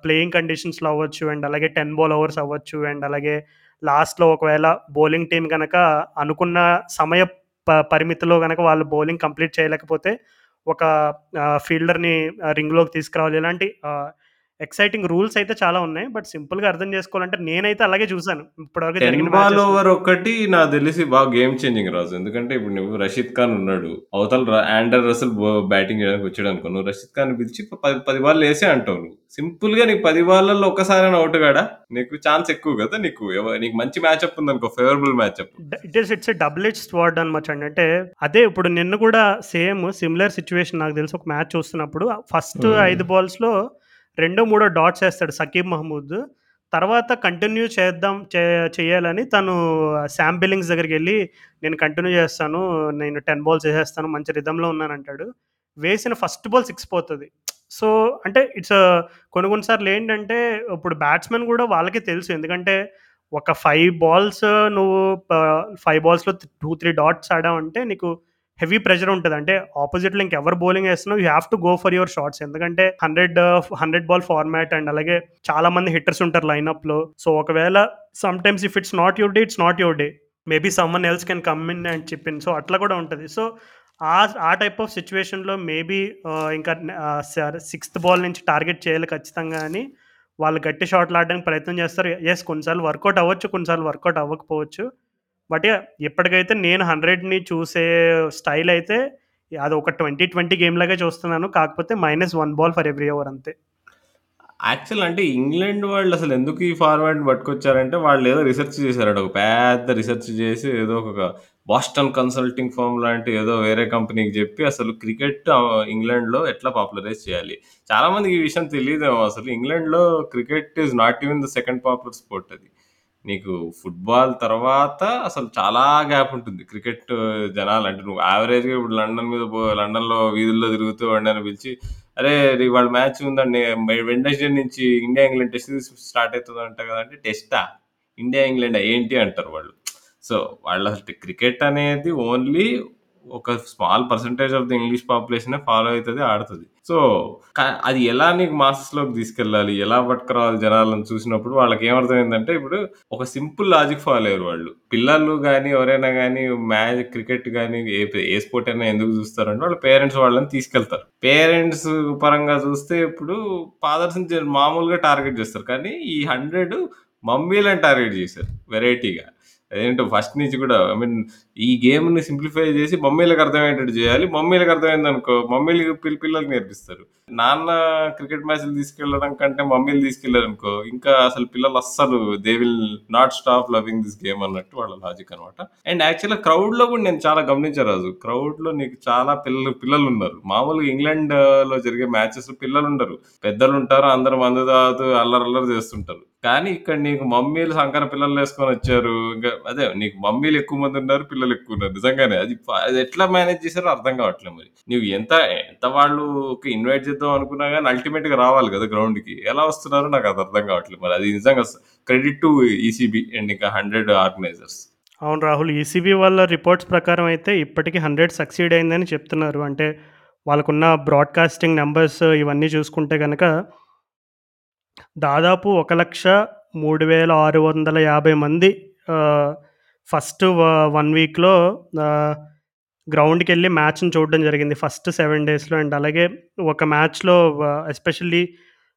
ప్లేయింగ్ కండిషన్స్లో అవ్వచ్చు అండ్ అలాగే టెన్ బాల్ ఓవర్స్ అవ్వచ్చు అండ్ అలాగే లాస్ట్లో ఒకవేళ బౌలింగ్ టీం కనుక అనుకున్న సమయ ప పరిమితిలో కనుక వాళ్ళు బౌలింగ్ కంప్లీట్ చేయలేకపోతే ఒక ఫీల్డర్ని రింగ్లోకి తీసుకురావాలి. ఇలాంటి ఎక్సైటింగ్ రూల్స్ అయితే చాలా ఉన్నాయి. బట్ సింపుల్‌గా అర్థం చేసుకోవాలంటే నేనైతే అలాగే చూసాను. ఇప్పటివరకు 10 జరిగిన బాల్. ఓవర్ ఒక్కటి నాకు తెలిసి బాగా గేమ్ చేంజింగ్ రాజు. ఎందుకంటే ఇప్పుడు నువ్వు రషీద్ ఖాన్ ఉన్నాడు. అవతల ఆండర్ రసెల్ బ్యాటింగ్ చేయడానికి వచ్చాడనుకో. నువ్వు రషీద్ ఖాన్‌ని పిలిచి ప 10 బాల్లు ఏసేయి అంటావు నువ్వు. సింపుల్‌గా నీకు 10 బాల్లలో ఒక్కసారైనా ఔట్ గాడా? నీకు ఛాన్స్ ఎక్కువ కదా నీకు. నీకు మంచి మ్యాచప్ ఉందనుకో ఫేవరబుల్ మ్యాచప్. డ it is it's double edged sword అనమాట అండి. అంటే అదే ఇప్పుడు నిన్న కూడా సేమ్ సిమిలర్ సిట్యుయేషన్ నాకు తెలిసి ఒక మ్యాచ్ చూస్తున్నప్పుడు ఫస్ట్ హ్మ్. 5 బాల్స్‌లో రెండో, మూడో డాట్స్ వేస్తాడు సకీబ్ మహమూద్. తర్వాత కంటిన్యూ చేద్దాం చే చేయాలని తను శామ్ బిల్లింగ్స్ దగ్గరికెళ్ళి నేను కంటిన్యూ చేస్తాను. నేను 10 బాల్స్ వేసేస్తాను మంచి రిథమ్‌లో ఉన్నానంటాడు. వేసిన ఫస్ట్ బాల్ సిక్స్ పోతుంది సో, అంటే ఇట్స్ కొన్ని కొన్ని సార్లు ఏంటంటే ఇప్పుడు బ్యాట్స్‌మెన్ కూడా వాళ్ళకి తెలుసు. ఎందుకంటే ఒక ఫైవ్ బాల్స్ నువ్వు ఫైవ్ బాల్స్‌లో 2, 3 డాట్స్ ఆడావంటే నీకు హెవీ ప్రెషర్ ఉంటుంది అంటే ఆపోజిట్లో ఇంకెవరు బౌలింగ్ వేస్తున్నా you have to go for your shots. ఎందుకంటే 100 100 బాల్ ఫార్మాట్ అండ్ అలాగే చాలా మంది హిట్టర్స్ ఉంటారు లైనప్‌లో. సో, ఒకవేళ sometimes if it's not your day, it's not your day. Maybe someone else can come in and చెప్పింది సో, అట్లా కూడా ఉంటుంది సో, ఆ ఆ టైప్ ఆఫ్ సిచ్యువేషన్లో మేబీ ఇంకా uh, సిక్స్త్ బాల్ నుంచి టార్గెట్ చేయాలి ఖచ్చితంగా అని వాళ్ళు గట్టి షాట్లు ఆడడానికి ప్రయత్నం చేస్తారు. ఎస్ కొన్నిసార్లు వర్కౌట్ అవ్వచ్చు. కొన్నిసార్లు వర్కౌట్ అవ్వకపోవచ్చు. బట్ ఇప్పటికైతే నేను 100ని చూసే స్టైల్ అయితే అది ఒక ట్వంటీ ట్వంటీ గేమ్ లాగే చూస్తున్నాను. కాకపోతే minus one ball for every over అంతే. యాక్చువల్ అంటే ఇంగ్లాండ్ వాళ్ళు అసలు ఎందుకు ఈ ఫార్మాట్ పట్టుకొచ్చారంటే వాళ్ళు ఏదో రీసెర్చ్ చేశారట. ఒక పెద్ద రీసెర్చ్ చేసి ఏదో ఒక బాస్టన్ కన్సల్టింగ్ ఫామ్ లాంటి ఏదో వేరే కంపెనీకి చెప్పి అసలు క్రికెట్ ఇంగ్లాండ్‌లో ఎట్లా పాపులరైజ్ చేయాలి. చాలామందికి ఈ విషయం తెలియదేమో అసలు. ఇంగ్లాండ్‌లో cricket is not even the second popular sport అది. నీకు ఫుట్‌బాల్ తర్వాత అసలు చాలా గ్యాప్ ఉంటుంది. క్రికెట్ uh, జనాలు అంటే నువ్వు యావరేజ్‌గా ఇప్పుడు లండన్ మీద పో లండన్‌లో వీధుల్లో తిరుగుతూ ఎవడినైనా పిలిచి అరే! ఇవాళ మ్యాచ్ ఉందండి. వె వెడ్నెస్‌డే నుంచి ఇండియా ఇంగ్లాండ్ టెస్ట్ స్టార్ట్ అయితదంట కదా! అంటే టెస్టా? ఇండియా ఇంగ్లాండా ఏంటి అంటారు వాళ్ళు. సో, వాళ్ళు అసలు క్రికెట్ అనేది ఓన్లీ ఒక small percentage of the English పాపులేషనే follow అవుతుంది ఆడుతుంది సో, అది ఎలా నీకు మాసెస్‌లోకి తీసుకెళ్ళాలి? ఎలా పట్టుకురావాలి జనాలను చూసినప్పుడు వాళ్ళకి ఏమర్థమైందంటే ఇప్పుడు ఒక సింపుల్ లాజిక్ ఫాలో అయ్యారు వాళ్ళు. పిల్లలు కానీ ఎవరైనా కానీ మ్యాచ్ క్రికెట్ కానీ ఏ ఏ స్పోర్ట్ అయినా ఎందుకు చూస్తారంటే వాళ్ళ పేరెంట్స్ వాళ్ళని తీసుకెళ్తారు. పేరెంట్స్ పరంగా చూస్తే ఇప్పుడు ఫాదర్స్‌ని మామూలుగా టార్గెట్ చేస్తారు. కానీ ఈ హండ్రెడ్ మమ్మీలను టార్గెట్ చేశారు వెరైటీగా. అదేంటో ఫస్ట్ నుంచి కూడా ఐ మీన్ ఈ గేమ్‌ని సింప్లిఫై చేసి మమ్మీలకు అర్థమయ్యేటట్టు చేయాలి. మమ్మీలకు అర్థమైందనుకో మమ్మీలు పిల్ పిల్లలకు నేర్పిస్తారు. నాన్న క్రికెట్ మ్యాచ్‌లు తీసుకెళ్ళడం కంటే మమ్మీలు తీసుకెళ్ళారనుకో ఇంకా అసలు పిల్లలు అస్సలు they will not stop loving this game అన్నట్టు వాళ్ళ లాజిక్ అనమాట. అండ్ యాక్చువల్‌గా క్రౌడ్‌లో కూడా నేను చాలా గమనించరాదు క్రౌడ్‌లో నీకు చాలా పిల్లలు పిల్లలు ఉన్నారు మామూలుగా ఇంగ్లాండ్‌లో జరిగే మ్యాచెస్‌లో పిల్లలుండరు. పెద్దలుంటారు. అందరూ మందు తాగుతూ అల్లరి అల్లరి చేస్తుంటారు. కానీ ఇక్కడ నీకు మమ్మీలు సంకార పిల్లలు వేసుకొని వచ్చారు ఇంకా అదే నీకు మమ్మీలు ఎక్కువ మంది ఉన్నారు. పిల్లలు ఎక్కువ ఉన్నారు. నిజంగానే అది అది ఎట్లా మేనేజ్ చేశారో అర్థం కావట్లేదు మరి. నువ్వు ఎంత ఎంత వాళ్ళు ఇన్వైట్ చేద్దాం అనుకున్నా కానీ అల్టిమేట్గా రావాలి కదా గ్రౌండ్‌కి. ఎలా వస్తున్నారో నాకు అది అర్థం కావట్లేదు. మరి అది నిజంగా క్రెడిట్ టు ఈసీబీ అండ్ ఇంకా 100 ఆర్గనైజర్స్. అవును రాహుల్. ఈసీబీ వాళ్ళ రిపోర్ట్స్ ప్రకారం అయితే ఇప్పటికి 100 సక్సీడ్ అయిందని చెప్తున్నారు. అంటే వాళ్ళకున్న బ్రాడ్‌కాస్టింగ్ నెంబర్స్ ఇవన్నీ చూసుకుంటే కనుక దాదాపు 1,03,650 మంది ఫస్ట్ వ 1 వీక్‌లో గ్రౌండ్కి వెళ్ళి మ్యాచ్‌ని చూడడం జరిగింది. ఫస్ట్ సెవెన్ డేస్‌లో అండ్ అలాగే ఒక మ్యాచ్‌లో especially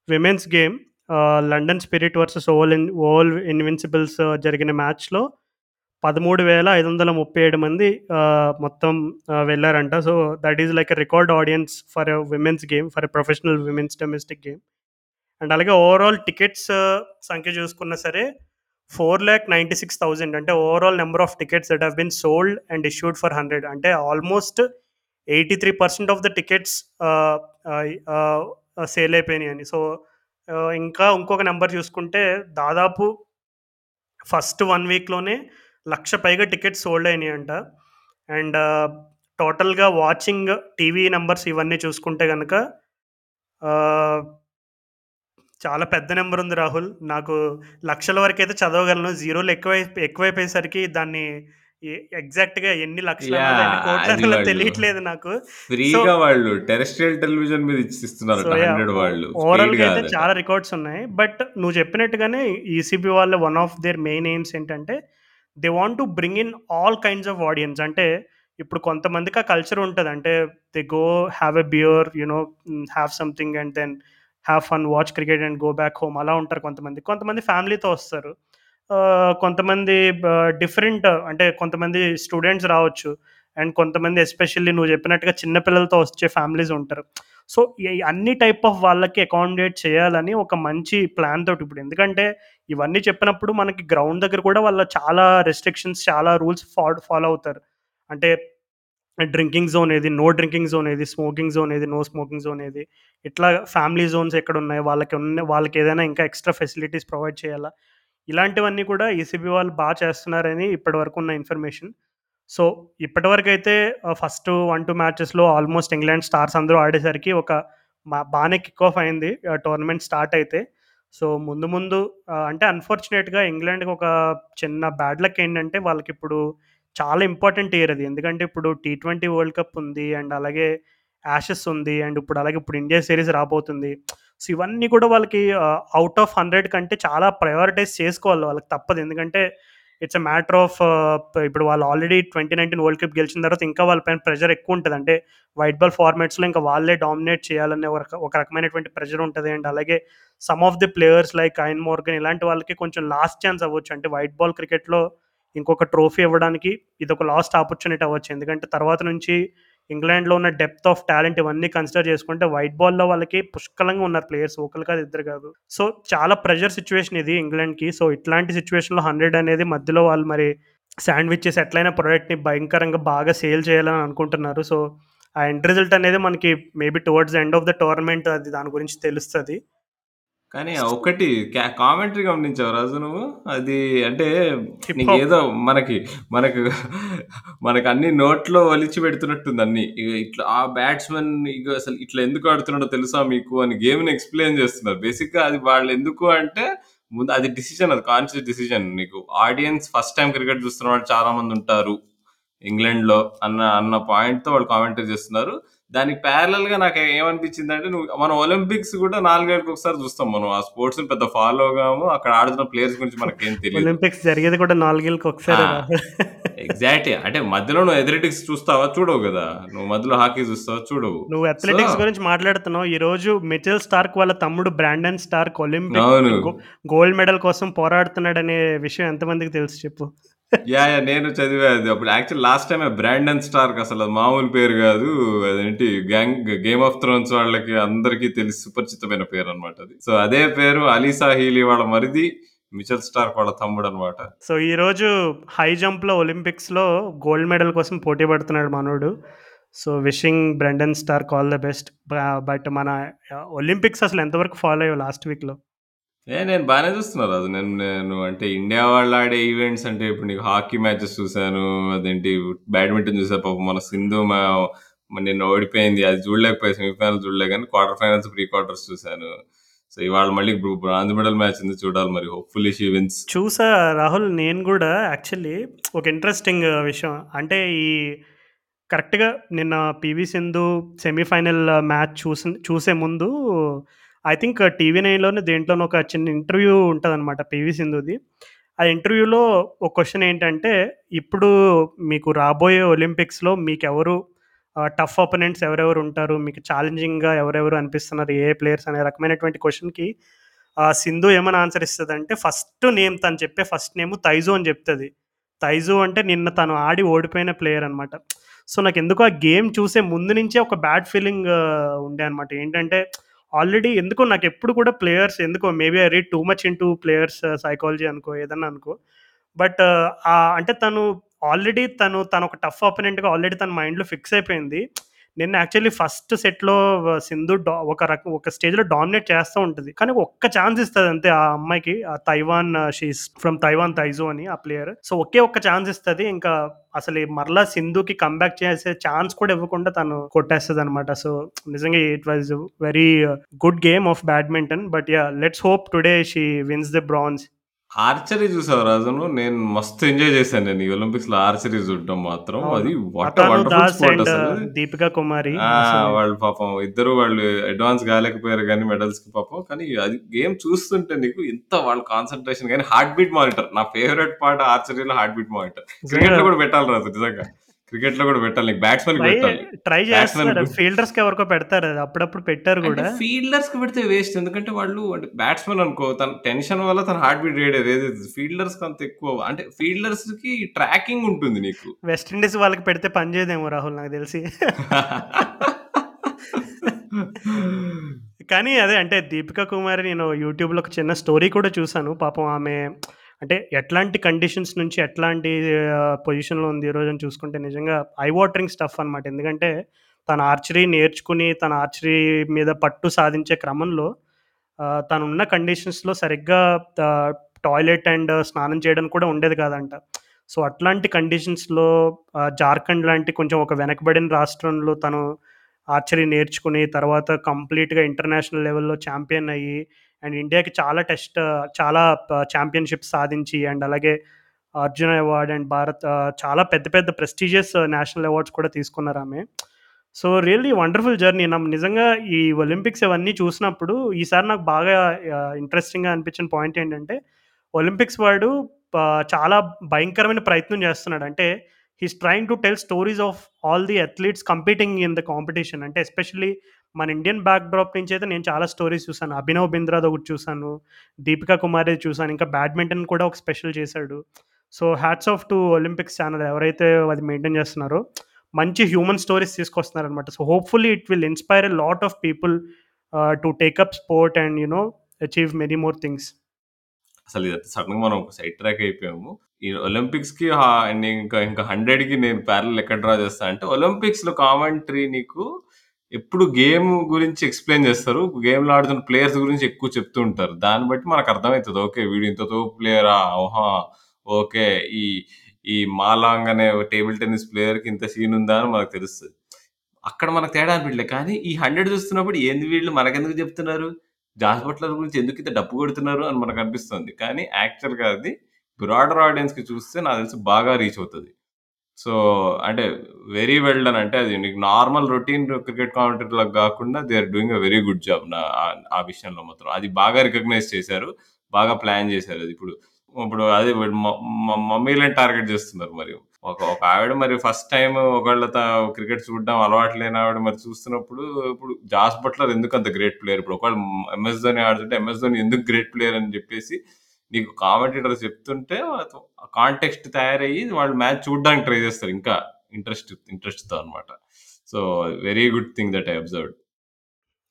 women's game London Spirit versus Oval in Oval Invincibles జరిగిన మ్యాచ్‌లో 13,537 మంది మొత్తం వెళ్ళారంట so, that is like a record audience for a women's game. For a professional women's domestic game. And అలాగే overall tickets uh, సంఖ్య చూసుకున్నా సరే 4,96,000 అంటే overall number of tickets that have been sold and issued for 100 అంటే almost 83% of the tickets sale అయిపోయినాయి అని so, uh, ఇంకా ఇంకొక నెంబర్ చూసుకుంటే దాదాపు ఫస్ట్ వన్ వీక్‌లోనే లక్ష పైగా టికెట్స్ సోల్డ్ అయినాయంట. అండ్ టోటల్‌గా వాచింగ్ టీవీ నెంబర్స్ ఇవన్నీ చూసుకుంటే కనుక uh, చాలా పెద్ద నంబర్ ఉంది రాహుల్. నాకు లక్షల వరకైతే చదవగలను. జీరోలు ఎక్కువై ఎక్కువైపోయేసరికి దాన్ని ఎ ఎగ్జాక్ట్‌గా ఎన్ని వాళ్ళు తెలియట్లేదు నాకు. ఫ్రీగా వాళ్ళు టెరెస్ట్రియల్ టెలివిజన్ మీద ఇచ్చి సో ఇస్తున్నారట యాహ్! 100 ఓ వాళ్ళు. పెయిడ్ ఓవరాల్‌గా అయితే. చాలా రికార్డ్స్ ఉన్నాయి. బట్ నువ్వు చెప్పినట్టుగానే ఈసీబీ వాళ్ళ one of their main aims ఏంటంటే they want to bring in all kinds of audiences. అంటే ఇప్పుడు కొంతమందికి ఆ కల్చర్ ఉంటది. అంటే they go have a beer you know hmm, have something and then have fun watch cricket and go back home అలా ఉంటారు కొంతమంది కొంతమంది ఫ్యామిలీతో వస్తారు కొంతమంది డిఫరెంట్ అంటే కొంతమంది స్టూడెంట్స్ రావచ్చు. అండ్ కొంతమంది ఎస్పెషల్లీ నువ్వు చెప్పినట్టుగా చిన్నపిల్లలతో వచ్చే ఫ్యామిలీస్ ఉంటారు. సో, ఈ అన్ని టైప్ ఆఫ్ వాళ్ళకి అకామిడేట్ చేయాలని ఒక మంచి ప్లాన్ తోటి ఇప్పుడు ఎందుకంటే ఇవన్నీ చెప్పినప్పుడు మనకి గ్రౌండ్ దగ్గర కూడా వాళ్ళ చాలా రెస్ట్రిక్షన్స్, చాలా రూల్స్ ఫాడ్ ఫాలో అవుతారు. అంటే డ్రింకింగ్ జోన్ ఏది, నో డ్రింకింగ్ జోన్ ఏది, స్మోకింగ్ జోన్ ఏది, నో స్మోకింగ్ జోన్ ఏది, ఇట్లా ఫ్యామిలీ జోన్స్ ఎక్కడ ఉన్నాయి వాళ్ళకి ఉన్న వాళ్ళకి ఏదైనా ఇంకా ఎక్స్‌ట్రా ఫెసిలిటీస్ ప్రొవైడ్ చేయాలా? ఇలాంటివన్నీ కూడా ఈసీబీ వాళ్ళు బాగా చేస్తున్నారని ఇప్పటివరకు ఉన్న ఇన్ఫర్మేషన్. సో, ఇప్పటివరకైతే అయితే ఫస్ట్ 1, 2 మ్యాచెస్‌లో ఆల్మోస్ట్ ఇంగ్లాండ్ స్టార్స్ అందరూ ఆడేసరికి ఒక బాగానే కిక్ ఆఫ్ అయింది. టోర్నమెంట్ స్టార్ట్ అయితే. సో, ముందు ముందు అంటే అన్‌ఫార్చునేట్‌గా ఇంగ్లాండ్‌కి ఒక చిన్న బ్యాడ్ లక్ ఏంటంటే వాళ్ళకి ఇప్పుడు చాలా ఇంపార్టెంట్ ఇయర్ అది. ఎందుకంటే ఇప్పుడు టీ20 వరల్డ్ కప్ ఉంది. అండ్ అలాగే యాషెస్ ఉంది. అండ్ ఇప్పుడు అలాగే ఇప్పుడు ఇండియా సిరీస్ రాబోతుంది. సో, ఇవన్నీ కూడా వాళ్ళకి అవుట్ ఆఫ్ 100 కంటే చాలా ప్రయారిటైజ్ చేసుకోవాలి వాళ్ళకి తప్పదు. ఎందుకంటే ఇట్స్ ఎ మ్యాటర్ ఆఫ్ ఇప్పుడు వాళ్ళు ఆల్రెడీ 2019 వరల్డ్ కప్ గెలిచిన తర్వాత ఇంకా వాళ్ళ పైన ప్రెషర్ ఉంటుంది అంటే వైట్ బాల్ ఫార్మాట్స్‌లో ఇంకా వాళ్ళే డామినేట్ చేయాలనే ఒక ఒక రకమైనటువంటి ప్రెషర్ ఉంటుంది అండ్ అలాగే some of the players like Eoin Morgan ఇలాంటి వాళ్ళకి కొంచెం లాస్ట్ ఛాన్స్ అవ్వచ్చు. అంటే వైట్ బాల్ క్రికెట్‌లో ఇంకొక ట్రోఫీ ఇవ్వడానికి ఇది ఒక లాస్ట్ ఆపర్చునిటీ అవ్వచ్చు. ఎందుకంటే తర్వాత నుంచి ఇంగ్లాండ్‌లో ఉన్న డెప్త్ ఆఫ్ టాలెంట్ ఇవన్నీ కన్సిడర్ చేసుకుంటే వైట్ బాల్‌లో వాళ్ళకి పుష్కలంగా ఉన్నారు ప్లేయర్స్. ఒకరు కాదు, ఇద్దరు కాదు. సో, చాలా ప్రెషర్ సిచ్యువేషన్ ఇది ఇంగ్లాండ్‌కి. సో, ఇట్లాంటి సిచ్యువేషన్లో హండ్రెడ్ అనేది మధ్యలో వాళ్ళు మరి శాండ్విచెస్ ఎట్లయినా ప్రోడక్ట్ని ప్రొడక్ట్‌ని భయంకరంగా బాగా సేల్ చేయాలని అనుకుంటున్నారు. సో, ఆ ఎండ్ రిజల్ట్ అనేది మనకి maybe towards end of the tournament అది దాని గురించి తెలుస్తుంది కానీ ఒకటి క్యా కామెంటరీ గమనించావా రాజు నువ్వు? అది అంటే హిప్ హాప్. నీకేదో మనకి మనకు మనకన్నీ నోట్లో ఒలిచి పెడుతున్నట్టుంది అన్నీ. ఇట్లా ఆ బ్యాట్స్‌మన్ ఇగ అసలు ఇట్లా ఎందుకు ఆడుతున్నాడో తెలుసా మీకు అని గేమ్‌ని ఎక్స్‌ప్లెయిన్ చేస్తున్నారు. బేసిక్‌గా అది వాళ్ళెందుకు అంటే ముందు అది డిసిషన్ అది కాన్షియస్ డిసిషన్. నీకు ఆడియన్స్ ఫస్ట్ టైమ్ క్రికెట్ చూస్తున్న వాళ్ళు చాలా మందుంటారు. ఇంగ్లాండ్‌లో అన్న అన్న పాయింట్‌తో వాళ్ళు కామెంటరీ చేస్తున్నారు. దానికి ప్యారలల్‌గా నాకు ఏమనిపించిందంటే నువ్వు మనం ఒలింపిక్స్ కూడా 4 ఏళ్ళకి ఒకసారి చూస్తాం మనం. ఆ స్పోర్ట్స్‌ని పెద్ద ఫాలో కాము. అక్కడ ఆడుతున్న ప్లేయర్స్ గురించి మనకేం తెలీదు. ఒలింపిక్స్ జరిగేది కూడా 4 ఏళ్ళకి ఆ! ఒకసారే. ఎగ్జాక్ట్‌లీ. అంటే మధ్యలో నువ్వు అథ్లెటిక్స్ చూస్తావా? చూడవు గదా! నువ్వు మధ్యలో హాకీ చూస్తావా? చూడవు. నువ్వు అథ్లెటిక్స్ గురించి మాట్లాడుతున్నావు. ఈరోజు మిచెల్ స్టార్క్ వాళ్ళ తమ్ముడు Brandon Starc olympic. Go gold medal కోసం పోరాడుతున్నాడనే విషయం ఎంతమందికి తెలుసు చెప్పు? యా యా నేను చదివా అది. అప్పుడు యాక్చువల్ లాస్ట్ టైమే బ్రాండన్ స్టార్క్ అసలు అది మామూలు పేరు కాదు అదేంటి గ్యాంగ్ 'గేమ్ ఆఫ్ థ్రోన్స్' వాళ్ళకి అందరికీ తెలిసి సుపరిచితమైన పేరు అనమాట అది. సో, అదే పేరు అలీసా హీలీ వాళ్ళ మరిది మిచెల్ స్టార్క్ వాళ్ళ తమ్ముడనమాట. సో, ఈరోజు హై జంప్‌లో ఒలింపిక్స్‌లో గోల్డ్ మెడల్ కోసం పోటీ పడుతున్నాడు మనోడు. So, wishing Brandon Starc all the best. But మన ఒలింపిక్స్ అసలు ఎంతవరకు ఫాలో అయ్యావు లాస్ట్ వీక్‌లో? ఏ నేను బాగానే చూస్తున్నా రాజు. నేను నేను అంటే ఇండియా వాళ్ళు ఆడే ఈవెంట్స్ అంటే ఇప్పుడు నీకు హాకీ మ్యాచెస్ చూశాను అదేంటి బ్యాడ్మింటన్ చూసా పాపం మన సింధు మా నిన్న ఓడిపోయింది. అది చూడలేకపోయి సెమీఫైనల్ చూడలే కానీ క్వార్టర్ ఫైనల్స్, ప్రీ క్వార్టర్స్ చూశాను సో, ఇవాళ మళ్ళీ బ్రో బ్రాంజ్ మెడల్ మ్యాచ్ ఉంది చూడాలి మరి. Hopefully she wins. చూసా రాహుల్ నేను కూడా యాక్చువల్లీ ఒక ఇంట్రెస్టింగ్ విషయం. అంటే ఈ కరెక్ట్‌గా నిన్న పీవీ సింధు సెమీఫైనల్ మ్యాచ్ చూసి చూసే ముందు ఐ థింక్ టీవీ నైన్‌లోనే దేంట్లోనే ఒక చిన్న ఇంటర్వ్యూ ఉంటదనమాట పీవీ సింధుది. ఆ ఇంటర్వ్యూలో ఒక క్వశ్చన్ ఏంటంటే, ఇప్పుడు మీకు రాబోయే ఒలింపిక్స్‌లో మీకు ఎవరు టఫ్ అపోనెంట్స్ ఎవరెవరు ఉంటారు? మీకు ఛాలెంజింగ్‌గా ఎవరెవరు అనిపిస్తున్నారు? ఏ ప్లేయర్స్ అనే రకమైనటువంటి క్వశ్చన్కి సింధు ఏమని ఆన్సర్ ఇస్తుందంటే ఫస్ట్ నేమ్ తను చెప్పే ఫస్ట్ నేమ్ తైజు అని చెప్తుంది తైజు అంటే నిన్న తను ఆడి ఓడిపోయిన ప్లేయర్ అనమాట. సో, నాకు ఎందుకు ఆ గేమ్ చూసే ముందు నుంచే ఒక బ్యాడ్ ఫీలింగ్ ఉండే అనమాట. ఏంటంటే ఆల్రెడీ ఎందుకో నాకు ఎప్పుడు కూడా ప్లేయర్స్ ఎందుకో maybe I read too much into players psychology అనుకో ఏదన్నా అనుకో. బట్ uh, అంటే తను ఆల్రెడీ తను తనొక టఫ్ ఆపోనెంట్గా ఆల్రెడీ తన మైండ్‌లో ఫిక్స్ అయిపోయింది. నిన్న యాక్చువల్లీ ఫస్ట్ సెట్‌లో సింధు డా ఒక రకం ఒక స్టేజ్‌లో డామినేట్ చేస్తూ ఉంటుంది కానీ ఒక్క ఛాన్స్ ఇస్తుంది అంతే ఆ అమ్మాయికి. ఆ తైవాన్ షీస్ ఫ్రమ్ తైవాన్ తైజో అని ఆ ప్లేయర్. సో, ఒకే ఒక్క ఛాన్స్ ఇస్తుంది ఇంకా అసలు మరలా సింధుకి కంబ్యాక్ చేసే ఛాన్స్ కూడా ఇవ్వకుండా తను కొట్టేస్తుంది అనమాట సో, నిజంగా it was very good game of badminton. But ya let's hope today she wins the bronze. Archery చూసావా రాజు నువ్వు? నేను మస్తు ఎంజాయ్ చేశాను నేను ఈ ఒలింపిక్స్‌లో ఆర్చరీ చూడడం మాత్రం. అది అవును. వాట్ ఎ అతను వండర్‌ఫుల్ దాస్ స్పోర్ట్ అండ్ అసలు. దీపికా కుమారి ఆ! అసలు వాళ్ళు పాపం ఇద్దరు వాళ్ళు అడ్వాన్స్ కాలేకపోయారు గానీ మెడల్స్‌కి పాపం. కానీ అది గేమ్ చూస్తుంటే నీకు ఎంత వాళ్ళ కాన్సంట్రేషన్ గానీ హార్ట్ బీట్ మానిటర్. నా ఫేవరెట్ పార్ట్ ఆర్చరీలో హార్ట్ బీట్ మానిటర్. నిజంగా క్రికెట్‌లో కూడా పెట్టాలి రాజు నిజంగా. క్రికెట్‌లో కూడా పెట్టాలి. నీకు బ్యాట్స్‌మెన్‌కి ట్రై బ్యాట్స్‌మెన్ చేస్తున్నారు. గు ఫీల్డర్స్‌కి ఎవరికో పెడతారు. అప్పుడప్పుడు పెట్టారు అంటే గూడా. ఫీల్డర్స్‌కి పెడితే వేస్ట్. ఎందుకంటే వాళ్ళు అంటే బ్యాట్స్‌మెన్ అనుకో తన టెన్షన్ వల్ల తన హార్ట్ బీట్ రేట్ ఏదైతే ఫీల్డర్స్‌కి అంత ఎక్కువ అంటే ఫీల్డర్స్‌కి ట్రాకింగ్ ఉంటుంది నీకు. వెస్ట్ ఇండీస్ వాళ్ళకి పెడితే పని చేయదేమో రాహుల్ నాకు తెలిసి. కానీ అదే అంటే దీపిక కుమారి నేను యూట్యూబ్‌లో ఒక చిన్న స్టోరీ కూడా చూసాను. పాపం ఆమె అంటే ఎట్లాంటి కండిషన్స్ నుంచి ఎట్లాంటి పొజిషన్‌లో ఉంది ఈరోజు అని చూసుకుంటే నిజంగా ఐ వాటరింగ్ స్టఫ్ అనమాట. ఎందుకంటే తన ఆర్చరీ నేర్చుకుని తన ఆర్చరీ మీద పట్టు సాధించే క్రమంలో తనున్న కండిషన్స్‌లో సరిగ్గా టాయిలెట్ అండ్ స్నానం చేయడం కూడా ఉండేది కాదంట. సో, అట్లాంటి కండిషన్స్‌లో జార్ఖండ్ లాంటి కొంచెం ఒక వెనకబడిన రాష్ట్రంలో తను ఆర్చరీ నేర్చుకుని తర్వాత కంప్లీట్‌గా ఇంటర్నేషనల్ లెవెల్‌లో ఛాంపియన్ అయ్యి అండ్ ఇండియాకి చాలా టెస్ట్ చాలా ఛాంపియన్షిప్ సాధించి అండ్ అలాగే అర్జున అవార్డ్ అండ్ భారత్ చాలా పెద్ద పెద్ద ప్రెస్టీజియస్ నేషనల్ అవార్డ్స్ కూడా తీసుకున్నారు ఆమె సో, రియల్లీ వండర్‌ఫుల్ జర్నీ. నమ్ నిజంగా ఈ ఒలింపిక్స్ ఇవన్నీ చూసినప్పుడు ఈసారి నాకు బాగా ఇంట్రెస్టింగ్‌గా అనిపించిన పాయింట్ ఏంటంటే ఒలింపిక్స్ వాడు చాలా భయంకరమైన ప్రయత్నం చేస్తున్నాడు. అంటే he's trying to tell stories of all the athletes competing in the competition. అంటే ఎస్పెషల్లీ మన ఇండియన్ బ్యాక్‌డ్రాప్ నుంచి అయితే నేను చాలా స్టోరీస్ చూసాను. అభినవ్ బింద్రాది ఒకటి చూసాను. దీపికా కుమారిది చూసాను. ఇంకా బ్యాడ్మింటన్ కూడా ఒక స్పెషల్ చేశాడు. So, hats off to Olympics channel ఎవరైతే అది మెయింటైన్ చేస్తున్నారో మంచి human stories తీసుకొస్తున్నారనమాట. So, hopefully it will inspire a lot of people to take up sport and you know achieve many more things. అసలు ఇది సడన్గా మనం ఒక సైడ్ ట్రాక్ అయిపోయాము. ఈ ఒలింపిక్స్‌కి ఇంకా ఇంకా 100కి నేను ప్యారల్ ఎక్కడ డ్రా చేస్తా అంటే ఒలింపిక్స్‌లో కామెంటరీ నీకు ఎప్పుడు గేమ్ గురించి ఎక్స్‌ప్లెయిన్ చేస్తారు. గేమ్‌లో ఆడుతున్న ప్లేయర్స్ గురించి ఎక్కువ చెప్తూ ఉంటారు. దాన్ని బట్టి మనకు అర్థమవుతుంది ఓకే. వీడు ఇంత తోపు ప్లేయరా? ఆహా! ఓకే. ఈ ఈ మాలాంగ్ అనే టేబుల్ టెన్నిస్ ప్లేయర్‌కి ఇంత సీన్ ఉందా అని మనకు తెలుస్తది. అక్కడ మనకు తేడా అనిపియట్లే. కానీ ఈ 100 చూస్తున్నప్పుడు ఏంది వీళ్ళు మనకెందుకు చెప్తున్నారు? జాస్ బట్లర్ గురించి ఎందుకు ఇంత డప్పు కొడుతున్నారు అని మనకు అనిపిస్తుంది. కానీ యాక్చువల్‌గా అది బ్రాడర్ ఆడియన్స్‌కి చూస్తే నాకు తెలిసి బాగా రీచ్ అవుతది. సో, అంటే వెరీ వెల్ డన్ అంటే అది నీకు నార్మల్ రొటీన్ క్రికెట్ కామెంటరీ‌లాగా కాకుండా they are doing a very good job నా ఆ విషయంలో మాత్రం. అది బాగా రికగ్నైజ్ చేశారు. బాగా ప్లాన్ చేశారు అది ఇప్పుడు. ఇప్పుడు అదే మ మ మమ్మీలని టార్గెట్ చేస్తున్నారు మరి. ఒక ఒక ఆవిడ మరి ఫస్ట్ టైం ఒకళ్ళ త క్రికెట్ చూడడం అలవాటు లేని ఆవిడ మరి చూస్తున్నప్పుడు ఇప్పుడు జాస్ బట్లర్ ఎందుకు అంత గ్రేట్ ప్లేయర్? ఇప్పుడు ఒకవేళ ఎంఎస్ ధోని ఆడుతుంటే ఎంఎస్ ధోని ఎందుకు గ్రేట్ ప్లేయర్ అని చెప్పేసి నీకు కామెంటేటర్స్ చెప్తుంటే కాంటెక్స్ట్ తయారయ్యి వాళ్ళు మ్యాచ్ చూడడానికి ట్రై చేస్తారు ఇంకా ఇంట్రెస్ట్ ఇంట్రెస్ట్‌తో అన్నమాట. So, very good thing that I observed.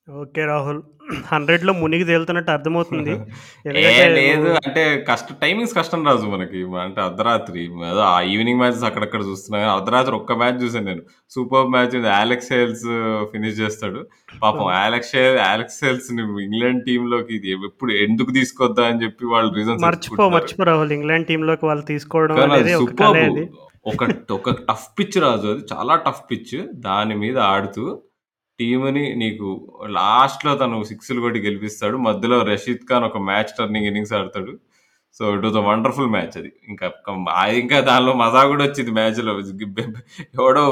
Okay Rahul. 100లో మునిగి తేలుతున్నట్టు అర్థమవుతుంది. లేదు. అంటే కష్ట టైమింగ్స్ కష్టం రాజు మనకి. అంటే అర్ధరాత్రి ఆ ఈవినింగ్ మ్యాచెస్ అక్కడక్కడ చూస్తున్నా అర్ధరాత్రి ఒక్క మ్యాచ్ చూసాను నేను. సూపర్బ్ మ్యాచ్ ఉంది. అలెక్స్ హేల్స్ ఫినిష్ చేస్తాడు. పాపం అవును. అలెక్స్ హే అలెక్స్ హేల్స్‌ని ఇంగ్లాండ్ టీమ్‌లోకి ఇది ఎప్పుడు ఎందుకు తీసుకొద్దా అని చెప్పి వాళ్ళు రీజన్స్ మర్చిపో. మర్చిపో రాహుల్. ఇంగ్లాండ్ టీమ్‌లోకి వాళ్ళు తీసుకోవడం అనేది. ఒక ఒక టఫ్ పిచ్ రాజు అది. చాలా టఫ్ పిచ్. దాని మీద ఆడుతూ టీమ్‌ని నీకు లాస్ట్‌లో తను సిక్స్‌లు కొట్టి గెలిపిస్తాడు. మధ్యలో రషీద్ ఖాన్ ఒక మ్యాచ్ టర్నింగ్ ఇన్నింగ్స్ ఆడతాడు. So, it was a wonderful match అది. ఇంకా ఇంకా దానిలో మజా కూడా వచ్చింది మ్యాచ్‌లో. ఎవడో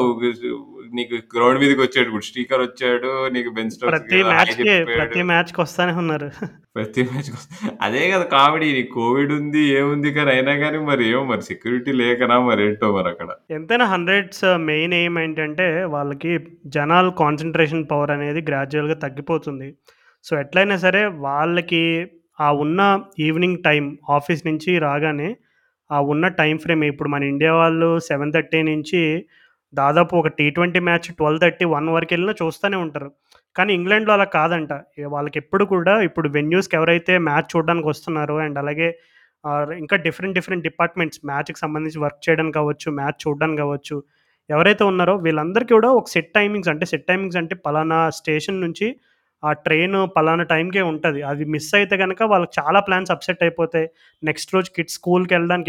నీకు గ్రౌండ్ మీదకి వచ్చాడు. ఇప్పుడు స్టీకర్ వచ్చాడు. నీకు స్టోక్స్‌కి ప్రతి మ్యాచ్‌కి వస్తానే ఉన్నారు. ప్రతి మ్యాచ్ అదే కదా కామెడీ. కోవిడ్ ఉంది, ఏముంది కానీ అయినా గాని మరి ఏమో మరి సెక్యూరిటీ లేకనా మరేంటో మరక్కడ. ఎంతైనా 100స్ మెయిన్ ఎయిమ్ ఏంటంటే వాళ్ళకి జనాల కాన్సంట్రేషన్ పవర్ అనేది గ్రాడ్యుయల్‌గా తగ్గిపోతుంది. సో, ఎట్లైనా సరే వాళ్ళకి ఆ ఉన్న ఈవినింగ్ టైం ఆఫీస్ నుంచి రాగానే ఆ ఉన్న టైం ఫ్రేమ్ ఇప్పుడు మన ఇండియా వాళ్ళు 7:30 నుంచి దాదాపు ఒక టీ20 మ్యాచ్ ట్వల్వ్ థర్టీ వన్ వరకు వెళ్ళినా చూస్తూనే ఉంటారు. కానీ ఇంగ్లాండ్‌లో అలా కాదంట. వాళ్ళకి ఎప్పుడు కూడా ఇప్పుడు వెన్యూస్‌కి ఎవరైతే మ్యాచ్ చూడడానికి వస్తున్నారో అండ్ అలాగే ఇంకా డిఫరెంట్ డిఫరెంట్ డిపార్ట్మెంట్స్ మ్యాచ్‌కి సంబంధించి వర్క్ చేయడానికి కావచ్చు, మ్యాచ్ చూడడానికి కావచ్చు, ఎవరైతే ఉన్నారో వీళ్ళందరికీ కూడా ఒక సెట్ టైమింగ్స్ అంటే సెట్ టైమింగ్స్ అంటే పలానా స్టేషన్ నుంచి ఆ ట్రైన్ పలానా టైంకే ఉంటుంది అది మిస్ అయితే కనుక వాళ్ళకి చాలా ప్లాన్స్ అప్‌సెట్ అయిపోతాయి. నెక్స్ట్ రోజు కిడ్స్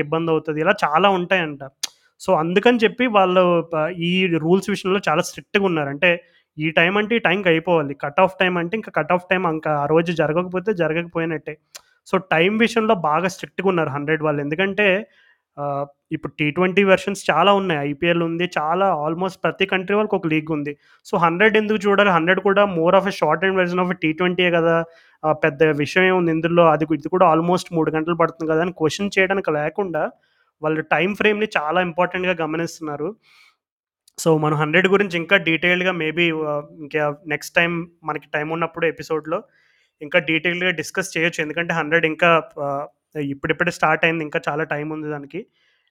ఇబ్బంది అవుతుంది ఇలా చాలా ఉంటాయంట. సో, అందుకని చెప్పి వాళ్ళు ఈ రూల్స్ విషయంలో చాలా స్ట్రిక్ట్‌గా ఉన్నారు. అంటే ఈ టైం అంటే ఈ టైంకి అయిపోవాలి. కట్ ఆఫ్ టైం అంటే ఇంకా కట్ ఆఫ్ టైమ్ ఇంకా ఆ రోజు జరగకపోతే జరగకపోయినట్టే. సో, టైం విషయంలో బాగా స్ట్రిక్ట్‌గా ఉన్నారు 100 వాళ్ళు. ఎందుకంటే ఇప్పుడు టీ ట్వంటీ వెర్షన్స్ చాలా ఉన్నాయి. ఐపీఎల్ ఉంది. చాలా ఆల్మోస్ట్ ప్రతి కంట్రీ వాళ్ళకి ఒక లీగ్ ఉంది. సో, 100 ఎందుకు చూడాలి? 100 కూడా more of a short and version of టీ20యే కదా! పెద్ద విషయం ఏముంది ఇందులో అది ఇది కూడా ఆల్మోస్ట్ మూడు గంటలు పడుతుంది కదా! అని క్వశ్చన్ చేయడానికి లేకుండా వాళ్ళు టైం ఫ్రేమ్‌ని చాలా ఇంపార్టెంట్‌గా గమనిస్తున్నారు. సో మనం హండ్రెడ్ గురించి ఇంకా డీటెయిల్డ్గా మేబీ ఇంకా నెక్స్ట్ టైం మనకి టైం ఉన్నప్పుడు ఎపిసోడ్లో ఇంకా డీటెయిల్డ్గా డిస్కస్ చేయొచ్చు ఎందుకంటే హండ్రెడ్ ఇంకా ఇప్పుడిప్పుడే స్టార్ట్ అయింది ఇంకా చాలా టైం ఉంది దానికి.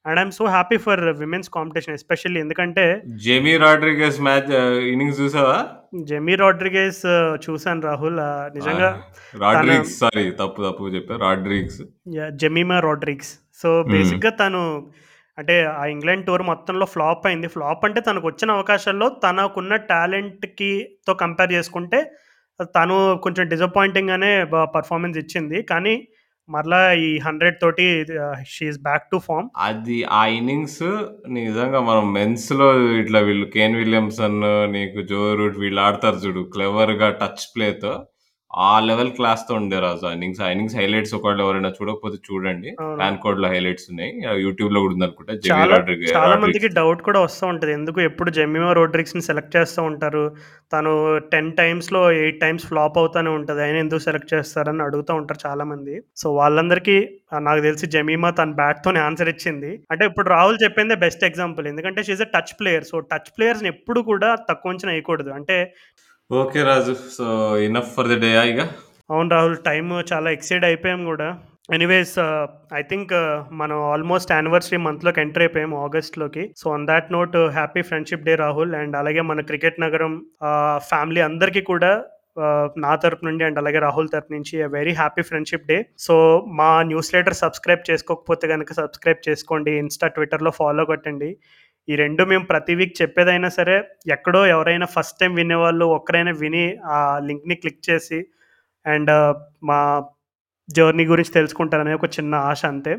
And I'm so happy for women's competition especially ఎందుకంటే జెమీ రాడ్రిగస్ మ్యాచ్ ఇన్నింగ్స్ చూసావా? జెమీ రాడ్రిగేస్ చూసాను రాహుల్ నిజంగా రాడ్రిగ్స్ సారీ తప్పు తప్పు చెప్పా రాడ్రిగ్స్. జెమీమా రాడ్రిగ్స్. సో బేసిక్గా తను అంటే ఆ ఇంగ్లాండ్ టూర్ మొత్తంలో ఫ్లాప్ అయింది. ఫ్లాప్ అంటే తనకు వచ్చిన అవకాశాల్లో తనకున్న టాలెంట్కి తో కంపేర్ చేసుకుంటే తను కొంచెం డిసప్పాయింటింగ్గానే పర్ఫార్మెన్స్ ఇచ్చింది. కానీ మరలా ఈ హండ్రెడ్ తోటి షీఈస్ బ్యాక్ టు ఫామ్ అది ఆ ఇన్నింగ్స్ నిజంగా మనం మెన్స్లో ఇట్లా వీళ్ళు కేన్ విలియమ్సన్ నీకు జో రూట్ వీళ్ళు ఆడతారు చూడు క్లెవర్గా టచ్ ప్లేతో ఆ లెవెల్ క్లాస్తో ఉండే రాజు. ఆ ఇన్నింగ్స్ ఆ ఇన్నింగ్స్ హైలైట్స్ ఒకవేళ ఎవరైనా చూడకపోతే చూడండి. అవును. కోడ్లో హైలైట్స్ ఉన్నాయి. యూట్యూబ్లో కూడా ఉంది అనుకుంటా జెమీ చాలా చాలా మందికి డౌట్ కూడా వస్తూ ఉంటుంది. ఎందుకు ఎప్పుడు జెమిమా రోడ్రిక్స్ని సెలెక్ట్ చేస్తూ ఉంటారు? తను టెన్ టైమ్స్లో ఎయిట్ టైమ్స్ ఫ్లాప్ అవుతూనే ఉంటుంది. ఆయన ఎందుకు సెలెక్ట్ చేస్తారని అడుగుతూ ఉంటారు చాలా మంది. సో వాళ్ళందరికీ ఆ, నాకు తెలిసి జమీమా తన బ్యాట్తోనే ఆన్సర్ ఇచ్చింది. అంటే ఇప్పుడు రాహుల్ చెప్పిందే బెస్ట్ ఎగ్జాంపుల్. ఎందుకంటే she's a touch player. So touch ప్లేయర్స్ని ఎప్పుడు కూడా తక్కువ అంచనా వేయకూడదు. అంటే okay Raju so enough for the day ఇక? అవును రాహుల్ టైం చాలా ఎక్సైడ్ అయిపోయాం కూడా. ఎనీవేస్ ఐ థింక్ మనం ఆల్మోస్ట్ యానివర్సరీ మంత్లోకి ఎంటర్ అయిపోయాం ఆగస్ట్లోకి so on that note happy friendship day Rahul. And అలాగే మన క్రికెట్ నగరం ఫ్యామిలీ అందరికీ కూడా నా తరపు నుండి అండ్ అలాగే రాహుల్ తరపు నుంచి very happy friendship day so మా న్యూస్ లెటర్ సబ్స్క్రైబ్ చేసుకోకపోతే కనుక సబ్స్క్రైబ్ చేసుకోండి. ఇన్స్టా ట్విట్టర్లో ఫాలో కొట్టండి. ఈ రెండు మేము ప్రతి వీక్ చెప్పేదైనా సరే ఎక్కడో ఎవరైనా ఫస్ట్ టైం వినేవాళ్ళు ఒక్కరైనా విని ఆ లింక్ని క్లిక్ చేసి అండ్ uh, మా జర్నీ గురించి తెలుసుకుంటారనే ఒక చిన్న ఆశ అంతే.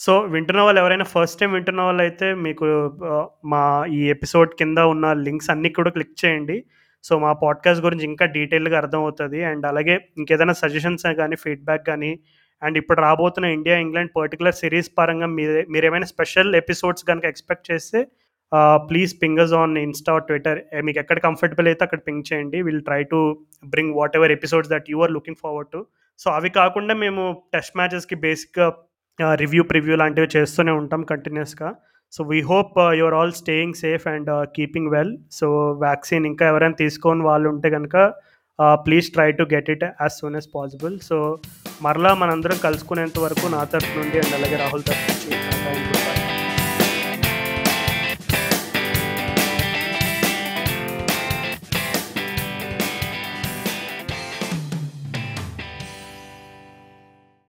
సో వింటున్న వాళ్ళు ఎవరైనా ఫస్ట్ టైం వింటున్న వాళ్ళు అయితే మీకు uh, మా ఈ ఎపిసోడ్ కింద ఉన్న లింక్స్ అన్నీ కూడా క్లిక్ చేయండి. సో మా పాడ్కాస్ట్ గురించి ఇంకా డీటెయిల్గా అర్థమవుతుంది. అండ్ అలాగే ఇంకేదైనా సజెషన్స్ కానీ ఫీడ్బ్యాక్ కానీ అండ్ ఇప్పుడు రాబోతున్న ఇండియా ఇంగ్లాండ్ పర్టికులర్ సిరీస్ పరంగా మీరు ఏమైనా స్పెషల్ ఎపిసోడ్స్ కనుక ఎక్స్పెక్ట్ చేస్తే please pingers on Insta Twitter మీకు ఎక్కడ కంఫర్టబుల్ అయితే అక్కడ పింగ్ చేయండి. Will try to bring whatever episodes that you are looking forward to so అవి కాకుండా మేము టెస్ట్ మ్యాచెస్కి బేసిక్గా రివ్యూ ప్రివ్యూ లాంటివి చేస్తూనే ఉంటాం కంటిన్యూస్గా so we hope your all staying safe and keeping well so vaccine ఇంకా ఎవరైనా తీసుకొని వాళ్ళు ఉంటే కనుక please try to get it as soon as possible so మరలా మనందరం కలుసుకునేంత వరకు నా తరఫు నుండి అండ్ అలాగే రాహుల్ తరఫు నుంచి